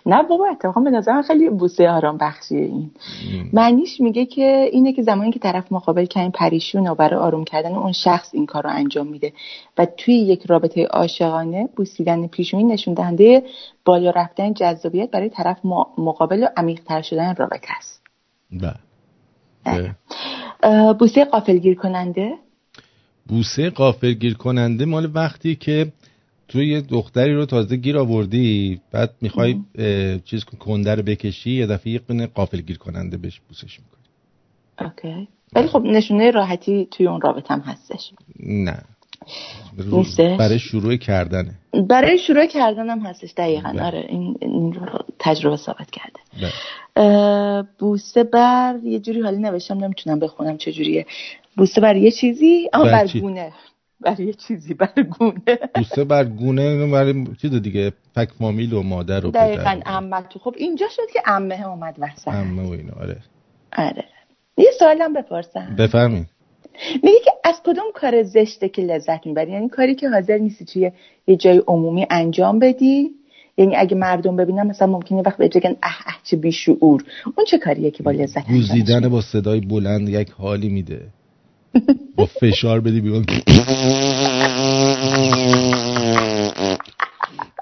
نه بابا اتفاقا به نظر خیلی بوسه آرام بخشیه این. معنیش میگه که اینه که زمانی که طرف مقابل کردن پریشون و برای آروم کردن اون شخص این کار رو انجام میده و توی یک رابطه عاشقانه بوسیدن پیشونی نشون دهنده بالا رفتن جذابیت برای طرف مقابل و عمیق‌تر شدن رابطه است. بله. بوسه قافلگیر کننده بوسه قافلگیر کننده مال وقتی که تو یه دختری رو تازه گیر آوردی بعد می‌خوای چیز کنده رو بکشی یه دفعه یه قنه قافل گیر کننده بهش بوسش می‌کنی. اوکی. ولی خب نشونه راحتی توی اون رابط هم هستش. نه. نیستش؟ برای شروع کردنه. برای شروع کردن هم هستش دقیقا. بله. آره این, این رو تجربه ثابت کرده. بله. بوسه بر یه جوری حالی نوشتم نمی‌تونم بخونم چجوریه بوسه بر یه چیزی آه بر گونه. برای چیزی برگونه بوسه برگونه برای چیز دیگه پک فامیل و مادر و دقیقا امه تو. خب اینجا شد که امه اومد وسط. امه و اینا آره. آره. یه سوالم بپرسم. بفرمین. میگه که از کدوم کار زشته که لذت می‌بری؟ یعنی کاری که حاضر نیستی توی یه جای عمومی انجام بدی؟ یعنی اگه مردم ببینن مثلا ممکنه وقت بگن اه اه چه بیشعور. اون چه کاریه که با لذت گوزیدن با صدای بلند یک حالی میده. با فشار بدی بیرون.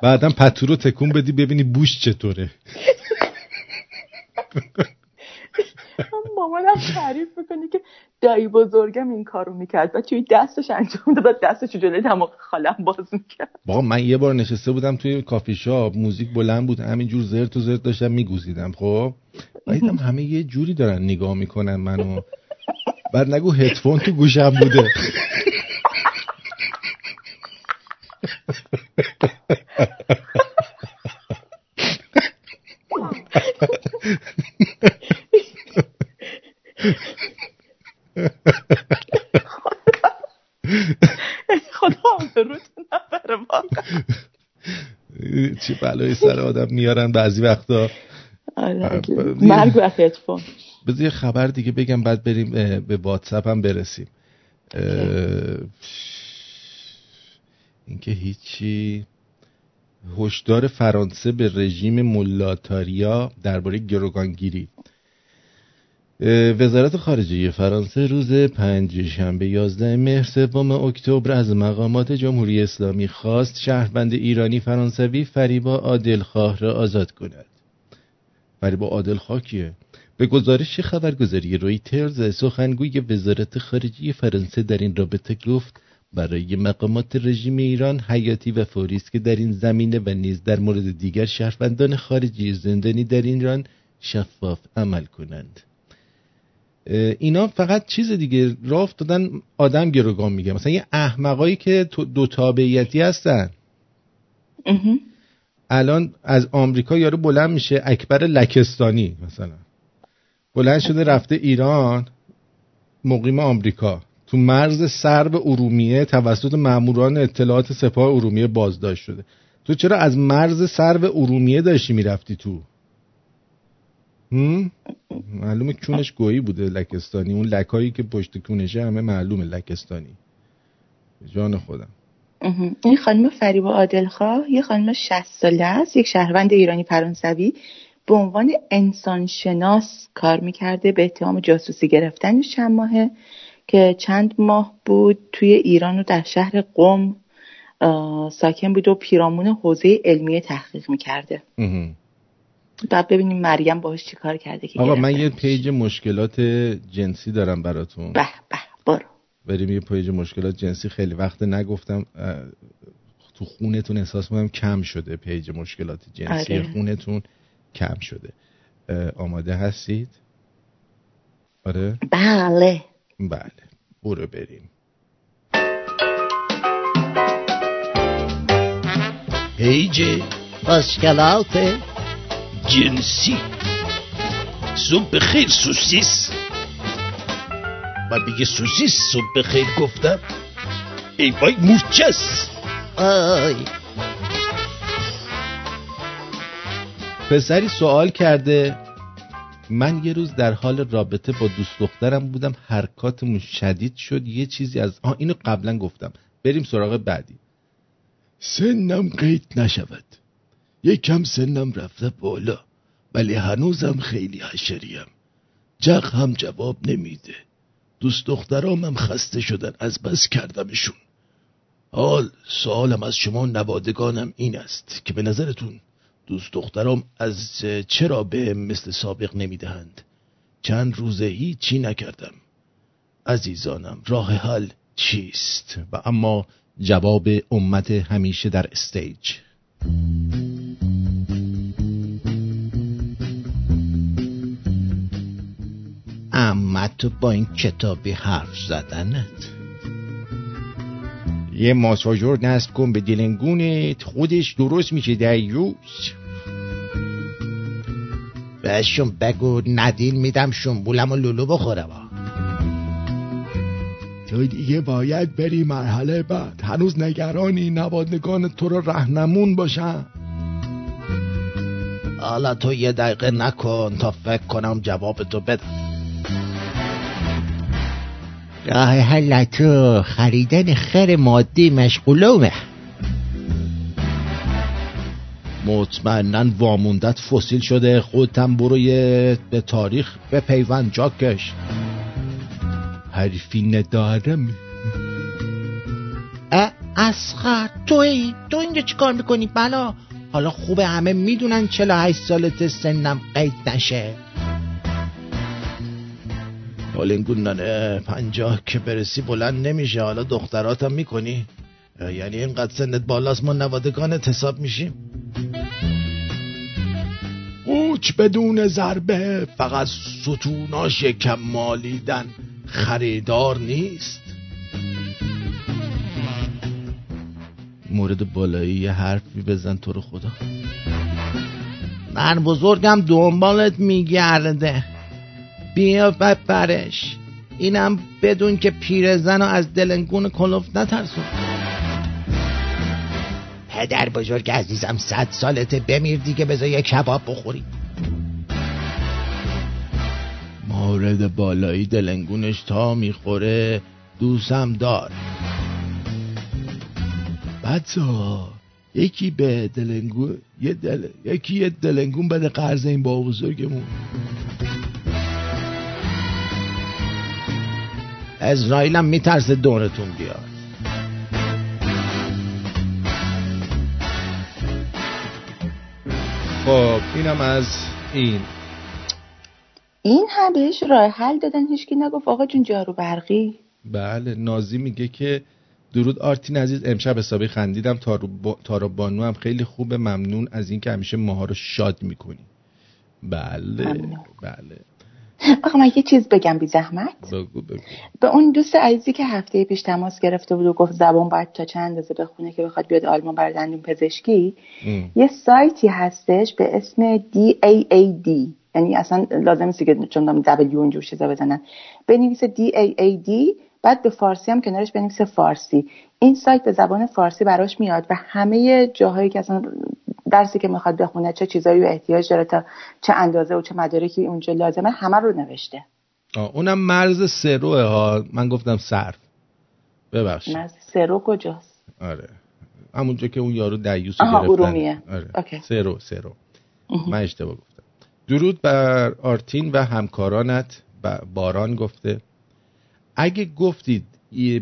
بعدم پتو رو تکون بدی ببینی بوش چطوره. مامانم تعریف می‌کنه که دایی بزرگم این کارو می‌کرد و توی دستش انجام داد دستش جلوی دماغ خالم باز می‌کرد. با من یه بار نشسته بودم توی کافی شاپ موزیک بلند بود همینجور زرت و زرت داشتم میگوزیدم خب؟ و همه یه جوری دارن نگاه می‌کنن منو. بعد نگو هدفون تو گوشم بوده. خدا آبروتون نبره چی بلایی سر آدم میارن بعضی وقتا. آره، آره، مرگ و هدفون. بذار خبر دیگه بگم بعد بریم به واتساپ هم برسیم. اینکه هیچی. هشدار فرانسه به رژیم مولاتاریا درباره گروگانگیری. وزارت خارجه فرانسه روز پنج شنبه 11 مهر سوم اکتبر از مقامات جمهوری اسلامی خواست شهروند ایرانی فرانسوی فریبا عادلخواه را آزاد کند. فریبا عادلخواه کیه؟ به گزارش خبرگزاری رویترز سخنگوی وزارت خارجه فرانسه در این رابطه گفت برای مقامات رژیم ایران حیاتی و فوری است که در این زمینه و نیز در مورد دیگر شهروندان خارجی زندانی در ایران شفاف عمل کنند. اینا فقط چیز دیگه راه دادن آدم گروگان میگه. مثلا یه احمقایی که دو تابعیتی هستن. الان از آمریکا یارو بلند میشه اکبر لکستانی مثلا. بلند شده رفته ایران مقیم آمریکا. تو مرز سرب ارومیه توسط ماموران اطلاعات سپاه ارومیه بازداشت شده. تو چرا از مرز سرب ارومیه داشتی می‌رفتی تو؟ معلومه کونش گویی بوده لکستانی. اون لکایی که پشت کونشه همه معلومه لکستانی. جان خودم. این خانم فریبا عادلخواه یه خانم 60 ساله است یک شهروند ایرانی فرانسوی. به عنوان انسانشناس کار می‌کرده به اتهام جاسوسی گرفتن چند ماهه که چند ماه بود توی ایران و در شهر قم ساکن بود و پیرامون حوزه علمی تحقیق می‌کرده. بعد ببینیم مریم باهاش چی کار کرده که آقا من یه پیج مشکلات جنسی دارم براتون. به به برو. بریم یه پیج مشکلات جنسی. خیلی وقت نگفتم تو خونتون احساس می‌کنم کم شده پیج مشکلات جنسی آره. خونتون. کم شده. آماده هستید؟ آره؟ بله. بله. برو بریم. پیج مشکلات جنسی. صبح خیر سوسیس. من بگه سوسیس صبح خیر گفتم. ای وای مورچس. آی پسری سوال کرده من یه روز در حال رابطه با دوست دخترم بودم حرکاتمون شدید شد یه چیزی از آه اینو قبلا گفتم. بریم سراغ بعدی. سنم قید نشود. یکم سنم رفته بالا ولی هنوزم خیلی حشریم. جق هم جواب نمیده. دوست هم خسته شدن از بس کردمشون. حال سوالم از شما نوادگانم این است که به نظرتون دوست دخترام از چرا به مثل سابق نمی‌دهند؟ چند روزه هیچی نکردم. عزیزانم راه حل چیست؟ و اما جواب امت همیشه در استیج. اما تو با این کتابی حرف زدنت؟ یه ماساژور نصب کن به دلنگونت خودش درست میشه دیوز. بهشون بگو ندیل میدم شنبولم و لولو بخورم. تو دیگه باید بری مرحله بعد. هنوز نگرانی نوادگان تو رو رهنمون باشن. حالا تو یه دقیقه نکن تا فکر کنم جواب تو بدم راه حل تو خریدن خر مادی مشغولومه؟ مطمئنا واموندت فسیل شده. خودتم برو به تاریخ به پیوند جاکش حرفی ندارم. اسخر توی تو اینجا چیکار می‌کنی؟ بلا. حالا خوبه همه می‌دونن 48 سالت سنم قید نشه. حالا نانه پنجاه که برسی بلند نمیشه. حالا دختراتم می‌کنی؟ یعنی اینقدر سنت بالاست ما نوادگانت حساب میشیم؟ قوچ بدون ضربه فقط ستوناش کم مالیدن. خریدار نیست. مورد بالایی یه حرفی بزن تو رو خدا. من بزرگم دنبالت میگرده. بیا بپرش اینم بدون که پیرزن رو از دلنگون کلوف نترسون. پدر بزرگ عزیزم صد سالته بمیر دیگه بذار یه کباب بخوری. مورد بالایی دلنگونش تا می‌خوره دوستم دار. بچه یکی به دلنگون یه دل... یکی یه دلنگون بده قرض این با بزرگمون. اسرائیل هم میترسه دونتون بیاد. خب اینم از این. این هم بهش راه حل دادن هیچکی نگفت آقا جون جارو برقی. بله نازی میگه که درود آرتین عزیز امشب حسابی خندیدم تارا بانو هم خیلی خوبه ممنون از اینکه همیشه ماها رو شاد می‌کنی. بله بله. آقا من یه چیز بگم بی زحمت بگو بگو. به اون دوست عزیزی که هفته پیش تماس گرفته بود و گفت زبان باید تا چند اندازه بخونه که بخواد بیاد آلمان برای دندون پزشکی ام. یه سایتی هستش به اسم DAAD یعنی اصلا لازم نیست که چون W اونجور چیزا بزنن بنویسه DAAD بعد به فارسی هم کنارش بنویسه فارسی این سایت به زبان فارسی براش میاد و همه جاهایی که اصلا درسی که می‌خواد بخونه چه چیزایی رو احتیاج داره تا چه اندازه و چه مدارکی اونجا لازمه همه رو نوشته. آه اونم مرز سروه ها. من گفتم صرف. ببخشید. مرز سرو کجاست؟ آره. همونجا که اون یارو دیوس گرفتن. ارومیه. آره. سرو سرو. من اشتباه گفتم. درود بر آرتین و همکارانت. باران گفته. اگه گفتید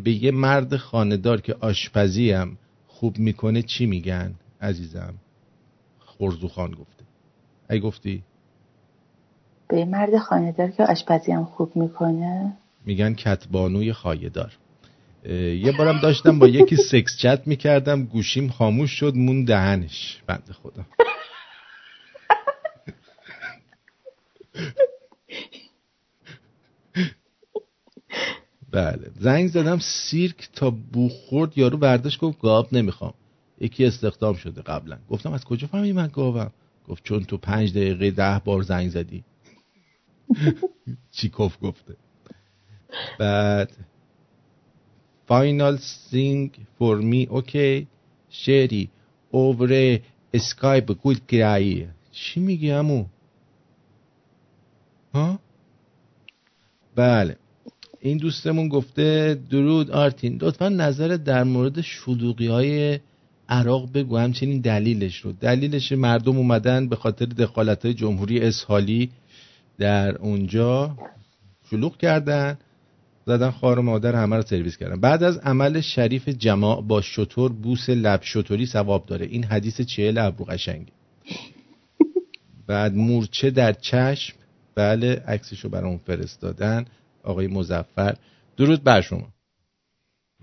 به یه مرد خاندار که آشپزی هم خوب می‌کنه چی میگن؟ عزیزم خورزو خان گفته. اگه گفتی؟ به یه مرد خاندار که آشپزی هم خوب می‌کنه؟ میگن کتبانوی خایدار. یه بارم داشتم با یکی سکس چت می‌کردم گوشیم خاموش شد مون دهنش. بند خدا. بله. زنگ زدم سیرک تا بو خورد یارو برداشت گفت گاب نمی‌خوام. یکی استخدام شده قبلا. گفتم از کجا فهمی من گاوم؟ گفت چون تو پنج دقیقه ده بار زنگ زدی. چیکوف گفته. بعد فاینال سینگ فور می اوکی. شری اوور اسکایپ گول کرایی چی میگی همو ها؟ بله. این دوستمون گفته درود آرتین. لطفا نظر در مورد شلوغی های عراق بگو. همچنین دلیلش رو. دلیلش مردم اومدن به خاطر دخالت های جمهوری اسحالی در اونجا شلوغ کردن زدن خار مادر همه رو سرویس کردن. بعد از عمل شریف جماع با شطور بوس لب شطوری ثواب داره. این حدیث چهل ابرو قشنگه. بعد مورچه در چشم. بله عکسشو برام فرستادن. آقای مزفر درود بر شما.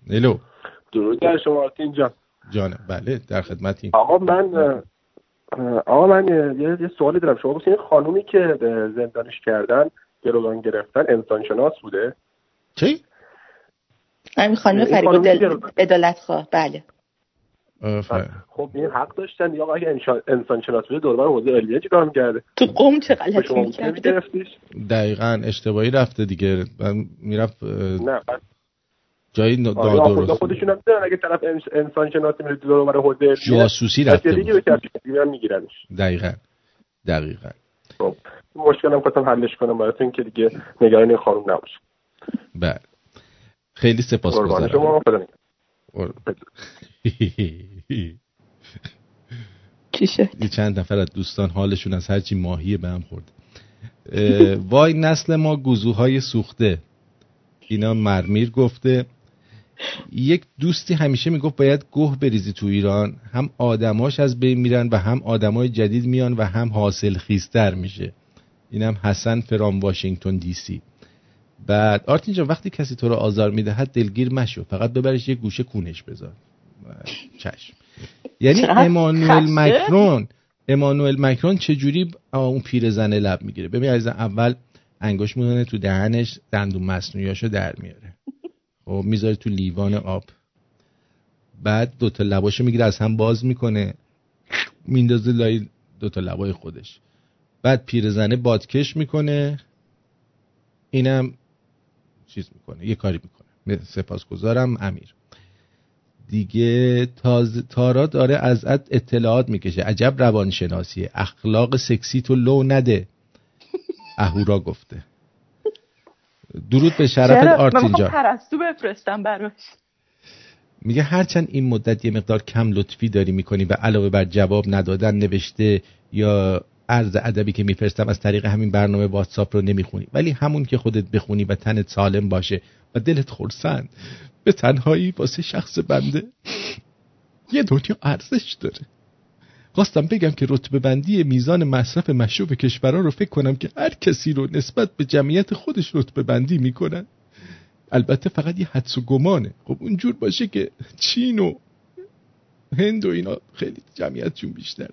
الو درود بر شما آرتین جان. جانم بله در خدمتی آقا من آقا من یه, سوالی دارم. شما این خانومی که زندانش کردن گروگان گرفتن انسان شناس بوده. چی؟ همین خانم فریب ادالت خواه بله. خب این حق داشتن. یا اگه انسان شناس بوده دوربر حوزه علمیه چیکار می‌کرده؟ تو قوم چه غلطی می‌کرده دقیقا اشتباهی رفته دیگه. من می‌رفت نه جایی درست خودشون هم اگه طرف انسان شناسی میره دوربر حوزه جاسوسی رفته بود. میگیرنش. دقیقا. دقیقا. خب مشکلم خواستم حلش کنم برای اینکه دیگه نگران این خانم نباشه بله. خیلی سپاسگزارم. شما. چی شد؟ چند نفر از دوستان حالشون از هرچی ماهیه به هم خورد وای نسل ما گوزوهای سوخته. اینا مرمیر گفته. یک دوستی همیشه می‌گفت باید گوه بریزی تو ایران. هم آدماش از بین میرن و هم آدمای جدید میان و هم حاصل خیستر میشه. اینم حسن فرام واشنگتن دی سی. بعد آرتین جان وقتی کسی تو رو آزار می‌دهد دلگیر مشو. فقط ببرش یه گوشه کونش بذار. چشم. یعنی امانوئل مکرون امانوئل مکرون چجوری اون پیرزنه لب می‌گیره؟ ببین از اول انگوش می‌دونه تو دهنش دندون مصنوعیاشو در میاره. خب می‌ذاره تو لیوان آب. بعد دوتا لباشو می‌گیره از هم باز می‌کنه. میندازه لای دوتا لبای خودش. بعد پیرزنه بادکش می‌کنه. اینم چیز می‌کنه یه کاری می‌کنه. سپاسگزارم امیر. دیگه تاز... تارا داره از اطلاعات می‌کشه. عجب روانشناسیه. اخلاق سکسی تو لو نده. اهورا گفته. درود به شرف آرتین جان پرستو بفرستم براش. میگه هرچند این مدت یه مقدار کم لطفی داری می‌کنی و علاوه بر جواب ندادن نوشته یا عرض ادبی که میفرستم از طریق همین برنامه واتساپ رو نمی‌خونی. ولی همون که خودت بخونی و تنت سالم باشه. و دلت خورسند به تنهایی واسه شخص بنده. یه دنیا ارزش داره. خواستم بگم که رتبه بندی میزان مصرف مشروب کشورها رو فکر کنم که هر کسی رو نسبت به جمعیت خودش رتبه بندی می‌کنن البته فقط یه حدس و گمانه. خب اونجور باشه که چین و هند و اینا خیلی جمعیتشون بیشتر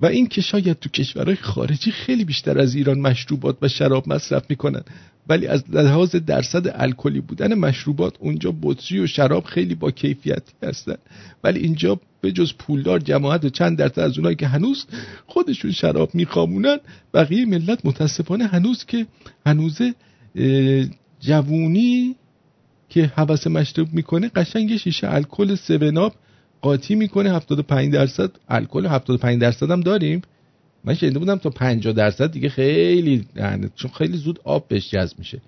و این که شاید تو کشورهای خارجی خیلی بیشتر از ایران مشروبات و شراب مصرف می‌کنن. ولی از لحاظ درصد الکلی بودن مشروبات اونجا بطری و شراب خیلی با کیفیتی هستن. ولی اینجا به جز پولدار جماعت و چند درصد از اونایی که هنوز خودشون شراب میخوامونن بقیه ملت متاسفانه هنوز که هنوز جوونی که حوس مشروب می‌کنه قشنگ شیشه الکل سوناب قاطی می‌کنه. 75 درصد الکل 75 درصد هم داریم. من شنیده بودم تا 50 درصد دیگه خیلی یعنی چون خیلی زود آب بهش جذب میشه.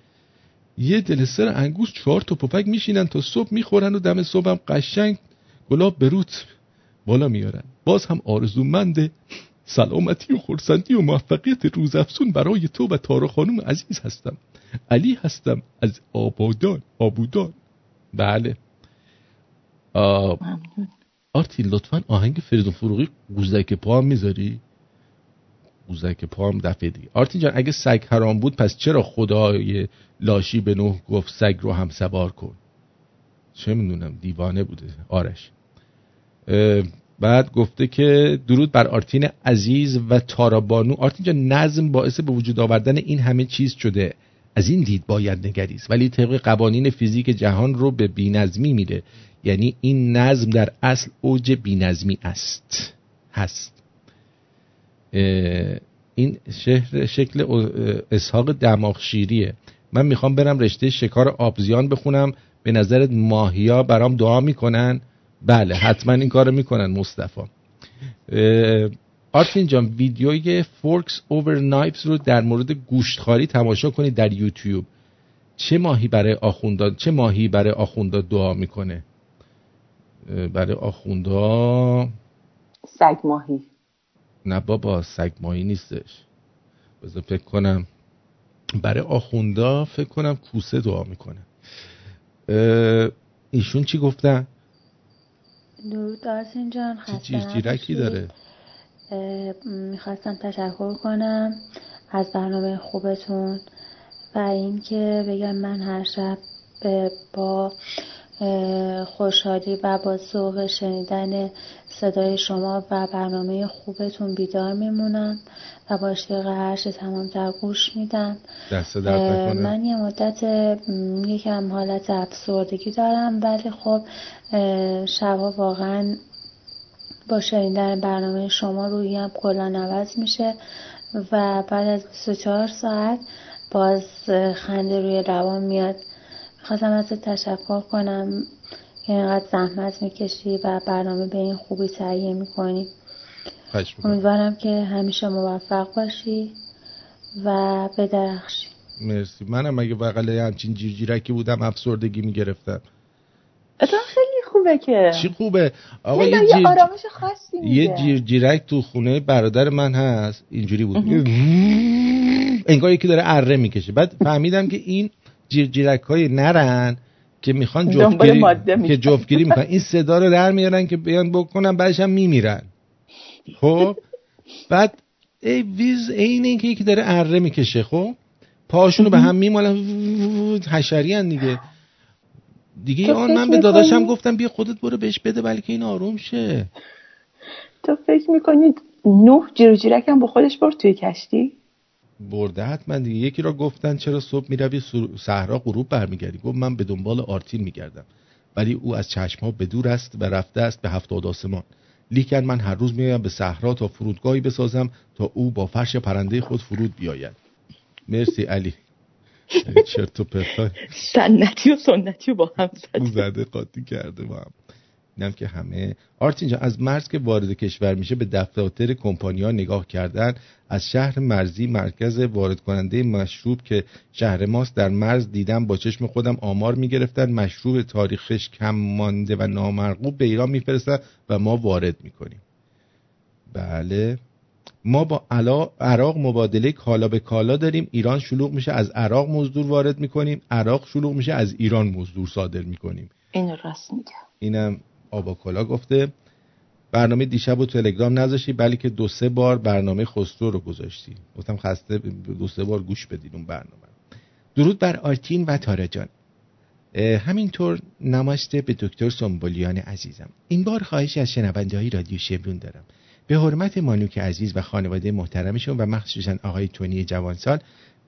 یه دلستر انگوش چهار تا پفک میشینن تا صبح می‌خورن و دم صبح هم قشنگ گلاب بروت بالا میارن. باز هم آرزومند سلامتی و خورسندی و موفقیت روزافزون برای تو و تارا خانم عزیز هستم. علی هستم از آبادان آبودان. بله. آرتین لطفا آهنگ فریدون فروغی گوزک پا هم می‌ذاری؟ قوزک پا هم دفعه دیگه. آرتین جان اگه سگ حرام بود پس چرا خدای لاشی به نوح گفت سگ رو هم سوار کن؟ چه می‌دونم دیوانه بوده. آرش. بعد گفته که درود بر آرتین عزیز و تارابانو آرتین جان نظم باعث به وجود آوردن این همه چیز شده. از این دید باید نگریست. ولی طبق قوانین فیزیک جهان رو به بینظمی میره یعنی این نظم در اصل اوج بینظمی است. هست. این شهر شکل اسحاق دماغ شیریه من می‌خوام برم رشته شکار آبزیان بخونم. به نظرت ماهیا برام دعا می‌کنن؟ بله حتما این کارو می‌کنن مصطفی. آرتین جان ویدیوی فورکس اوور نایفز رو در مورد گوشتخاری تماشا کنید در یوتیوب. چه ماهی برای آخوندا چه ماهی برای آخوندا دعا می‌کنه؟ برای آخوندا سگ ماهی. نه بابا سگ ماهی نیستش. بذار فکر کنم. برای آخوندا فکر کنم کوسه دعا می‌کنه. ایشون چی گفتن؟ درود دارسین جان جیرکی داره؟ می‌خواستم تشکر کنم از برنامه خوبتون و اینکه بگم من هر شب با خوشحالی و با ذوق شنیدن صدای شما و برنامه خوبتون بیدار میمونم و با اشتیاق هرچه تمام در گوش میدم. من یه مدت یکم حالت افسردگی دارم ولی خب شبا واقعا با شنیدن برنامه شما رویم کلا عوض میشه و بعد از 24 ساعت باز خنده روی روان میاد. خواستم ازت تشکر کنم که اینقدر زحمت می‌کشی و برنامه به این خوبی تهیه می‌کنی. امیدوارم که همیشه موفق باشی و بدرخشی. مرسی. منم اگه بغل همچین جیرجیرکی بودم افسردگی می‌گرفتم. اتفاق خیلی خوبه که. چی خوبه؟ آقا یه, جیر... آرامش خاصی یه جیرجیرک تو خونه برادر من هست. اینجوری بود. انگار یکی داره اره می‌کشه. بعد فهمیدم که این جیرجیرک های نرن که می‌خوان جفتگیری که جفتگیری می‌خوان. این صدا رو در میارن که بیان بکنن بعدش هم میمیرن. خب؟ بعد ای ویز این که یکی داره اره می‌کشه خب؟ پاشونو به هم میمالن. حشری دیگه. دیگه آن من به داداشم گفتم بیا خودت برو بهش بده بلکه این آروم شه. تو فکر می‌کنید نوح جیرو هم با خودش برد توی کشتی؟ برده حتما دیگه. یکی را گفتن چرا صبح می‌روی صحرا غروب برمیگردی. گفت من به دنبال آرتین میگردم. ولی او از چشمها به دور است و رفته است به هفتاد آسمان. لیکن من هر روز میایم به صحرا تا فرودگاهی بسازم تا او با فرش پرنده خود فرود بیاید. مرسی علی. چرت و پرتا سنتی و سنتی با هم زده قاطی کرده با هم. اینم که همه. آرتین جان از مرز که وارد کشور میشه به دفتر کمپانیا نگاه کردن از شهر مرزی مرکز وارد کننده مشروب که شهر ماست در مرز دیدم با چشم خودم آمار می‌گرفتن مشروب تاریخش کم مانده و نامرغوب به ایران میفرستن و ما وارد می‌کنیم. بله. ما با عراق مبادله کالا به کالا داریم. ایران شلوغ میشه از عراق مزدور وارد می‌کنیم. عراق شلوغ میشه از ایران مزدور صادر می‌کنیم. این راست میگه. اینم آبا کلا گفته برنامه دیشب و تلگرام نذاشتی بلکه دو سه بار برنامه خسرو رو گذاشتی. گفتم خسته دو سه بار گوش بدید اون برنامه درود بر آرتین و تارا جان. همینطور نماسته به دکتر سنبولیان عزیزم. این بار خواهشی از شنونده های رادیو شبرون دارم. به حرمت مانوک عزیز و خانواده محترمشون و مخصوصا آقای تونی جوانسال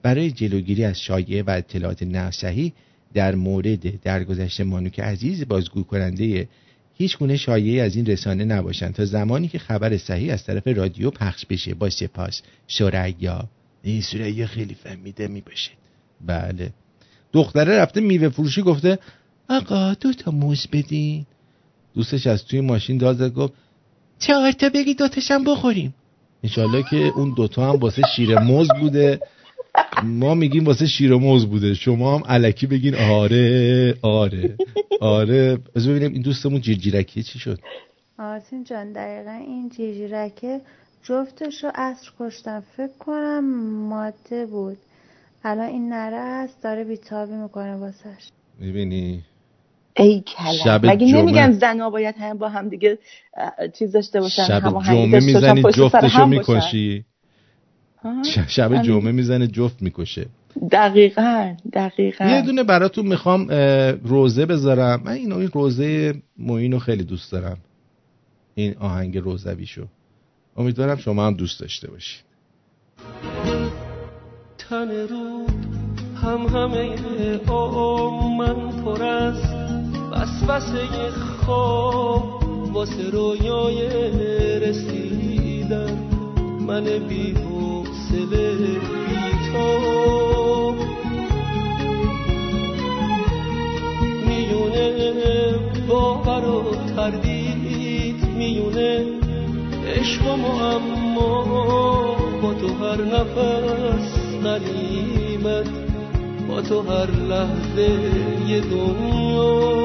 برای جلوگیری از شایعه و اطلاعات ناصحیح در مورد درگذشت مانوک عزیز بازگو کننده هیچ گونه شایعی از این رسانه نباشند تا زمانی که خبر صحیح از طرف رادیو پخش بشه با سپاس. سریا این سریا خیلی فهمیده می باشه بله. دختره رفته میوه فروشی گفته آقا دو تا موز بدین. دوستش از توی ماشین داد گفت چهار تا بگی دوتاشم بخوریم. انشالله که اون دوتا هم واسه شیر موز بوده. ما میگیم واسه شیر و موز بوده. شما هم علکی بگین آره آره آره. از ببینیم این دوستمون جیرجیرکی چی شد؟ آرتین جان دقیقا این جیرجیرکه جفتش رو اصر کشتن فکر کنم ماده بود. الان این نره هست داره بیتابی می‌کنه واسش. می‌بینی؟ ای کلم مگه نمیگن زنا باید هم با هم دیگه چیز داشته باشن شب جمعه می‌زنی جفتشو می‌کشی. شب جمعه می‌زنه جفت می‌کشه. دقیقا دقیقا. یه دونه براتون می‌خوام روزه بذارم. من این این روزه موین رو خیلی دوست دارم. این آهنگ روزویشو. امیدوارم شما هم دوست داشته باشید. تن رو هم همه آم من پر از وسوسه خواب واسه رویای رسیدن. من بیرون فاصله میونه باور و تردید میونه عشق و معما با تو هر نفس غنیمت با تو هر لحظه یه دنیا.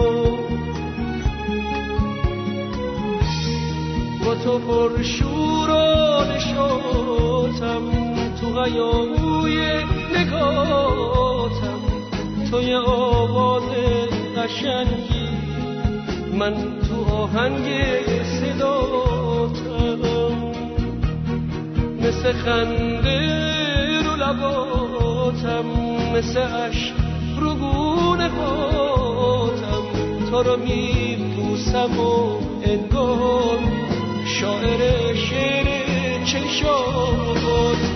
با تو پر شور و نشاتم تو غیاهوی نگاتم توی آواز قشنگی. من تو آهنگ صداتم. مثل خنده رو لباتم. مثل عشق رو گونه باتم تو رو میبوسم و انگار شاعر شعر چشاتم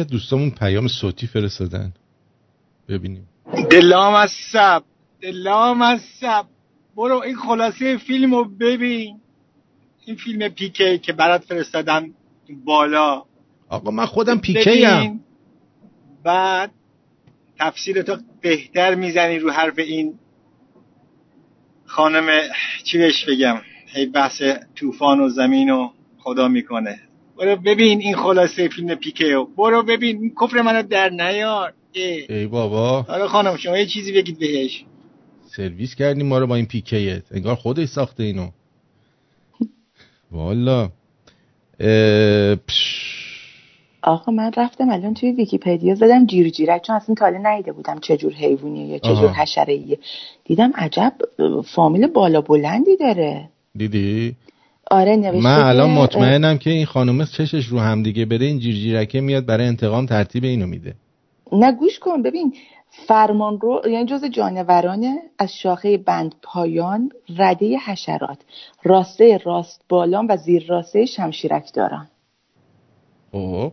از دوستامون پیام صوتی فرستادن. ببینیم. دلام از سب. دلام از سب. برو این خلاصه فیلم رو ببین. این فیلم پیکه که برات فرستادم بالا. آقا من خودم پیکه هم بعد تفسیر تو بهتر می‌زنی رو حرف این خانم چی بهش بگم؟ هی بحث طوفان و زمین و خدا می‌کنه. برو ببین این خلاصه فیلم پیکه برو ببین این کفر منو در نیار. ای, ای بابا. آره خانم شما یه چیزی بگید بهش. سرویس کردیم ما رو با این پیکه انگار خودش ساخته اینو. والا. آقا من رفتم الان توی ویکیپدیا زدم جیر جیرک چون اصلا تاله نیده بودم چجور حیوانیه یا چجور حشره ایه دیدم عجب فامیل بالا بلندی داره. دیدی؟ آره نوشته من الان مطمئنم که این خانومه چشش رو هم دیگه بره این جیر جیرکه میاد برای انتقام ترتیب اینو میده. نه گوش کن ببین فرمان رو یعنی جز جانورانه از شاخه بند پایان رده حشرات راسته راست بالان و زیر راسته شمشیرک دارن. اوه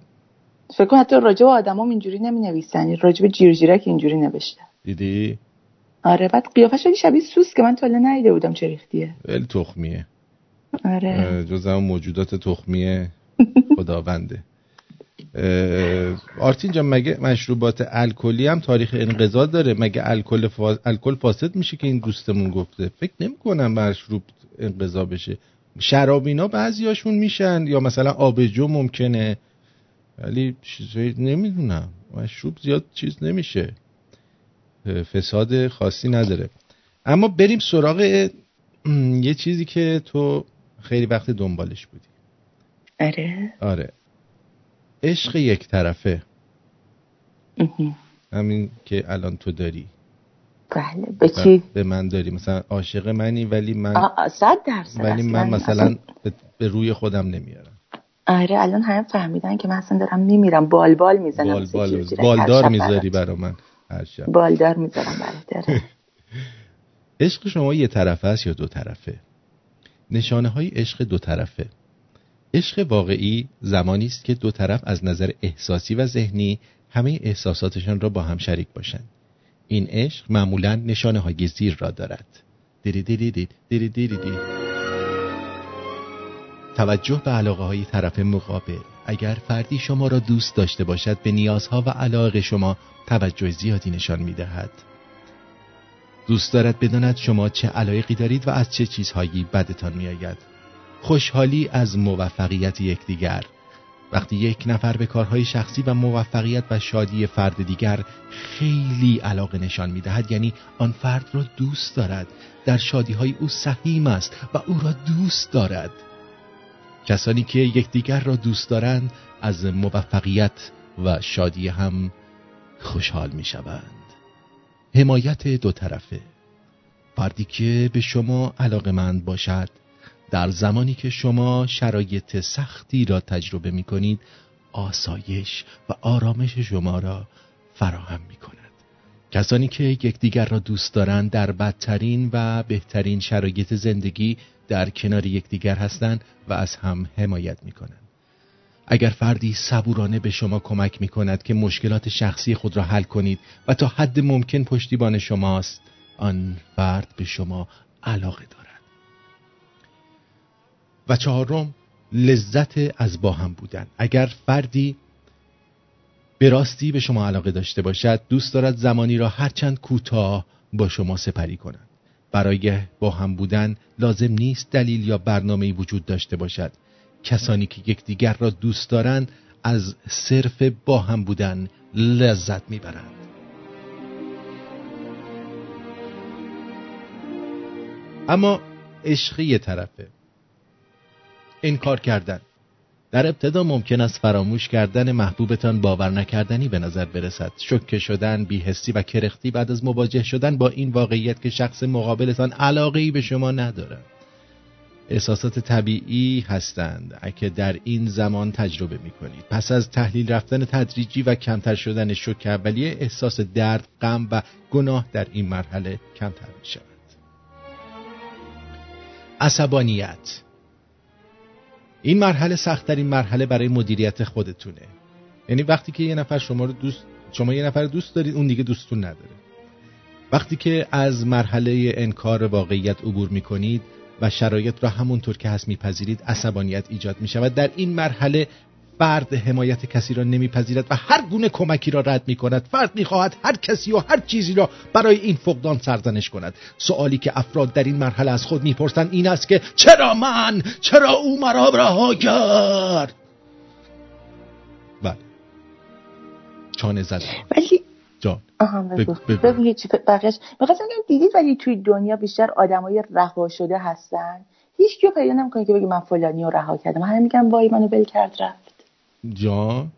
فکر کن حتی راجع به آدمام اینجوری نمی نویسن راجع به جیرجیرک اینجوری نوشته. دیدی؟ آره بعد قیافش شبیه سوس که من تا حالا ندیده بودم چه ریختیه. خیلی تخمیه. آره. جز هم موجودات تخمیه خداونده. آرتین جان مگه مشروبات الکلی هم تاریخ انقضا داره؟ مگه الکل فاس... فاسد میشه که این دوستمون گفته؟ فکر نمی کنم مشروب انقضا بشه. شراب اینا بعضیاشون میشن یا مثلا آبجو ممکنه. ولی چیزایی نمی‌دونم. مشروب زیاد چیز نمیشه. فساد خاصی نداره. اما بریم سراغ یه چیزی که تو خیلی وقت دنبالش بودی. آره. آره. عشق یک طرفه. همین که الان تو داری. بله. به کی؟ به من داری. مثلا عاشق منی ولی من صد درصد ولی من مثلا به روی خودم نمیارم. آره الان همه فهمیدن که من اصلا دارم میمیرم. بال بال می‌زنم. بال بال بالدار می‌ذاری برا من هر شب. بالدار می‌ذارم برای عشق شما یه طرفه است یا دو طرفه؟ نشانه های عشق دو طرفه عشق واقعی زمانی است که دو طرف از نظر احساسی و ذهنی همه احساساتشان را با هم شریک باشند این عشق معمولا نشانه های زیر را دارد دیری دیری دیری دیری دیری دی. توجه به علاقه های طرف مقابل اگر فردی شما را دوست داشته باشد به نیازها و علاقه شما توجه زیادی نشان می دهد. دوست دارد بداند شما چه علایقی دارید و از چه چیزهایی بدتان می آید. خوشحالی از موفقیت یکدیگر. وقتی یک نفر به کارهای شخصی و موفقیت و شادی فرد دیگر خیلی علاقه نشان می دهد یعنی آن فرد را دوست دارد. در شادی های او سهیم است و او را دوست دارد. کسانی که یکدیگر را دوست دارند از موفقیت و شادی هم خوشحال می شوند حمایت دو طرفه. فردی که به شما علاقه مند باشد در زمانی که شما شرایط سختی را تجربه می کنید آسایش و آرامش شما را فراهم می کند کسانی که یکدیگر را دوست دارند در بدترین و بهترین شرایط زندگی در کنار یکدیگر هستند و از هم حمایت می کنند اگر فردی صبورانه به شما کمک می کند که مشکلات شخصی خود را حل کنید و تا حد ممکن پشتیبان شماست آن فرد به شما علاقه دارد. و چهارم لذت از با هم بودن. اگر فردی به راستی به شما علاقه داشته باشد دوست دارد زمانی را هرچند کوتاه با شما سپری کند. برای با هم بودن لازم نیست دلیل یا برنامه وجود داشته باشد. کسانی که یکدیگر را دوست دارند از صرف با هم بودن لذت می‌برند. اما عشقی طرفه. انکار کردن. در ابتدا ممکن است فراموش کردن محبوبتان باور نکردنی به نظر برسد. شکه شدن بیهستی و کرختی بعد از مواجه شدن با این واقعیت که شخص مقابلتان علاقه به شما ندارد. احساسات طبیعی هستند که در این زمان تجربه می کنید پس از تحلیل رفتن تدریجی و کمتر شدن شوک اولیه احساس درد، غم و گناه در این مرحله کمتر می شود عصبانیت. این مرحله سختترین مرحله برای مدیریت خودتونه. یعنی وقتی که یه نفر شما رو دوست شما یه نفر دوست دارید اون دیگه دوستون نداره. وقتی که از مرحله انکار واقعیت عبور می‌کنید و شرایط را همونطور که هست میپذیرید عصبانیت ایجاد می شود در این مرحله فرد حمایت کسی را نمیپذیرد و هر گونه کمکی را رد می کند فرد می‌خواهد هر کسی و هر چیزی را برای این فقدان سرزنش کند. سوالی که افراد در این مرحله از خود می‌پرسند این است که چرا من؟ چرا او مرا رها کرد؟ بله. چانه زدن ولی جان. بگو یه چی بقیش می‌خواستم دیدید ولی توی دنیا بیشتر آدمای رها شده هستن. هیچ کیو پیدا نمی‌کنه که بگه من فلانی رو رها کردم. همه میگم وای منو ول کرد رفت. جان.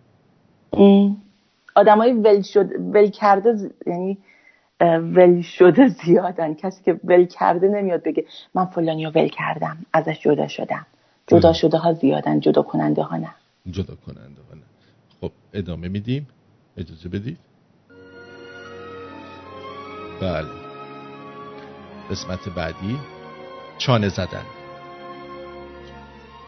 آدمای ول شد ول کرده یعنی ول شده زیادن. کسی که ول کرده نمیاد بگه من فلانی رو ول کردم ازش جدا شدم. جدا شده ها زیادن جدا کننده ها نه. جدا کننده ها نه. خب ادامه میدیم. اجازه بدید. بله قسمت بعدی. چانه زدن.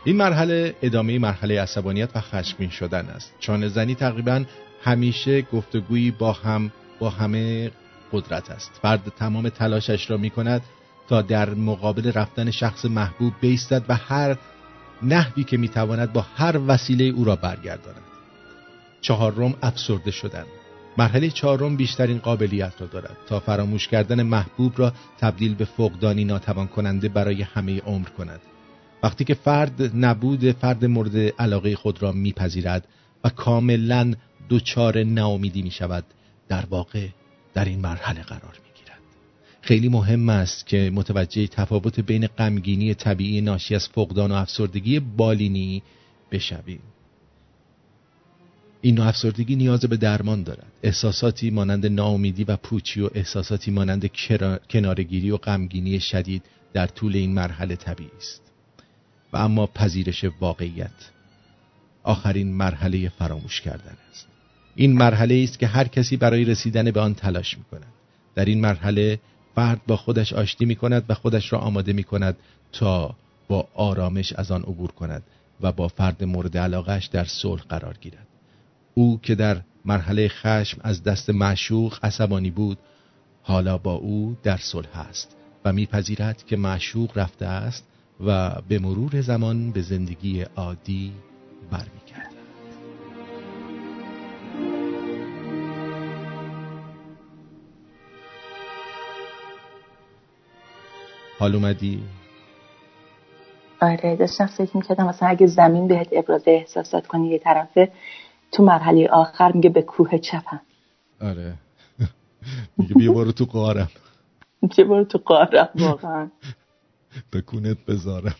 این مرحله ادامه مرحله عصبانیت و خشمگین شدن است. چانه زنی تقریبا همیشه گفتگویی با هم با همه قدرت است. فرد تمام تلاشش را می کند تا در مقابل رفتن شخص محبوب بیستد و هر نحوی که می‌تواند با هر وسیله او را برگرداند. چهارم افسرده شدن. مرحله چهارم بیشترین قابلیت را دارد تا فراموش کردن محبوب را تبدیل به فقدانی ناتوان کننده برای همه عمر کند. وقتی که فرد نبود فرد مورد علاقه خود را میپذیرد و کاملا دچار ناامیدی می شود در واقع در این مرحله قرار می گیرد خیلی مهم است که متوجه تفاوت بین غمگینی طبیعی ناشی از فقدان و افسردگی بالینی بشویم. این نوع افسردگی نیاز به درمان دارد. احساساتی مانند ناامیدی و پوچی و احساساتی مانند کنارگیری و غمگینی شدید در طول این مرحله طبیعی است. و اما پذیرش واقعیت آخرین مرحله فراموش کردن است. این مرحله است که هر کسی برای رسیدن به آن تلاش می کند در این مرحله فرد با خودش آشتی می کند و خودش را آماده می کند تا با آرامش از آن عبور کند و با فرد مورد علاقهش در صلح قرار گیرد. او که در مرحله خشم از دست معشوق عصبانی بود حالا با او در صلح است و میپذیرد که معشوق رفته است و به مرور زمان به زندگی عادی برمیگردد حال اومدی؟ آره داشتم فکر می‌کردم مثلا اگه زمین بهت ابراز احساسات کنی یه طرفه تو مرحله آخر میگه به کوه چپم. آره. میگه بیا برو تو قارم. بیا برو تو قارم واقعا. به کونت بذارم.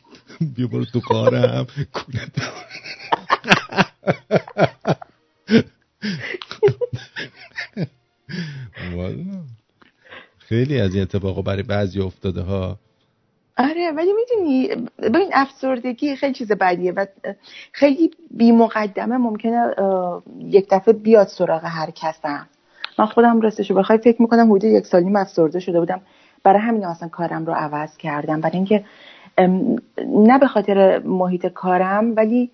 بیا برو تو قارم. کونت خیلی از این اتفاقا برای بعضی افتاده ها. آره ولی می‌دونی ببین افسردگی خیلی چیز بدیه و خیلی بی مقدمه ممکنه یک دفعه بیاد سراغ هر کسم. من خودم راستشو بخوای فکر می‌کنم حدود یک سالی افسرده شده بودم. برای همین اصلا کارم رو عوض کردم. برای اینکه نه به خاطر محیط کارم ولی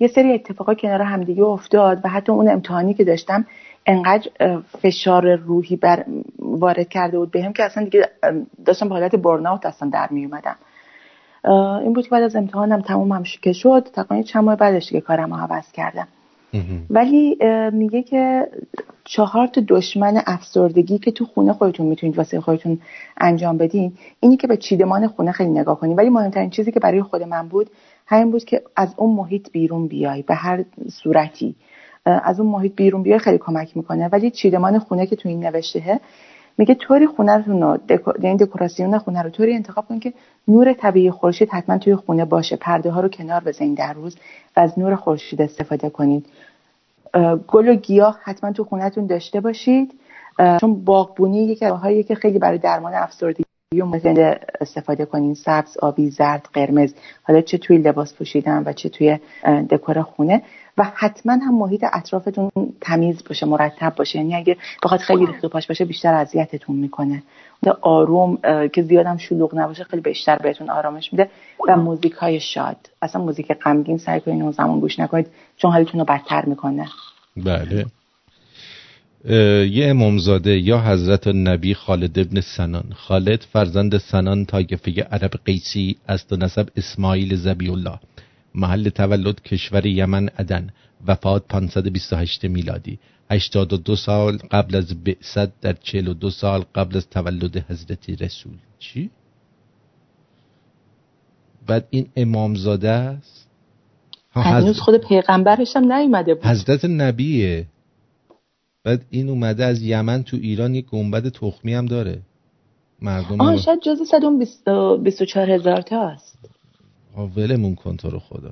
یه سری اتفاقا کنار همدیگه افتاد و حتی اون امتحانی که داشتم انقدر فشار روحی بر وارد کرده بود بهم که اصلا دیگه داشتم به حالت برناوت اصلا در می اومدم این بود که بعد از امتحانم تموم هم که شد. تقریبا چند ماه بعدش دیگه کارم رو عوض کردم. ولی میگه که چهار تا دشمن افسردگی که تو خونه خودتون می‌تونید واسه خودتون انجام بدین اینی که به چیدمان خونه خیلی نگاه کنید ولی مهمترین چیزی که برای خود من بود همین بود که از اون محیط بیرون بیای به هر صورتی. از اون محیط بیرون بیای خیلی کمک می‌کنه. ولی چیدمان خونه که تو این نوشته میگه طوری خونه رو یعنی دکوراسیون خونه رو طوری انتخاب کن که نور طبیعی خورشید حتما توی خونه باشه. پرده ها رو کنار بزنید در روز و از نور خورشید استفاده کنید گل و گیاه حتما تو خونهتون داشته باشید. چون باغبونی یکی از که خیلی برای درمان افسردگی ممکن استفاده کنین. سبز آبی زرد قرمز. حالا چه توی لباس پوشیدن و چه توی دکور خونه. و حتما هم محیط اطرافتون تمیز باشه مرتب باشه. یعنی اگه بخواد خیلی ریخت پاش باشه بیشتر اذیتتون می‌کنه. آروم که زیادم شلوغ نباشه خیلی بیشتر بهتون آرامش میده. و موزیک های شاد. اصلا موزیک غمگین سعی کنین اون زمان گوش نکنید چون حالتون رو بدتر می‌کنه. بله. یه امامزاده یا حضرت نبی خالد ابن سنان. خالد فرزند سنان تایفه عرب قیسی است و نسب اسماعیل زبی الله. محل تولد کشور یمن عدن وفات 528 میلادی. 82 سال قبل از بعثت در 42 سال قبل از تولد حضرت رسول. چی؟ بعد این امامزاده است؟ هنوز خود پیغمبرش هم نیومده بود. حضرت نبیه. بعد این اومده از یمن تو ایران یک گنبد تخمی هم داره. مردم آه شاید جز 124 هزار تا است. ولمون کن تو رو خدا.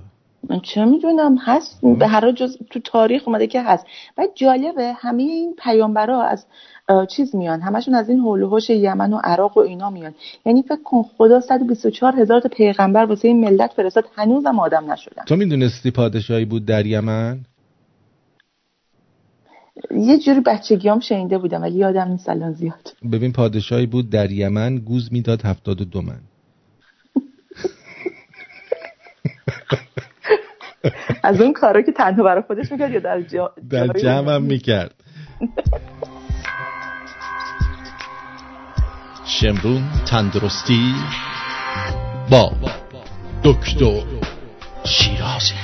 من چه می‌دونم؟ هست. به هر جز تو تاریخ اومده که هست. و جالبه همه این پیامبرا از چیز میان. همشون از این حول و یمن و عراق و اینا میان. یعنی فکر کن خدا 124 هزار تا پیغمبر واسه این ملت فرستاد. هنوزم آدم نشدن. تو می‌دونستی پادشاهی بود در یمن؟ یه جوری بچگیام شنیده بودم ولی یادم نیست الان زیاد. ببین پادشاهی بود در یمن گوز می‌داد 72 من. از اون کارا که تنها برای خودش می‌کرد یا در جا... در جمع هم می‌کرد. شمرون تندرستی با دکتر شیرازی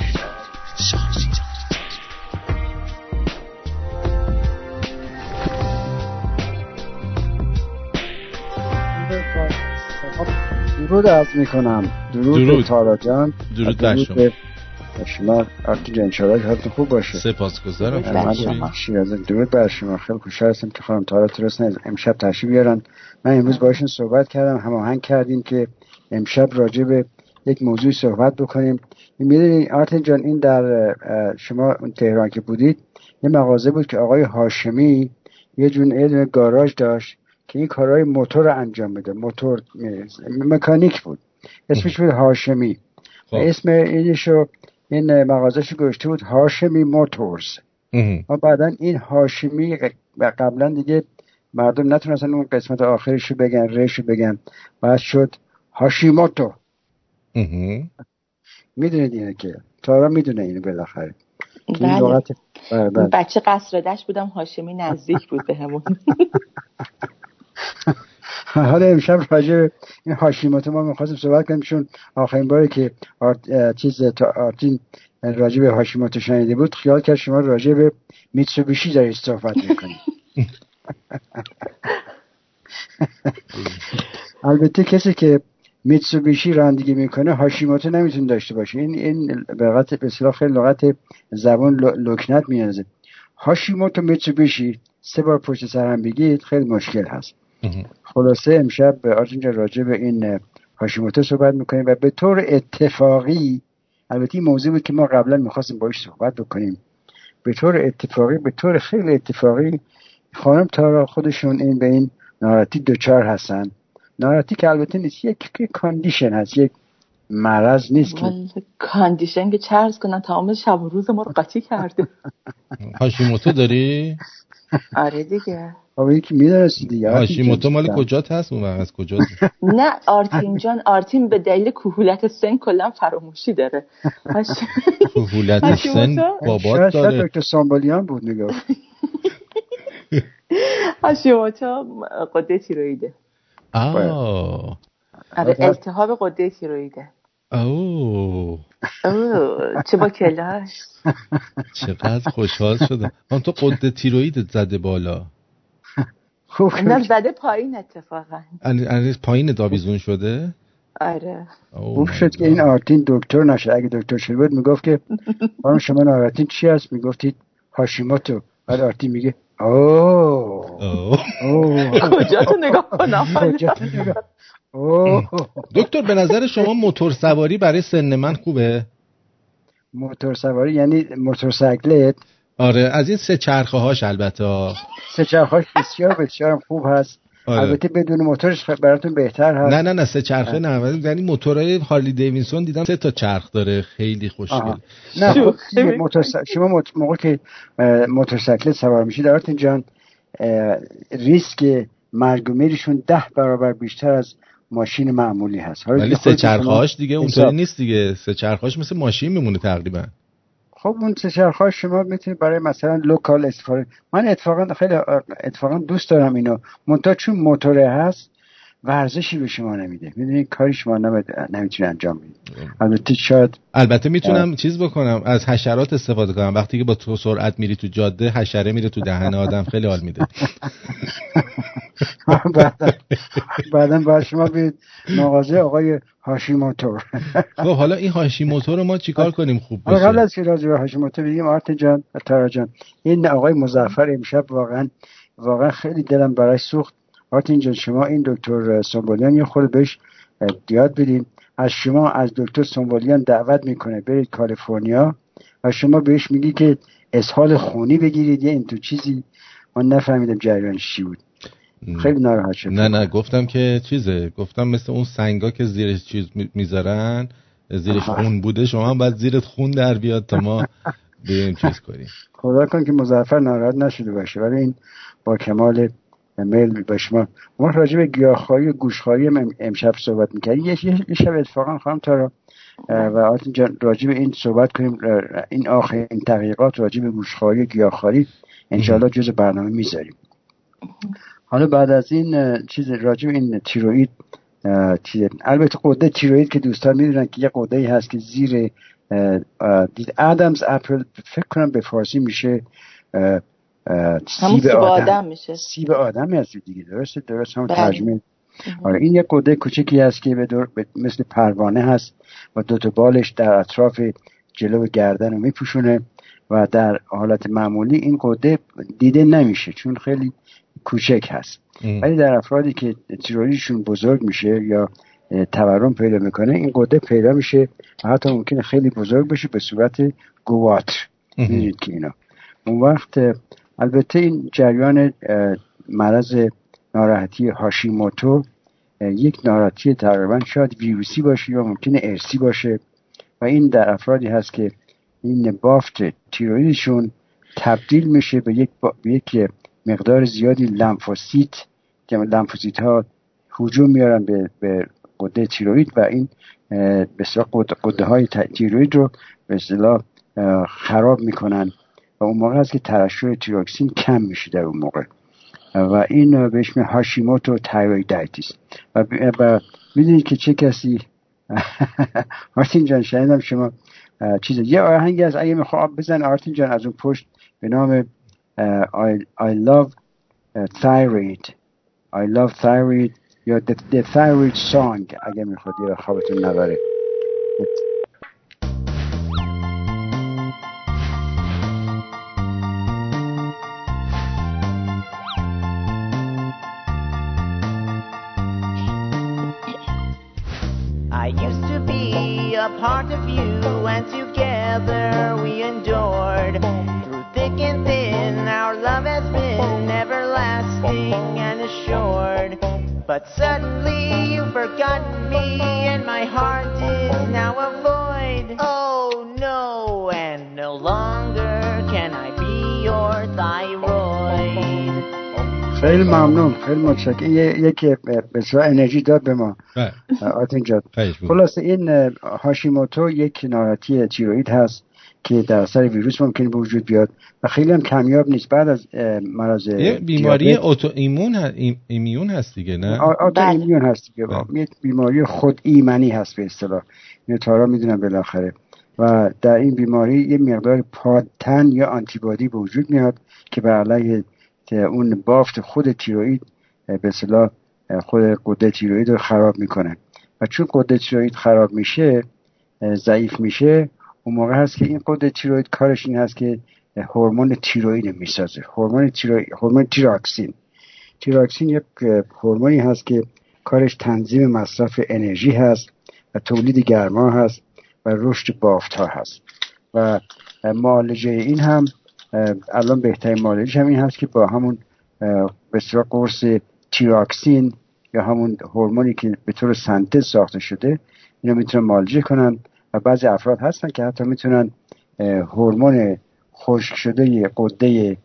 درود از می‌کنم. درود, درود. تارا جان. درود بر شما. شما آرتی جان انشاءالله حالتون خوب باشه. سپاسگزارم. درود بر شما. خیلی خوشحال هستم که خانم تارا ترسن امشب تشریف بیارن. من امروز باشون صحبت کردم هماهنگ کردیم که امشب راجع به یک موضوع صحبت بکنیم. می‌دونی آرتین جان این در شما تهران که بودید یه مغازه بود که آقای هاشمی یه جون یه گاراژ داشت که این کارهای موتور انجام بده. موتور مکانیک بود. اسمش بود هاشمی. خب. اسم اینشو این مغازهش گذاشته بود هاشمی موتورز. و بعدا این هاشمی قبلا دیگه مردم نتونستن اون قسمت آخرش بگن رشو بگن. بعد شد هاشیموتو. می‌دونید اینه که؟ تارا می‌دونه اینو بالاخره. بله. بله،, بله. بچه قصردش بودم هاشمی نزدیک بود به همون. حالا امشب راجع این هاشیموتو ما می‌خواستیم صحبت کنیم چون آخرین باری که آرت، چیز آرتین راجع به هاشیموتو شنیده بود خیال کرد شما راجع به میتسوبیشی دارید صحبت می‌کنید. البته کسی که میتسوبیشی رانندگی می‌کنه هاشیموتو نمی‌تونه داشته باشه. این این لغت به اصطلاح خیلی لغت زبان لکنت میانزه هاشیموتو میتسوبیشی سه بار پشت سر هم بگید خیلی مشکل هست. خلاصه امشب به آرژینجا راجع به این هاشیموتو صحبت می‌کنیم و به طور اتفاقی البته این موضوع بود که ما قبلا می‌خواستیم باش صحبت بکنیم. به طور اتفاقی به طور خیلی اتفاقی خانم تارا خودشون این به این ناراتی دوچار هستن. ناراتی که البته نیست یک کاندیشن هست یک مرض نیست که کاندیشن که چرز کنن تمام شب و روز ما رو قاطی کرده. هاشیموتو داری؟ آره دیگه. خب یکی میدرسی دیگه. هاشیموتو مال کجا هست اون از کجا نه آرتین جان آرتین به دلیل کهولت سن کلا فراموشی داره. کهولت سن بابات داره. شاید دکتر سامبالیان بود نگاه. هاشیموتو قده تیرویده. آه. آره التهاب قده تیرویده. اوه چه با کلاش چقدر خوشحال شدم هم تو قده تیرویدت زده بالا. خوب نه زده پایین اتفاقا. پایین داویزون شده؟ آره. خوب شد که این آرتین دکتر نشه. اگه دکتر شده بود می‌گفت که خانم شما ناراحتین چی هست؟ می‌گفتید هاشیموتو بعد آرتین میگه اوه. کجا تو نگاه کنم دکتر به نظر شما موتور سواری برای سن من خوبه؟ موتور سواری یعنی موتور سیکلت آره از این سه چرخه هاش البته. سه چرخه هاش بسیار بسیار خوب هست. آره. البته بدون موتورش براتون بهتر هست. نه نه نه سه چرخه نه. یعنی موتورهای هارلی دیوینسون دیدم سه تا چرخ داره. خیلی خوشگل. نه خب موتور شما موقع که موتورسیکلت سوار میشید دارتون جان ریسک مرگ و میرشون ده برابر بیشتر از ماشین معمولی هست. ولی سه چرخهاش دیگه اونطوری نیست دیگه. سه چرخهاش مثل ماشین میمونه تقریبا. خب اون سه شما می‌تونید برای مثلا لوکال استفاده من اتفاقا خیلی اتفاقا دوست دارم اینو. منتها چون موتوره هست ورزشی به شما نمیده. می‌دونید کاری شما نمی‌تونه انجام بدید البته شاید البته می‌تونم چیز بکنم از حشرات استفاده کنم. وقتی که با تو سرعت میری تو جاده حشره میره تو دهن آدم خیلی حال میده. بعدا بعد شما به مغازه آقای هاشیموتو. خب حالا این هاشیموتو رو ما چیکار کنیم خوب بشه؟ قبل از که راجع به هاشیموتو بگیم آرت جان این آقای مزفر امشب واقعا واقعا خیلی دلم برای سوخت. آرتین جان شما این دکتر سنبولیان یه خود بهش یاد بدین. از شما از دکتر سنبولیان دعوت می‌کنه برید کالیفرنیا و شما بهش میگی که اسهال خونی بگیرید. یه این تو چیزی. من نفهمیدم جریانش چی بود. خیلی ناراحت شد نه نه گفتم که چیزه. گفتم مثل اون سنگا که زیرش چیز می‌ذارن زیرش خون بوده شما هم باید زیرت خون در بیاد تا ما بریم چیز کنیم. خدا کن که مزفر ناراحت نشده باشه. ولی این با کمال میل به ما راجع به گیاهخواری و گوشخواری امشب صحبت می‌کردیم. یه, یه شب اتفاقا خواهم تا و آتین جان راجع به این صحبت کنیم. این آخرین تحقیقات راجع به گوشخواری و گیاهخواری انشاءالله جز برنامه می‌ذاریم. حالا بعد از این چیز راجع به این تیروید البته قده تیروید که دوستان می‌دونن که یه قده ای هست که زیر دید ادمز اپل فکر کنم به فارسی میشه سیب آدم, میشه. سیب آدم هست دیگه درسته؟ درست هم بله. ترجمه. آره این یه قده کوچکی هست که به دور مثل پروانه هست و دوتا بالش در اطراف جلو گردن رو میپوشونه و در حالت معمولی این قده دیده نمیشه چون خیلی کوچک هست. ولی در افرادی که تیرویدشون بزرگ میشه یا تورم پیدا می‌کنه این قده پیدا میشه و حتی ممکنه خیلی بزرگ بشه به صورت گواتر می‌دونید که اینا. اون وقت البته این جریان مرض ناراحتی هاشیموتو یک ناراحتی تقریبا شاید ویروسی باشه یا ممکنه ارسی باشه و این در افرادی هست که این بافت تیرویدشون تبدیل میشه به یک, با... یک مقدار زیادی لمفوسیت که لمفوسیت ها هجوم میارن به, به قده تیروید و این به غده های تیروید رو به اصطلاح خراب می‌کنن. اون موقع هست که ترشح تیروکسین کم میشه در اون موقع. و این بهش می Hashimoto thyroiditis و, و می‌دونید که چه کسی آرتین جان شنیدم شما چیز یه آهنگی از اگه میخواب بزن آرتین جان از اون پشت به نام I, I love thyroid. I love thyroid یا the, the thyroid song اگه می‌خواد یه خوابتون نبره. Part of you, and together we endured. Through thick and thin, our love has been everlasting and assured. But suddenly you've forgotten me, and my heart is now a void. Oh no, and no longer خیلی ممنون. خیلی متشکرم. یکی بسیار انرژی داد به ما. آتین جاد خلاصه این هاشیموتو یک ناراحتی تیروید هست که در اثر ویروس ممکن به وجود بیاد و خیلی هم کمیاب نیست. بعد از مرض بیماری اوتو ایمون ایمیون هست دیگه نه؟ اوتو ایمیون هست دیگه. یک بیماری خود ایمنی هست به اصطلاح. اینو تارا می‌دونم بالاخره. و در این بیماری یه مقدار پادتن یا آنتیبادی به وجود میاد که بر علیه اون بافت خود تیروید به اصطلاح خود قده تیروید رو خراب می‌کنه. و چون قده تیروید خراب میشه ضعیف میشه اون موقع هست که این قده تیروید کارش این هست که هورمون تیروید می‌سازه. هورمون تیروید هورمون تیراکسین. تیراکسین یک هورمونی هست که کارش تنظیم مصرف انرژی هست و تولید گرما هست و رشد بافت ها هست. و معالجه این هم الان بهترین معالجه هم این هست که با همون به قرص تیراکسین یا همون هورمونی که به طور سنتز ساخته شده اینا می‌تونن معالجه کنن و بعضی افراد هستن که حتی می‌تونن هورمون خشک شده قده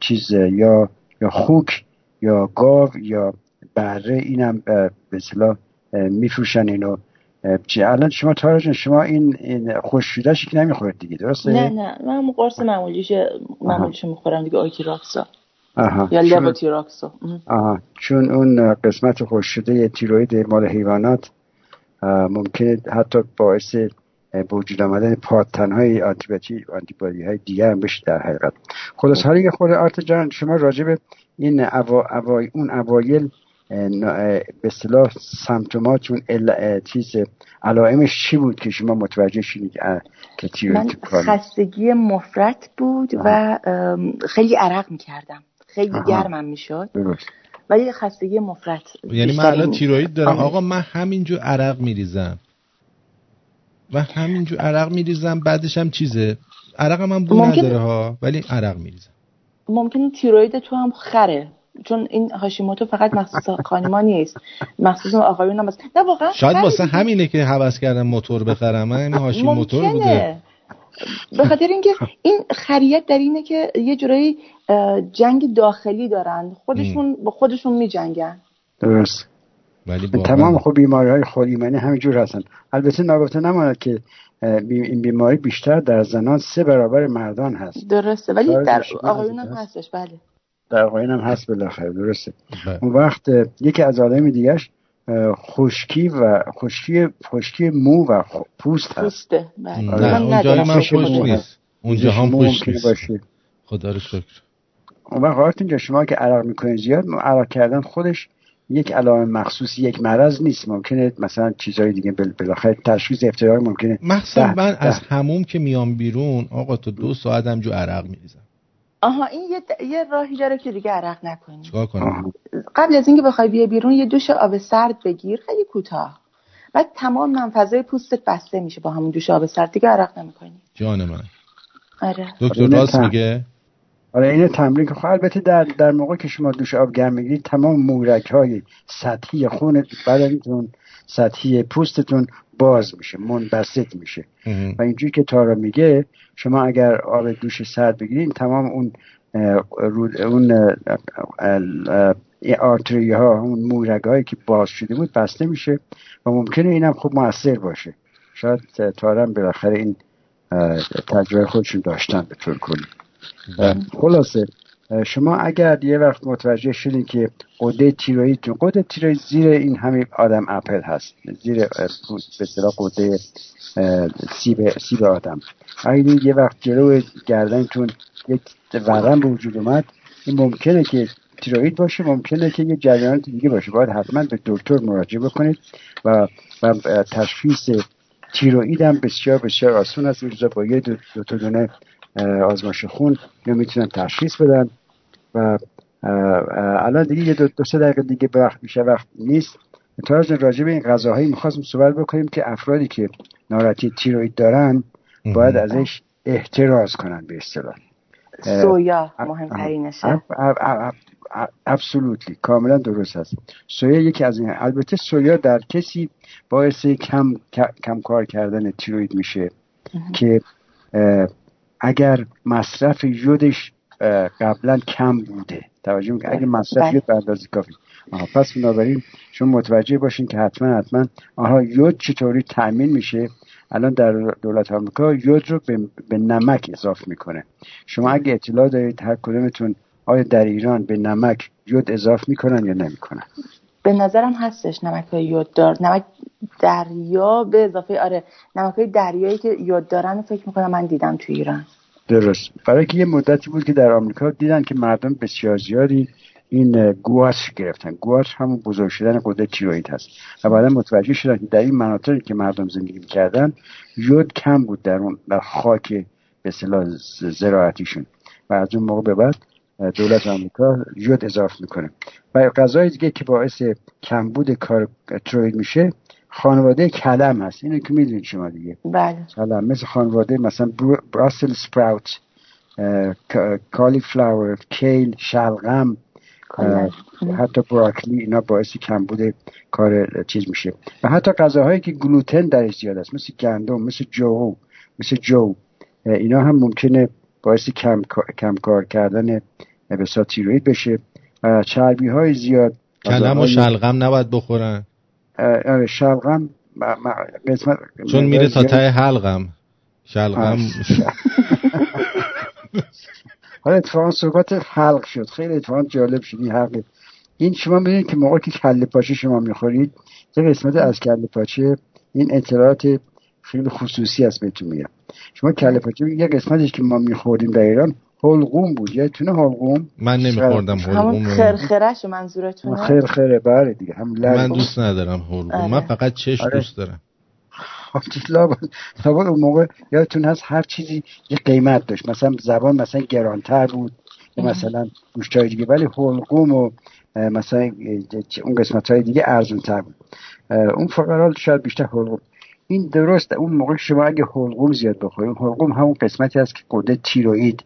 چیز یا یا خوک یا گاو یا بره اینم به اصطلاح میفروشن اینو. الان شما تارا شما این, این خوششودهش که نمی‌خورد دیگه درسته؟ نه نه. من قرص معمولیش معمولیش می‌خورم دیگه راکسا آها. یا لوتیراکسا آها. چون اون قسمت خوششده تیروید مال حیوانات ممکنه حتی باعث به وجود آمدن پادتنهای آنتیبیوتیک آنتیبادی های دیگر هم بشه در حقیقت. خلاص حالی که خود آرت جان شما راجع به این اوا, اون اوایل به اصطلاح اون چیز علائمش چی بود که شما متوجه شدید که من خستگی مفرط بود و خیلی عرق می‌کردم. خیلی گرمم می‌شد. ولی خستگی مفرط یعنی من الان تیروید دارم. آقا من همینجور عرق میریزم. و همینجور عرق میریزم بعدش هم چیزه؟ عرق من بو ممکن... نداره ها ولی عرق میریزم. ممکن تیروید تو هم خره. چون این هاشیموتو فقط مخصوص خانما نیست. مخصوص آقایون هم نه واقعا شاید واسه همینه که حوض کردم موتور بخرم. من هاشیموتو بوده. به خاطر اینکه این خریت در اینه که یه جورایی جنگ داخلی دارن. خودشون با خودشون میجنگن. درست. ولی تمام خب بیماری های خود ایمنی همینجور هستن. البته نگفته نماند که این بیماری بیشتر در زنان سه برابر مردان هست. درسته. ولی در آقایون هم هستش. بله. در آقایون هم هست بالاخره درسته. بله. اون وقت یکی از آدم دیگهش خشکی و خشکی خشکی مو و پوست هست. پوسته. بله. نه اونجا من خوش نیست. اونجا هم خوش نیست. خدا رو شکر. اون وقت اینجا شما که عرق می‌کنید زیاد عرق کردن خودش یک علائم مخصوص یک مرض نیست. ممکنه مثلا چیزهای دیگه بالاخره تشخیص ابتدایی ممکنه. مخصوصا من از هموم که میام بیرون آقا تو دو ساعت هم جو عرق میریزم. آها این یه, یه راهی داره که دیگه عرق نکنی چیکار کنم قبل از اینکه بخوای بیا بیرون یه دوش آب سرد بگیر خیلی کوتاه. بعد تمام منفذه پوستت بسته میشه با همون دوش آب سرد. دیگه عرق نمی‌کنی. جان من. آره. دکتر راست میگه؟ آره این تمرین که خب البته در در موقع که شما دوش آب گرم می‌گیرید تمام مورک های سطحی خون بدنتون سطحی پوستتون باز میشه منبسط میشه. و اینجوری که تارا میگه شما اگر آب دوش سرد بگیرید تمام اون اون آرتری ها اون مورگ هایی که باز شده بود بسته میشه و ممکنه اینم خوب موثر باشه. شاید تارم بالاخره این تجربه خودشون داشتن به طور کلی. خلاصه شما اگر یه وقت متوجه شدین که قده تیرویدتون قده تیروید زیر این همه آدم اپل هست. زیر به اصطلاح قده سیب, سیب آدم. اگر یه وقت جلو گردنتون یک ورم به وجود اومد این ممکنه که تیروید باشه ممکنه که یه جریان دیگه باشه. باید حتما به دکتر مراجعه بکنید و, و تشخیص تیروید هم بسیار بسیار آسون است. با یه دو, دو, دو آزمایش خون یا می‌تونن تشخیص بدن و الان دیگه یه دو, دو سه دقیقه دیگه وقت میشه وقت نیست. تاج راجع به این غذاهایی می‌خواستم صحبت بکنیم که افرادی که ناراحتی تیروید دارن باید ازش احتراز کنن به اصطلاح. سویا مهمترینشه. ابسولوتلی کاملا درست هست سویا یکی از این البته سویا در کسی باعث کم کم کار کردن تیروید میشه که اگر مصرف یودش قبلا کم بوده. توجه می‌کنه اگر مصرف بله. یود به اندازه کافی. آها پس بنابراین شما متوجه باشین که حتما حتما. آها یود چطوری تأمین میشه؟ الان در دولت آمریکا یود رو به, به نمک اضافه می‌کنه. شما اگه اطلاع دارید هر کدومتون آیا در ایران به نمک یود اضافه می‌کنن یا نمی‌کنن؟ به نظرم هستش نمک های یود دار نمک دریا به اضافه آره نمک های دریایی که یود دارن فکر می‌کنم من دیدم تو ایران. درست. برای که یه مدتی بود که در آمریکا دیدن که مردم بسیار زیادی این گواش گرفتن. گواش همون بزرگ شدن قدرت تیروید هست. و بعدا متوجه شدن که در این مناطقی که مردم زندگی کردن یود کم بود در اون در خاک به زراعتیشون. و از اون موقع به بعد دولت آمریکا یود اضافه می‌کنه. و غذای دیگه که باعث کمبود کار تروید میشه خانواده کلم هست. اینو که می‌دونید شما دیگه. بله. کلم مثل خانواده مثلا براسل سپراوت کالی فلاور کیل شلغم حتی براکلی اینا باعث کمبود کار چیز میشه. و حتی غذاهایی که گلوتن درش زیاد است مثل گندم مثل جو مثل جو اینا هم ممکنه باعث کم, کم کار کردن بسا تیروید بشه چربی های زیاد کلم و شلغم نباید بخورن. آره شلغم قسمت چون میره تا ته حلقم. شلقم حالا اتفاقا صحبت حلق شد. خیلی اتفاقا جالب شد. این حلقه این شما ببینید که موقعی که کله پاچه شما می‌خورید یه قسمت از کله پاچه این اطلاعات خیلی خصوصی است بهتون میگم. شما کله پاچه یه قسمتش که ما میخوردیم در ایران حلقوم بود. یادتونه حلقوم من نمیخوردم حلقوم همون خرخرش منظورتونه؟ خرخره بله دیگه هم من دوست ندارم حلقوم آره. من فقط چش آره. دوست دارم. لابد لابد اون موقع یادتون هست هر چیزی یه قیمت داشت. مثلا زبان مثلا گرانتر بود یا مثلا گوشتای دیگه ولی حلقوم و مثلا اون قسمت های دیگه ارزون تر بود اون فقرا شاید بیشتر حلقوم این درست اون موقع شما اگه حلقوم زیاد بخورید حلقوم همون قسمتی هست که قده تیروئید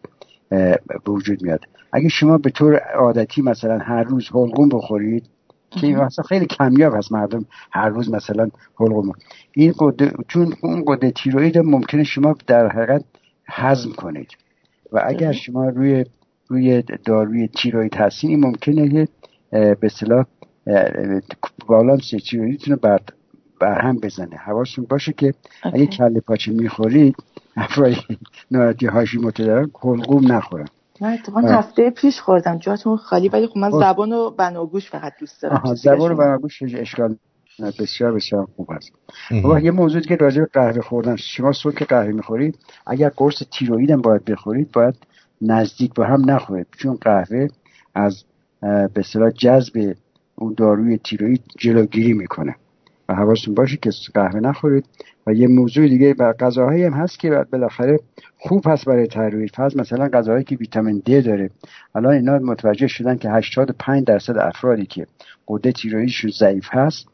به وجود میاد. اگه شما به طور عادتی مثلا هر روز حلقوم بخورید که مثلا خیلی کمیاب هست مردم هر روز مثلا حلقوم این قده چون اون قده تیروئید رو ممکنه شما در حقیقت هضم کنید. و اگر شما روی روی داروی تیروئید هستین این ممکنه به اصطلاح بالانس تیروئیدتون رو بر بر هم بزنه. حواستون باشه که اگه کله پاچه می‌خورید افرادی ناراحتی هاشیموتو دارن حلقوم نخورن. من اتفاقا. هفته پیش خوردم. جاتون خالی ولی خب من آه. زبان و بناگوش فقط دوست دارم. زبان شما- بناگوش اشکال بسیار بسیار خوب است. و یه موضوعی که راجع به قهوه خوردن شما صبح که قهوه می‌خورید اگر قرص تیروئید هم باید بخورید باید نزدیک به هم نخورید. چون قهوه از به اصطلاح جذب اون داروی تیروئید جلوگیری می‌کنه. و حواستون باشه که قهوه نخورید. و یه موضوع دیگه و غذاهایی هم هست که بالاخره خوب هست برای تایروید فرض مثلا غذاهایی که ویتامین د داره. الان اینا متوجه شدن که 85 درصد افرادی که قده تیروئیدشون ضعیف هست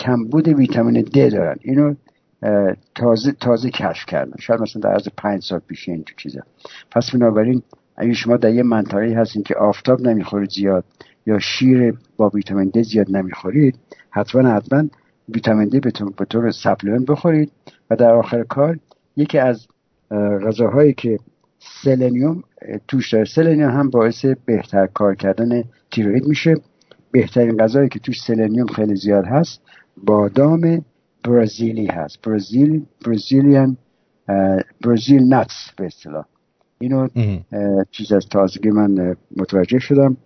کمبود ویتامین د دارن. اینو تازه تازه کشف کردن. شاید مثلا در عرض پنج سال پیش این تو چیزا. پس بنابراین اگه شما در یه منطقه هستین که آفتاب نمی‌خورید زیاد یا شیر با ویتامین د زیاد نمی‌خورید حتما حتما ویتامین د به طور- سپلمنت بخورید. و در آخر کار یکی از اه، غذاهایی که سلنیوم توش داره. سلنیوم هم باعث بهتر کار کردن تیروئید میشه. بهترین غذایی که توش سلنیوم خیلی زیاد هست بادام برزیلی هست. Brazil Brazilian Brazil nuts به اصطلاح. اینو چیز از تازگی من متوجه شدم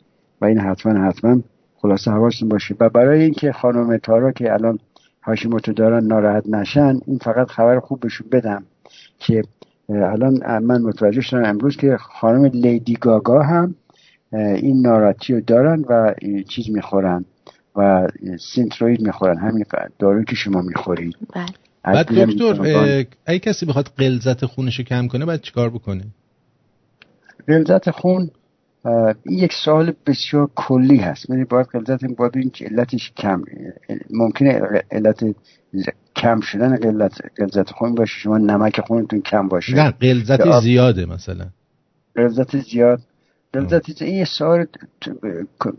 و این حتما حتما خلاصه حواستون باشه. و برای اینکه خانم تارا که الان هاشیموتو دارن ناراحت نشن این فقط خبر خوب بهشون بدم که الان من متوجه شدم امروز که خانم لیدی گاگا هم این ناراحتی رو دارن و چیز می‌خورن و سینتروید می‌خورن. همین دارویی که شما می‌خورید. بعد دکتر اگه کسی بخواد قلزت خونش رو کم کنه باید چیکار بکنه؟ غلظت خون این یک سوال بسیار کلی هست. یعنی باید غلظت باید این که علتش کم ممکنه علت کم شدن غلظت غلظت خون باشه. شما نمک خونتون کم باشه. نه قلزت آب- زیاده مثلا. غلظت زیاد. زیاد- این سوال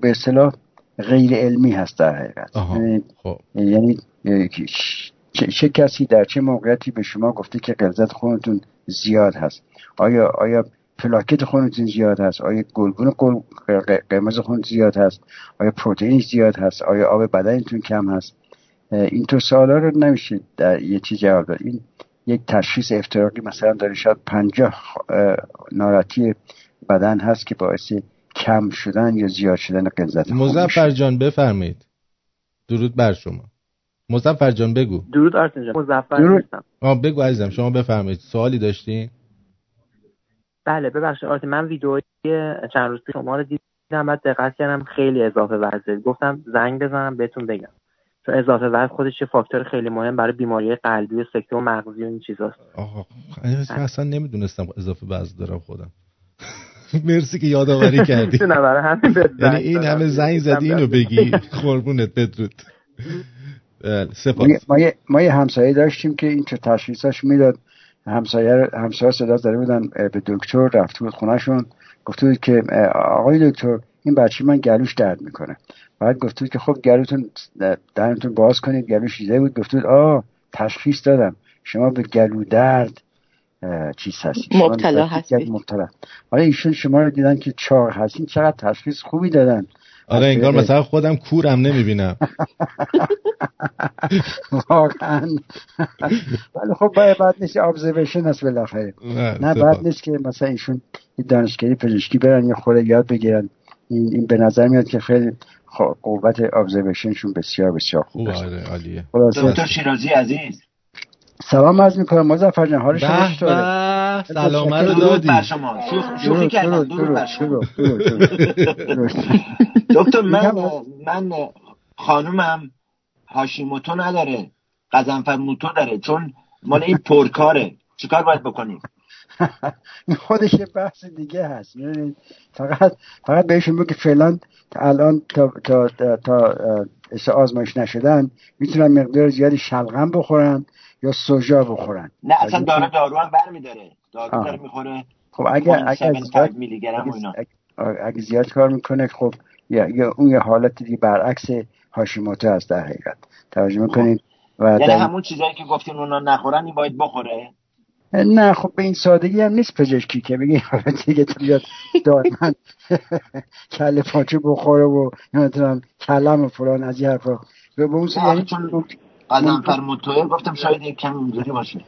به اصطلاح غیر علمی هست در حقیقت. یعنی- خب. یعنی چه, چه کسی در چه موقعیتی به شما گفته که غلظت خونتون زیاد هست؟ آیا آیا پلاکت خونتون زیاد هست آیا گلگون قرمز خون زیاد هست آیا پروتئین زیاد هست آیا آب بدنتون کم هست؟ تو سوالا رو نمیشه در یه چیز جواب داد. این یک تشخیص افتراقی مثلا داره شاید پنجاه ناراحتی بدن هست که باعث کم شدن یا زیاد شدن میشه. مزفر جان بفرمایید. درود بر شما. مزفر جان بگو. درود آرتین جان مزفر درود. نیستم. بگو عزیزم شما بفرمایید. سوالی داشتین؟ بله ببخشید. آرتین من ویدئوی چند روز پیش شما رو دیدم بعد دقت کردم. خیلی اضافه وزن. گفتم زنگ بزنم بهتون بگم. چون اضافه وزن خودش یه فاکتور خیلی مهم برای بیماری قلبی و سکته و مغزی و این چیزاست. آقا من اصلا نمی‌دونستم اضافه وزن دارم خودم. مرسی که یادآوری کردی. یعنی این. همه زنگ زدی اینو بگی. قربونت بدرود. بله سپاس. یه- ما یه, ما یه همسایه داشتیم که این چه تشخیصاش می‌داد. همسایه همسایه صدا زده بودن به دکتر رفته بود خونهشون. گفته بود که آقای دکتر این بچه من گلوش درد می‌کنه. بعد گفته بود که خب گلوتون دهنتون باز کنید گلوش دیده بود. گفته بود آه تشخیص دادم. شما به گلو درد چیز هستید. شما مبتلا هستید. گلو مبتلا. حالا ایشون شما رو دیدن که چاق هستین چقدر تشخیص خوبی دادن. آره انگار مثلا خودم کورم نمی‌بینم. واقعا. ولی خب باید بعد نیست ابزرویشن هست بالاخره. نه بعد نیست که مثلا ایشون دانشگاهی پزشکی برن یا خود یاد بگیرن. این, این به نظر میاد که خیلی قوت ابزرویشنشون بسیار بسیار خوب است. آره عالیه. دکتر شیرازی عزیز. سلام از می‌کنم مزفر جان حال شما چطوره؟ سلام رو دادی. بر شما. شوخی کردم. درود بر شما. دکتر من من خانومم هاشیموتو نداره. قزنفر موتو داره. چون مال این پرکاره. چیکار باید بکنیم؟ خودش یه بحث دیگه هست. فقط فقط بهشون بگو که فعلا الان تا تا تا, تا آزمایش نشدن می‌تونن مقدار زیادی شلغم بخورن یا سوژا بخورن. نه اصلا داره دارو هم برمیداره. داره می‌خوره خب اگر اگر زیاد اگه زیاد کار می‌کنه خب یا, یا اون یه حالت دیگه برعکس هاشیموتو هست در حقیقت. توجه می‌کنید و یعنی همون چیزایی که گفتین اونا نخورن این باید بخوره؟ نه خب به این سادگی هم نیست پزشکی که بگی دیگه تو بیاد دائما کله پاچه بخوره و نمی‌دونم کلم و فلان از این حرفا. به اون یعنی چون قدم فرموتوه گفتم شاید یک کم اینجوری باشه.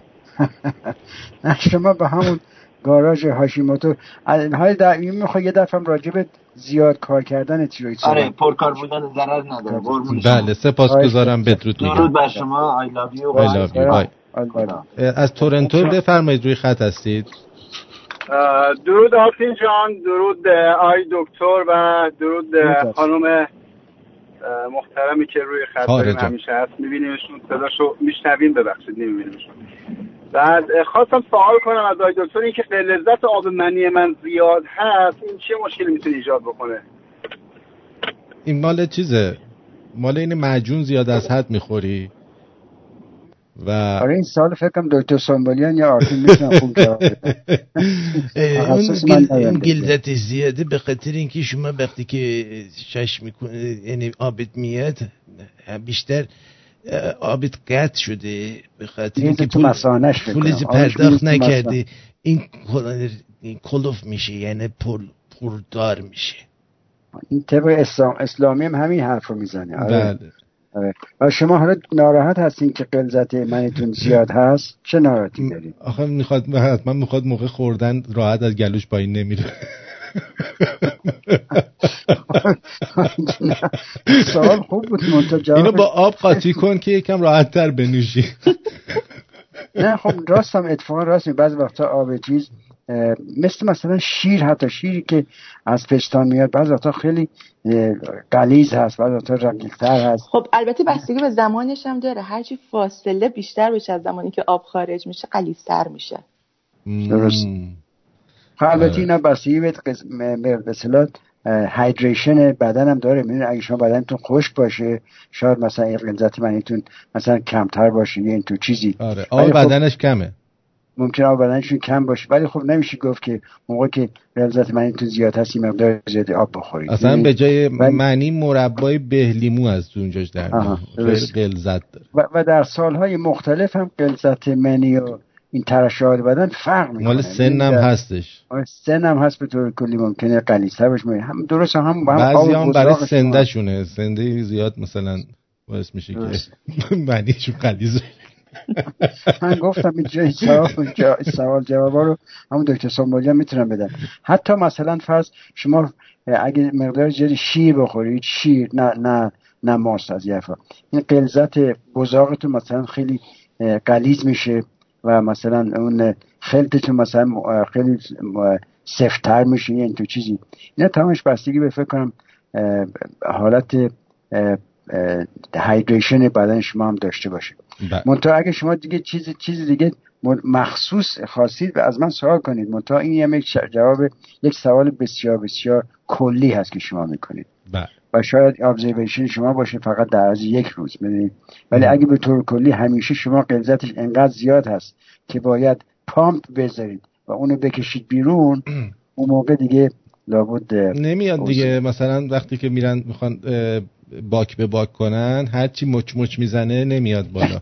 شما به همون گاراژ هاشیموتو. های در این می‌خوای یه دفعه راجب زیاد کار کردن تیروید آره پرکار بودن ضرر نداره بله سپاسگزارم بدرود. میگم درود بر شما. I love you. I love you. از تورنتو بفرمایید روی خط هستید. درود آفین جان درود آی دکتر و درود خانم محترمی که روی خط همیشه هست. میبینیمشون صداشو میشنویم ببخشید نمیبینیمشون. بعد خواستم سوال کنم از آی دکتر اینکه لذت آب منی من زیاد هست این چه مشکلی می‌تونه ایجاد بکنه؟ این مال چیزه؟ مال این معجون زیاد از حد می‌خوری و آره این سال فکرم دکتر سامبالیان یا آرتین خوب جواب اون گلزت زیاده به خاطر اینکه شما وقتی که شش می‌کنه یعنی آبت میاد بیشتر آبت قطع شده به خاطر اینکه پول پول پرداخت نکرده این کلوف میشه یعنی پول پوردار میشه. این طبق اسلام اسلامی هم همین حرف رو می‌زنه. آره. بله. آره. و شما حالا ناراحت هستین که قلزت منتون زیاد هست؟ چه ناراحتی دارین؟ آخه می‌خواد حتما می‌خواد موقع خوردن راحت از گلوش پایین نمیره. سوال خوب بود اینو با آب قاطی کن که یکم راحت تر بنوشی. نه خب راست هم اتفاقا راست بعضی وقتا آب چیز مثل مثلا شیر حتی شیری که از پستان میاد بعض وقتا خیلی قلیز هست بعض وقتا رقیقتر هست. خب البته بستگی به زمانش هم داره. هرچی فاصله بیشتر بشه از زمانی که آب خارج میشه قلیزتر میشه. درست. خب البته اینا بستگی به اصطلاح هایدریشن بدن هم داره. می‌دونی اگه شما بدنتون خشک باشه شاید مثلا این غلظت منیتون مثلا کمتر باشه یا این تو چیزی. آره آب خب بدنش کمه. ممکن آب بدنشون کم باشه ولی خب نمیشه گفت که موقع که غلظت منیتون زیاد هست این مقدار زیاد آب بخورید اصلا به جای معنی مربای بهلیمو از اونجاش در غلظت و, و در سالهای مختلف هم غلظت منی و این ترشحات بدن فرق می‌کنه. مال سنم هستش. سنم هست به طور کلی ممکنه قلیصتر باشه. هم درست هم, هم بعضی هم برای سنده شونه سنده زیاد مثلا باعث میشه که معنیشون قلیز من گفتم این سوال جواب رو همون دکتر سامبالی هم می‌تونم بدم. حتی مثلا فرض شما اگه مقدار زیادی شیر بخورید شیر نه نه نه ماست از یفا این قلزت بزاقتون مثلا خیلی قلیز میشه و مثلا اون خلطتون مثلا خیلی سفتر میشه این تو چیزی. اینا تمامش بستگی به فکر حالت هایدریشن بدن شما هم داشته باشه. منتها اگه شما دیگه چیز چیز دیگه مخصوص خواستید از من سوال کنید. منتها این هم یک جواب یک سوال بسیار بسیار کلی هست که شما می‌کنید. بله. و شاید ابزرویشن شما باشه فقط در از یک روز ببینید ولی اگه به طور کلی همیشه شما قلزتش انقدر زیاد هست که باید پامپ بذارید و اونو بکشید بیرون اون موقع دیگه لابد نمیاد دیگه. مثلا وقتی که میرن می‌خوان باک به باک کنن هرچی مچ مچ می‌زنه نمیاد بالا.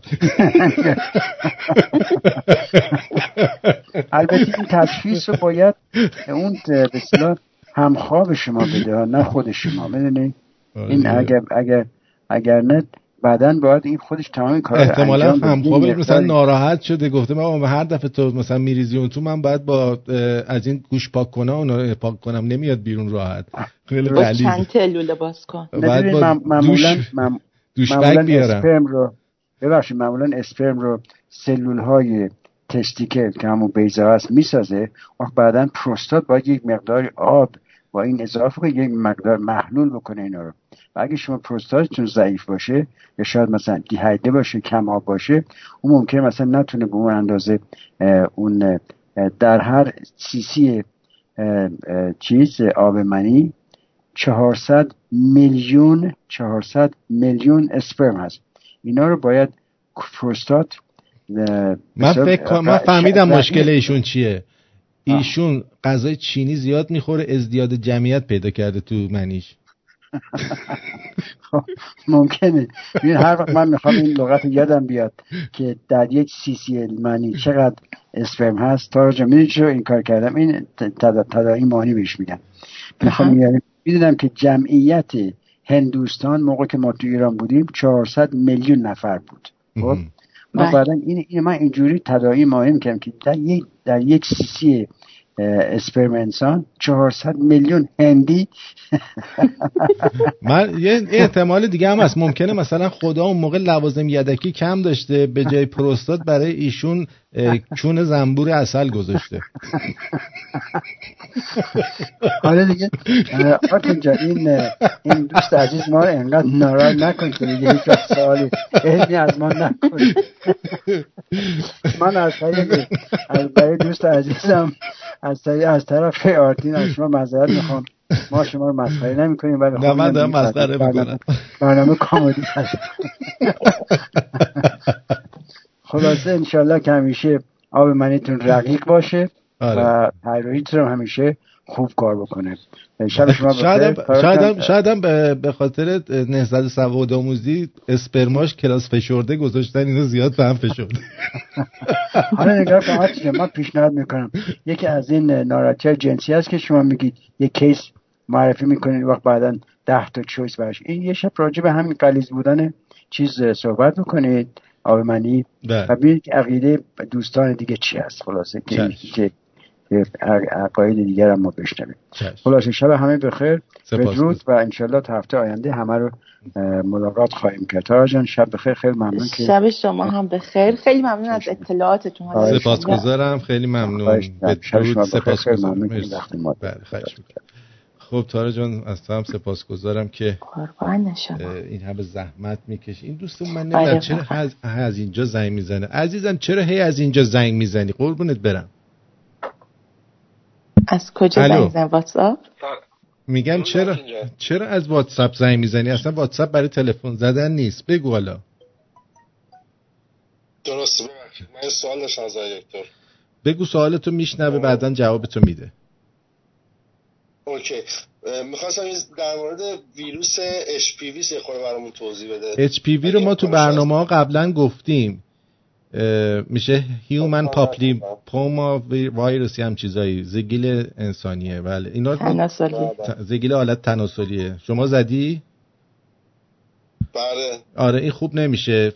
البته این تشخیص رو باید اون بسیار همخواب شما بده نه خود شما می‌دونی؟ این اگر اگر اگر نه بعدا باید این خودش تمام کار احتمالا همخوابش مثلا ناراحت شده گفته من هر دفعه تو مثلا میریزی اون تو من باید با از این گوش پاک کنه اون پاک کنم. نمیاد بیرون راحت. خیلی با چند تلوله باز کن. بعد با معمولا دوش بیارم. اسپرم رو ببخشید معمولا اسپرم رو سلول های تستیکل که همون بیزه هست می‌سازه. وقت بعدا پروستات باید یک مقدار آب با این اضافه که یک مقدار محلول بکنه اینا رو. و اگه شما پروستاتتون ضعیف باشه یا شاید مثلا دیهایده باشه کم آب باشه اون ممکنه مثلا نتونه به اون اندازه اون در هر سیسی چیز آب منی 400 میلیون 400 میلیون اسپرم هست. اینا رو باید پروستات من فکر من فهمیدم مشکل ایشون چیه. ایشون غذای چینی زیاد می‌خوره ازدیاد جمعیت پیدا کرده تو منیش. خب، ممکنه. این هر وقت من می‌خوام این لغت یادم بیاد که در یک سی سی منی چقدر اسپرم هست. تا چرا این کار کردم؟ این تدایی مانی بهش میگم. می‌خوام یعنی می‌دونم که جمعیت هندوستان موقع که ما تو ایران بودیم 400 میلیون نفر بود. خب؟ ما بله. بعدا این, این من اینجوری تدایی مهم کردم که در یک در یک سیسی اسپرم انسان 400 میلیون هندی. من یه احتمال دیگه هم هست. ممکنه مثلا خدا اون موقع لوازم یدکی کم داشته به جای پروستات برای ایشون چون زنبور اصل گذاشته. حالا دیگه آرتین جا این این دوست عزیز ما رو انقدر ناراحت نکن که دیگه هیچ سوالی علمی از ما نکن من از برای دوست عزیزم از طریق از طرف آرتین از شما معذرت می‌خوام. ما شما رو مسخره نمی کنیم ولی نه من دارم مسخره می‌کنم. برنامه کامدی هست. خلاصه انشالله که همیشه آب منیتون رقیق باشه آره. و تایرویدتون رو همیشه خوب کار بکنه. شب شما شاید شاید به خاطر نهضت سواد آموزی اسپرماش کلاس فشرده گذاشتن اینو زیاد به هم فشرده. حالا نگاه کن من پیشنهاد می‌کنم. یکی از این ناراحتی جنسی هست که شما میگید یک کیس معرفی می‌کنید وقت بعدا ده تا چویس براش. این یه شب راجع به همین قلیز بودن چیز صحبت می‌کنید آبمنی بله. و ببینید عقیده دوستان دیگه چی هست. خلاصه که عقاید دیگر هم ما بشنویم. خلاصه شب همه بخیر بدرود و انشالله تا هفته آینده همه رو ملاقات خواهیم کرد. تا جان شب بخیر خیلی ممنون که شب شما هم بخیر خیلی ممنون از اطلاعاتتون. سپاسگزارم. خیلی ممنون. بدرود سپاسگزارم بله خب تارا جان از تو هم سپاسگزارم که این همه زحمت می‌کشی. این دوستم من نمی‌دونم بله، چرا. از, از اینجا زنگ می‌زنه. عزیزم چرا هی از اینجا زنگ می‌زنی؟ قربونت برم. از کجا زنگ می‌زنی واتساپ؟ میگم چرا؟ چرا از واتساپ زنگ می‌زنی؟ اصلا واتساپ برای تلفن زدن نیست. بگو حالا. درسته من سوال داشتم از دکتر. بگو سوالتو میشنوه بعدا جوابتو میده. OK. می‌خواستم در مورد ویروس HPV یه خورده برامون توضیح بده. HPV رو ما تو برنامه ها قبلا گفتیم. میشه human papilloma virus ی هم چیزایی. زگیل انسانیه. بله. اینا تناسلی. زگیل حالت تناسلیه. شما زدی؟ بله. آره این خوب نمیشه.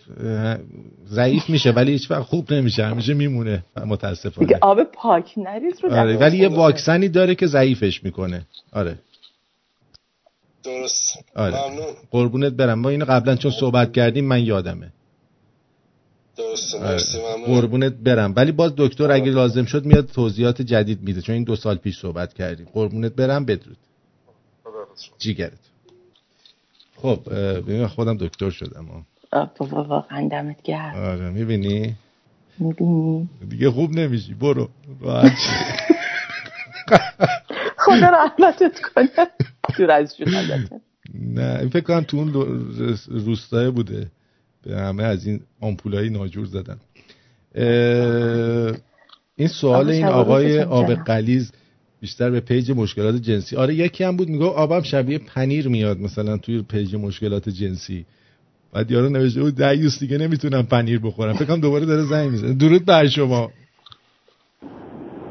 ضعیف میشه ولی هیچ وقت خوب نمیشه. همیشه میمونه. متاسفانه. دیگه آب پاک نریز رو آره ولی یه واکسنی داره که ضعیفش می‌کنه. آره. درست. آره. ممنون. قربونت برم. ما اینو قبلا چون صحبت کردیم من یادمه. درسته مرسی آره. قربونت برم. ولی باز دکتر اگه لازم شد میاد توضیحات جدید میده چون این دو سال پیش صحبت کردیم. قربونت برم بدرود. جیگرت. خب ببین خودم دکتر شدم. بابا واقعا دمت گرم. آره می‌بینی؟ می‌بینی؟ دیگه خوب نمیشی. برو خدا رحمتت کنه. دور از نه این فکر کنم تو اون روستای بوده. همه از این آمپولایی ناجور زدن. این سوال این آقای آب غلیظ بیشتر به پیج مشکلات جنسی. آره یکی هم بود میگه آبم شبیه پنیر میاد مثلا توی پیج مشکلات جنسی. بعد یارو نوشته بود دیوث دیگه نمی‌تونم پنیر بخورم. فکرم دوباره داره زنگ می‌زنه. درود بر شما.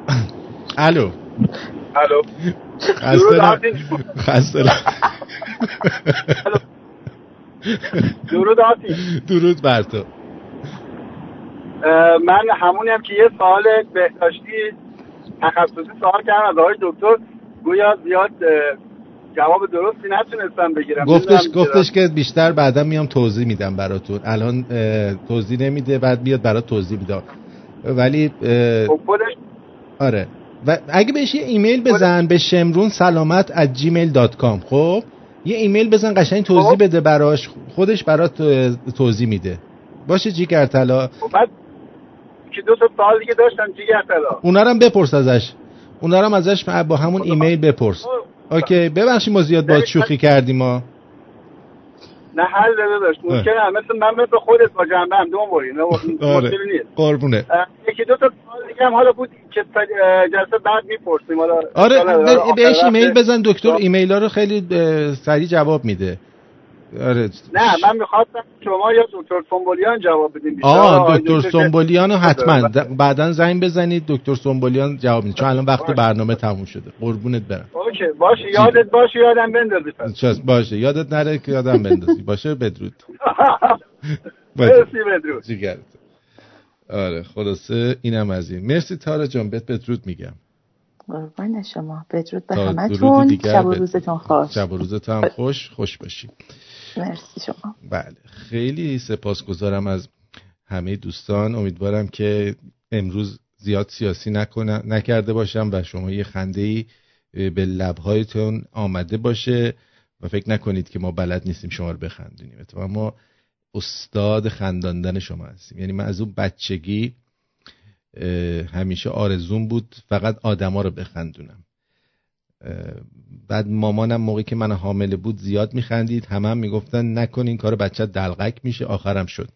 الو. الو. خسته درود آتی. درود بر تو. من همونی هم که یه سوال بهداشتی تخصصی سوال کردم از آقای دکتر. گویا زیاد جواب درستی نتونستم بگیرم. گفتش گفتش که بیشتر بعدا میام توضیح میدم براتون. الان توضیح نمیده بعد بیاد برات توضیح میده. ولی خب خودش آره. و اگه بهش یه ایمیل بزن به شمرون سلامت at gmail.com خب؟ یه ایمیل بزن قشنگ توضیح خب. بده براش. خودش برات توضیح میده. باشه جیگر طلا خب بعد که دو تا سوال دیگه داشتم جیگر طلا اونا رو بپرس ازش. اونا رو ازش با همون ایمیل بپرس. OK ببخشید ما زیاد با شوخی کردیم ما. نه حال داشت. مشکل مثل من مثل خودت با جنبه هم دو موری آره. نیست. قربونه. یکی دو تا دیگه هم حالا بود که جلسه بعد می‌پرسیم. حالا آره بهش ایمیل بزن دکتر ایمیل ها رو خیلی سریع جواب میده. آره. نه من می‌خواستم شما یا دکتر سنبولیان جواب بدین آه دکتر سنبولیان حتما. بعدا زنگ بزنید دکتر سنبولیان جواب میده. چون الان وقت برنامه تموم شده. قربونت برم. OK باشه یادت باشه یادم بندازی باشه یادت نره که یادم بندازی. باشه بدرود. مرسی بدرود. جیگرت آره خلاصه اینم از این. مرسی تارا جان بهت بدرود میگم. قربان شما. بدرود به همتون. شب و روزتون خوش. شب و روزتون خوش خوش باشید مرسی شما. بله خیلی سپاسگزارم از همه دوستان. امیدوارم که امروز زیاد سیاسی نکرده باشم و شما یه خنده ای به لبهایتون آمده باشه و فکر نکنید که ما بلد نیستیم شما رو بخندونیم. اتفاقا ما استاد خنداندن شما هستیم. یعنی من از اون بچگی همیشه آرزون بود فقط آدما رو بخندونم. بعد مامانم موقعی که من حامله بود زیاد میخندید همه هم می‌گفتن نکن این کار بچه دلغک میشه آخرم شد.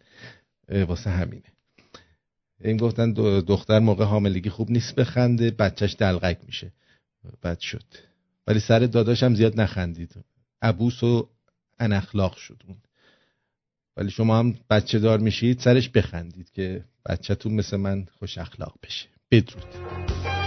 واسه همینه. این گفتن دختر موقع حاملگی خوب نیست بخنده بچهش دلغک میشه. بد شد. ولی سر داداشم زیاد نخندید. عبوس و انخلاق شد ولی شما هم بچه دار میشید سرش بخندید که بچهتون مثل من خوش اخلاق بشه. بدرود.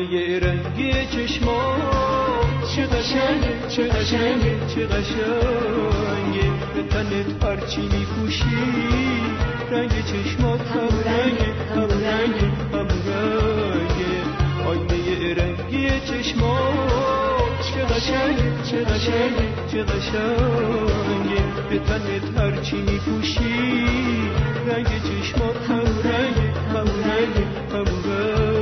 آینه رنگی چشما چه قشنگه چه قشنگه چه قشنگه به تنت هرچی میپوشی رنگ چشمات هم رنگ هم رنگ هم رنگ آینه رنگی چشمات چه قشنگ چه قشنگ چه قشنگ. به تنت هرچی میپوشی رنگ چشمات هم رنگ هم رنگ هم رنگ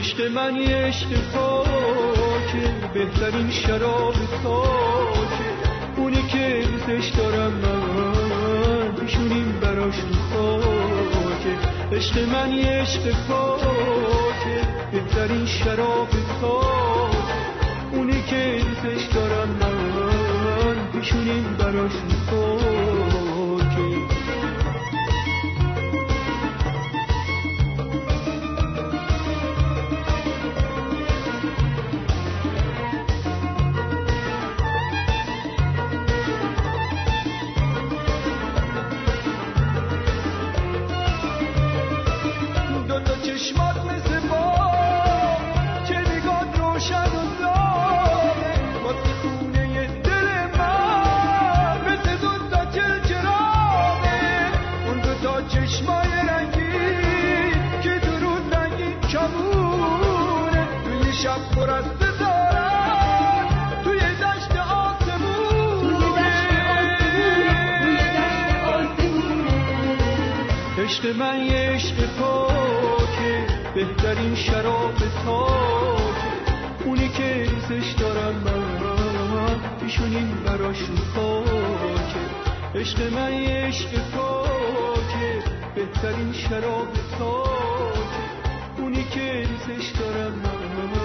عشق من عشق پاکه بهترین شراب تاکه اونی که دوستش دارم من. پیشونیم براش خاکه. عشق من عشق پاکه بهترین شراب تاکه اونی که دوستش دارم من. پیشونیم براش خاکه. عشق من یه عشق پاکه. بهترین شراب تاکه. اونی که دوستش دارم من پیشونیم براش خاکه. عشق من یه عشق پاکه. بهترین شراب تاکه. اونی که دوستش دارم من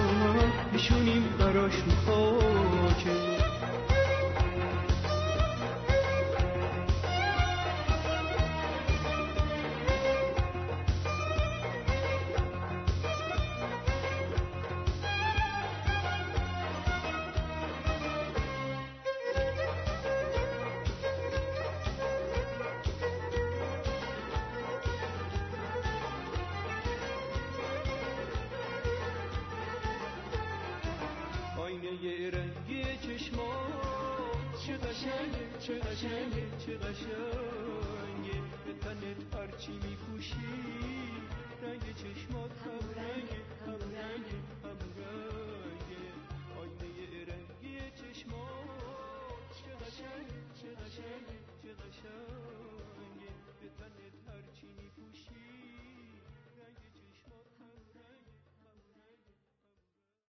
پیشونیم براش خاکه